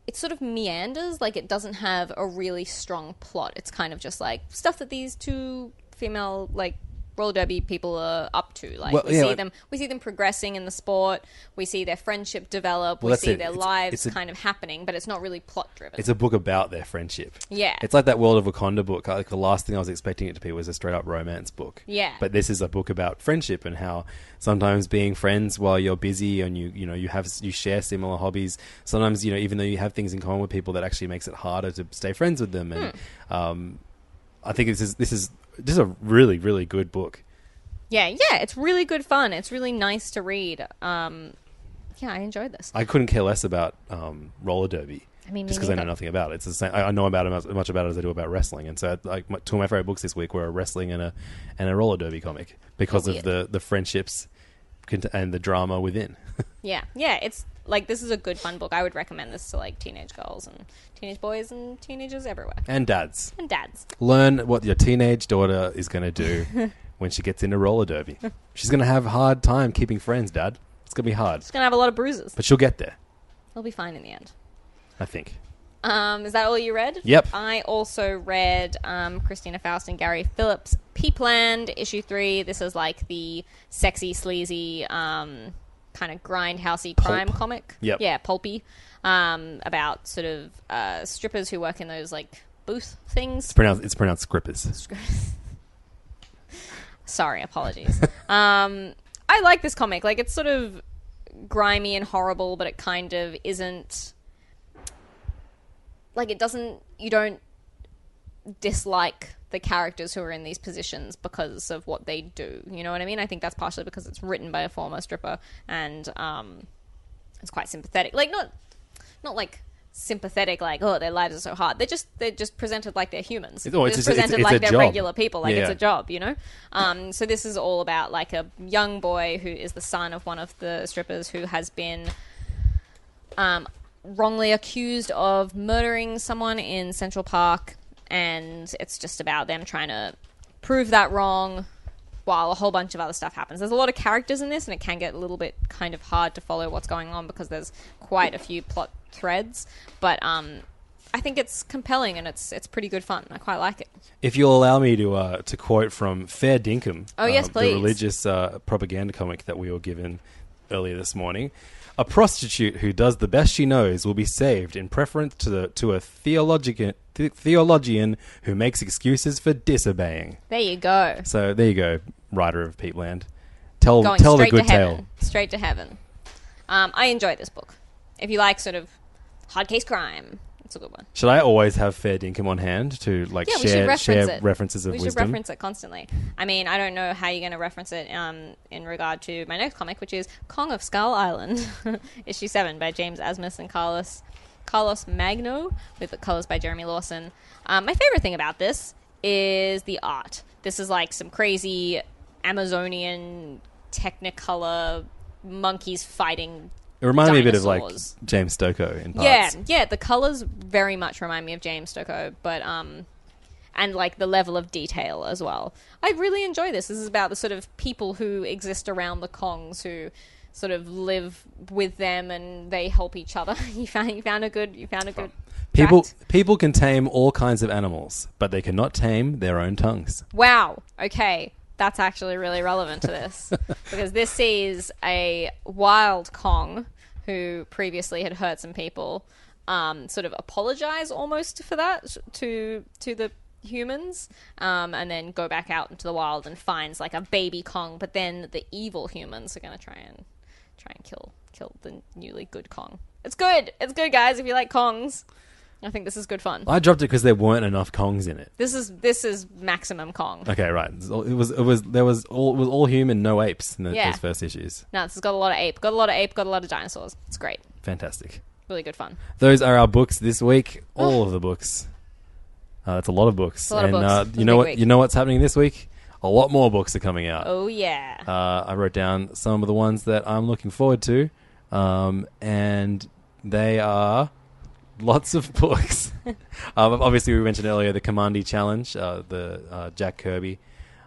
it sort of meanders. Like, it doesn't have a really strong plot. It's kind of just like stuff that these two female like roller derby people are up to. Like, Well, we yeah, see like- them, we see them progressing in the sport. We see their friendship develop. Well, we see it. their It's- lives it's a- kind of happening, but it's not really plot driven. It's a book about their friendship. Yeah. It's like that World of Wakanda book. Like the last thing I was expecting it to be was a straight up romance book. Yeah. But this is a book about friendship and how sometimes being friends while you're busy and you you know you have you share similar hobbies. Sometimes you know even though you have things in common with people, that actually makes it harder to stay friends with them. And Hmm. um, I think this is this is this is a really really good book. yeah, yeah. It's really good fun. It's really nice to read. Um, yeah, I enjoyed this. I couldn't care less about um, roller derby. I mean, just because I know nothing about it. It's the same. I know about it as much about it as I do about wrestling, and so like my, two of my favorite books this week were a wrestling and a and a roller derby comic because Oh, of the the friendships and the drama within. Yeah, yeah, it's like this is a good fun book. I would recommend this to like teenage girls and teenage boys and teenagers everywhere and dads, and dads. learn what your teenage daughter is going to do when she gets into roller derby. She's going to have a hard time keeping friends, Dad. It's going to be hard, It's gonna have a lot of bruises. but she'll get there. They'll be fine in the end. I think. Um, is that all you read? Yep. I also read um, Christina Faust and Gary Phillips' Peepland issue three. This is like the sexy, sleazy, um, kind of grindhousey crime comic. Yep. Yeah, pulpy. Um, about sort of uh, strippers who work in those like booth things. It's pronounced. It's pronounced Scrippers. Sorry, apologies. um, I like this comic. Like, it's sort of grimy and horrible, but it kind of isn't. Like, it doesn't. You don't dislike the characters who are in these positions because of what they do. You know what I mean? I think that's partially because it's written by a former stripper and um, it's quite sympathetic. Like, not. Not like sympathetic like oh their lives are so hard they're just they're just presented like they're humans Oh, it's they're just- presented it's like a they're job. regular people like it's a job you know um, so this is all about like a young boy who is the son of one of the strippers who has been um, wrongly accused of murdering someone in Central Park, and it's just about them trying to prove that wrong while a whole bunch of other stuff happens. There's a lot of characters in this, and it can get a little bit kind of hard to follow what's going on because there's quite a few plot threads. But um, I think it's compelling and it's it's pretty good fun. I quite like it. If you'll allow me to uh, to quote from Fair Dinkum, Oh, yes, um, please. the religious uh, propaganda comic that we were given earlier this morning. A prostitute who does the best she knows will be saved in preference to the to a theologian the- theologian who makes excuses for disobeying. There you go. So there you go, writer of Peepland. Tell Going tell the straight good to heaven. tale. Straight to heaven. Um, I enjoyed this book. If you like sort of hard case crime, it's a good one. Should I always have Fair Dinkum on hand to like Yeah, we should share reference share it. references of we wisdom? should reference it constantly. I mean, I don't know how you're going to reference it um, in regard to my next comic, which is Kong of Skull Island, issue seven by James Asmus and Carlos Carlos Magno, with the colors by Jeremy Lawson. Um, my favorite thing about this is the art. This is like some crazy Amazonian Technicolor monkeys fighting. It reminded me a bit of like. James Stokoe in parts. Yeah, yeah. The colors very much remind me of James Stokoe, but um, and like the level of detail as well. I really enjoy this. This is about the sort of people who exist around the Kongs who sort of live with them and they help each other. you found you found a good you found a good People fact? people can tame all kinds of animals, but they cannot tame their own tongues. Wow. Okay. That's actually really relevant to this because this sees a wild Kong who previously had hurt some people um, sort of apologize almost for that to to the humans um, and then go back out into the wild and finds like a baby Kong but then the evil humans are going to try and try and kill kill the newly good Kong. It's good. It's good guys if you like Kongs. I think this is good fun. I dropped it because there weren't enough Kongs in it. This is this is maximum Kong. Okay, right. It was it was there was all it was all human, no apes in the, Yeah. those first issues. No, this has got a lot of ape. Got a lot of ape. Got a lot of dinosaurs. It's great. Fantastic. Really good fun. Those are our books this week. All of the books. Uh, that's a lot of books. a lot of and books. Uh, It's you know big what? week. You know what's happening this week? A lot more books are coming out. Oh yeah. Uh, I wrote down some of the ones that I'm looking forward to, um, and they are lots of books. um, obviously, we mentioned earlier the Kamandi Challenge, uh, the uh, Jack Kirby,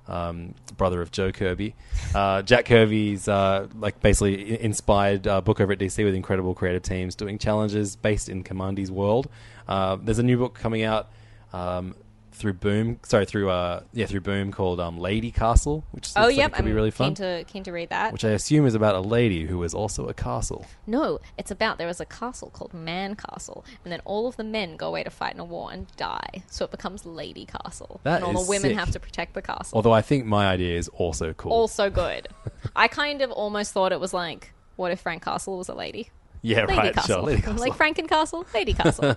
um, brother of Joe Kirby. Uh, Jack Kirby's uh, like basically inspired uh, book over at DC with incredible creative teams doing challenges based in Kamandi's world. Uh, there's a new book coming out. Um, through Boom, sorry, through uh, yeah, through Boom called um, Lady Castle, which oh looks like yep. could I'm be really fun. keen to keen to read that. Which I assume is about a lady who is also a castle. no, it's about there is a castle called Man Castle, and then all of the men go away to fight in a war and die. So it becomes Lady Castle, That and all the women sick. have to protect the castle. Although I think my idea is also cool. also good. I kind of almost thought it was like, what if Frank Castle was a lady? yeah, Lady right. Castle. Sure, Lady Castle. like Franken Castle, Lady Castle.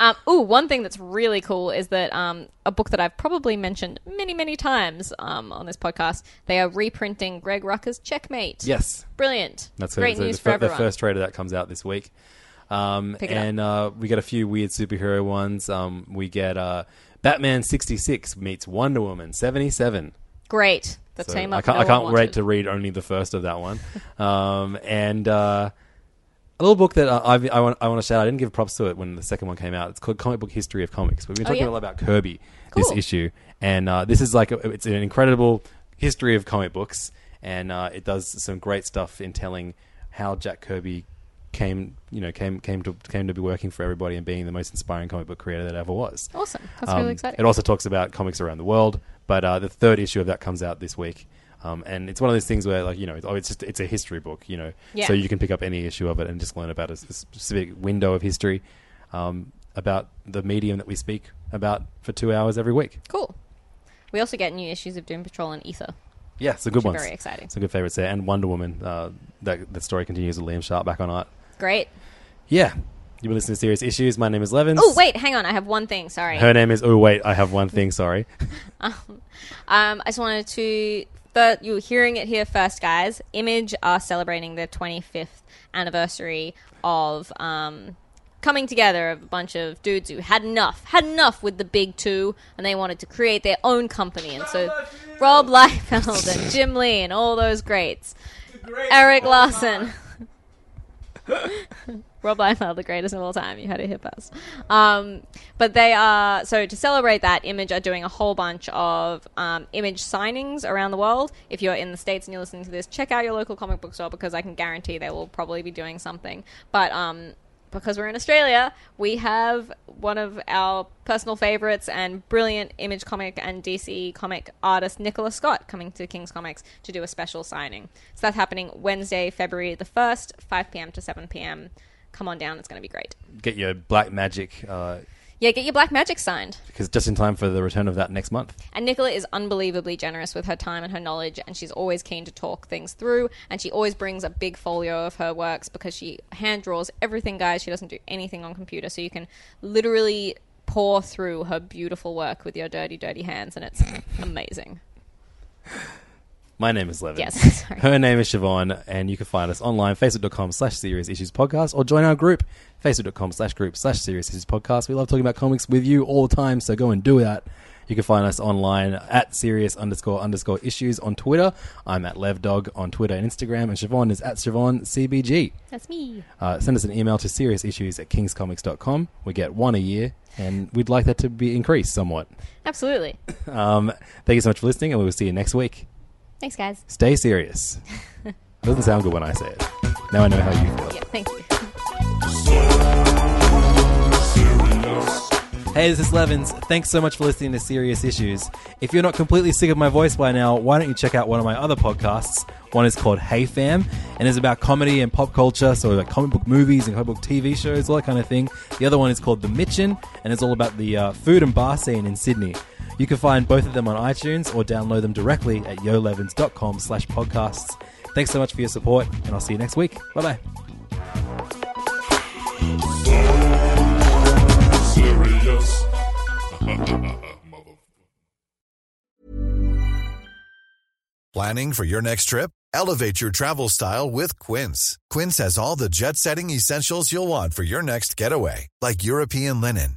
Um, ooh, one thing that's really cool is that um, a book that I've probably mentioned many, many times um, on this podcast. They are reprinting Greg Rucka's Checkmate. yes, brilliant. that's great news the, for fir- the everyone. first trailer that comes out this week. Um, Pick it up. and uh, we get a few weird superhero ones. Um, we get uh, Batman sixty six meets Wonder Woman seventy seven. Great. The So team I up. can't, no I can't wait to read only the first of that one. um, and uh, a little book that uh, I've, I want I want to shout. out. I didn't give props to it when the second one came out. It's called Comic Book History of Comics. We've been Oh, talking yeah? a lot about Kirby this Cool. issue, and uh, this is like a, it's an incredible history of comic books, and uh, it does some great stuff in telling how Jack Kirby came you know came came to came to be working for everybody and being the most inspiring comic book creator that ever was. Awesome. That's Um, really exciting. It also talks about comics around the world, but uh, the third issue of that comes out this week. Um, and it's one of those things where, like, you know, it's, oh, it's just it's a history book, you know, Yeah. so you can pick up any issue of it and just learn about a specific window of history, um, about the medium that we speak about for two hours every week. cool. We also get new issues of Doom Patrol and Ether. Yeah, it's a good one. very exciting. Some good favorites there, and Wonder Woman. Uh, that that story continues with Liam Sharp back on art. Great. Yeah, you've been listening to Serious Issues. My name is Levin. Oh wait, hang on. I have one thing. Sorry. Her name is. Oh wait, I have one thing. Sorry. Um, I just wanted to. But you're hearing it here first, guys. Image are celebrating the 25th anniversary of um, coming together of a bunch of dudes who had enough, had enough with the big two, and they wanted to create their own company. And so, Rob Liefeld and Jim Lee and all those greats, Erik Larsen. Rob Liefeld, the greatest of all time. You had it here first. Um, but they are so to celebrate that Image are doing a whole bunch of um, Image signings around the world. If you're in the states and you're listening to this, check out your local comic book store because I can guarantee they will probably be doing something. But um, because we're in Australia, we have one of our personal favorites and brilliant Image comic and DC comic artist Nicola Scott coming to King's Comics to do a special signing. So that's happening Wednesday, February the 1st, 5 p.m. to 7 p.m. Come on down, it's going to be great. Get your Black Magic uh, Yeah, get your Black Magic signed. because just in time for the return of that next month. And Nicola is unbelievably generous with her time and her knowledge, and she's always keen to talk things through. And she always brings a big folio of her works because she hand draws everything, guys. She doesn't do anything on computer, so you can literally pour through her beautiful work with your dirty, dirty hands, and it's amazing. My name is Levin. Yes, sorry. Her name is Siobhan, and you can find us online, facebook.com slash serious issues podcast, or join our group, facebook.com slash group slash serious issues podcast. We love talking about comics with you all the time, so go and do that. You can find us online at serious underscore underscore issues on Twitter. I'm at LevDog on Twitter and Instagram, and Siobhan is at Siobhan CBG. That's me. Uh, send us an email to seriousissues at kingscomics.com. We get one a year, and we'd like that to be increased somewhat. Absolutely. Um, thank you so much for listening, and we will see you next week. Thanks, guys. Stay serious. it doesn't sound good when I say it. Now I know how you feel. Yeah, thank you. Hey, this is Levins. Thanks so much for listening to Serious Issues. If you're not completely sick of my voice by now, why don't you check out one of my other podcasts? One is called Hey Fam, and it's about comedy and pop culture, so like comic book movies and comic book TV shows, all that kind of thing. The other one is called The Mitchin, and it's all about the uh, food and bar scene in Sydney. You can find both of them on iTunes or download them directly at yolevins.com slash podcasts. Thanks so much for your support, and I'll see you next week. Bye bye. Planning for your next trip? Elevate your travel style with Quince. Quince has all the jet setting essentials you'll want for your next getaway, like European linen,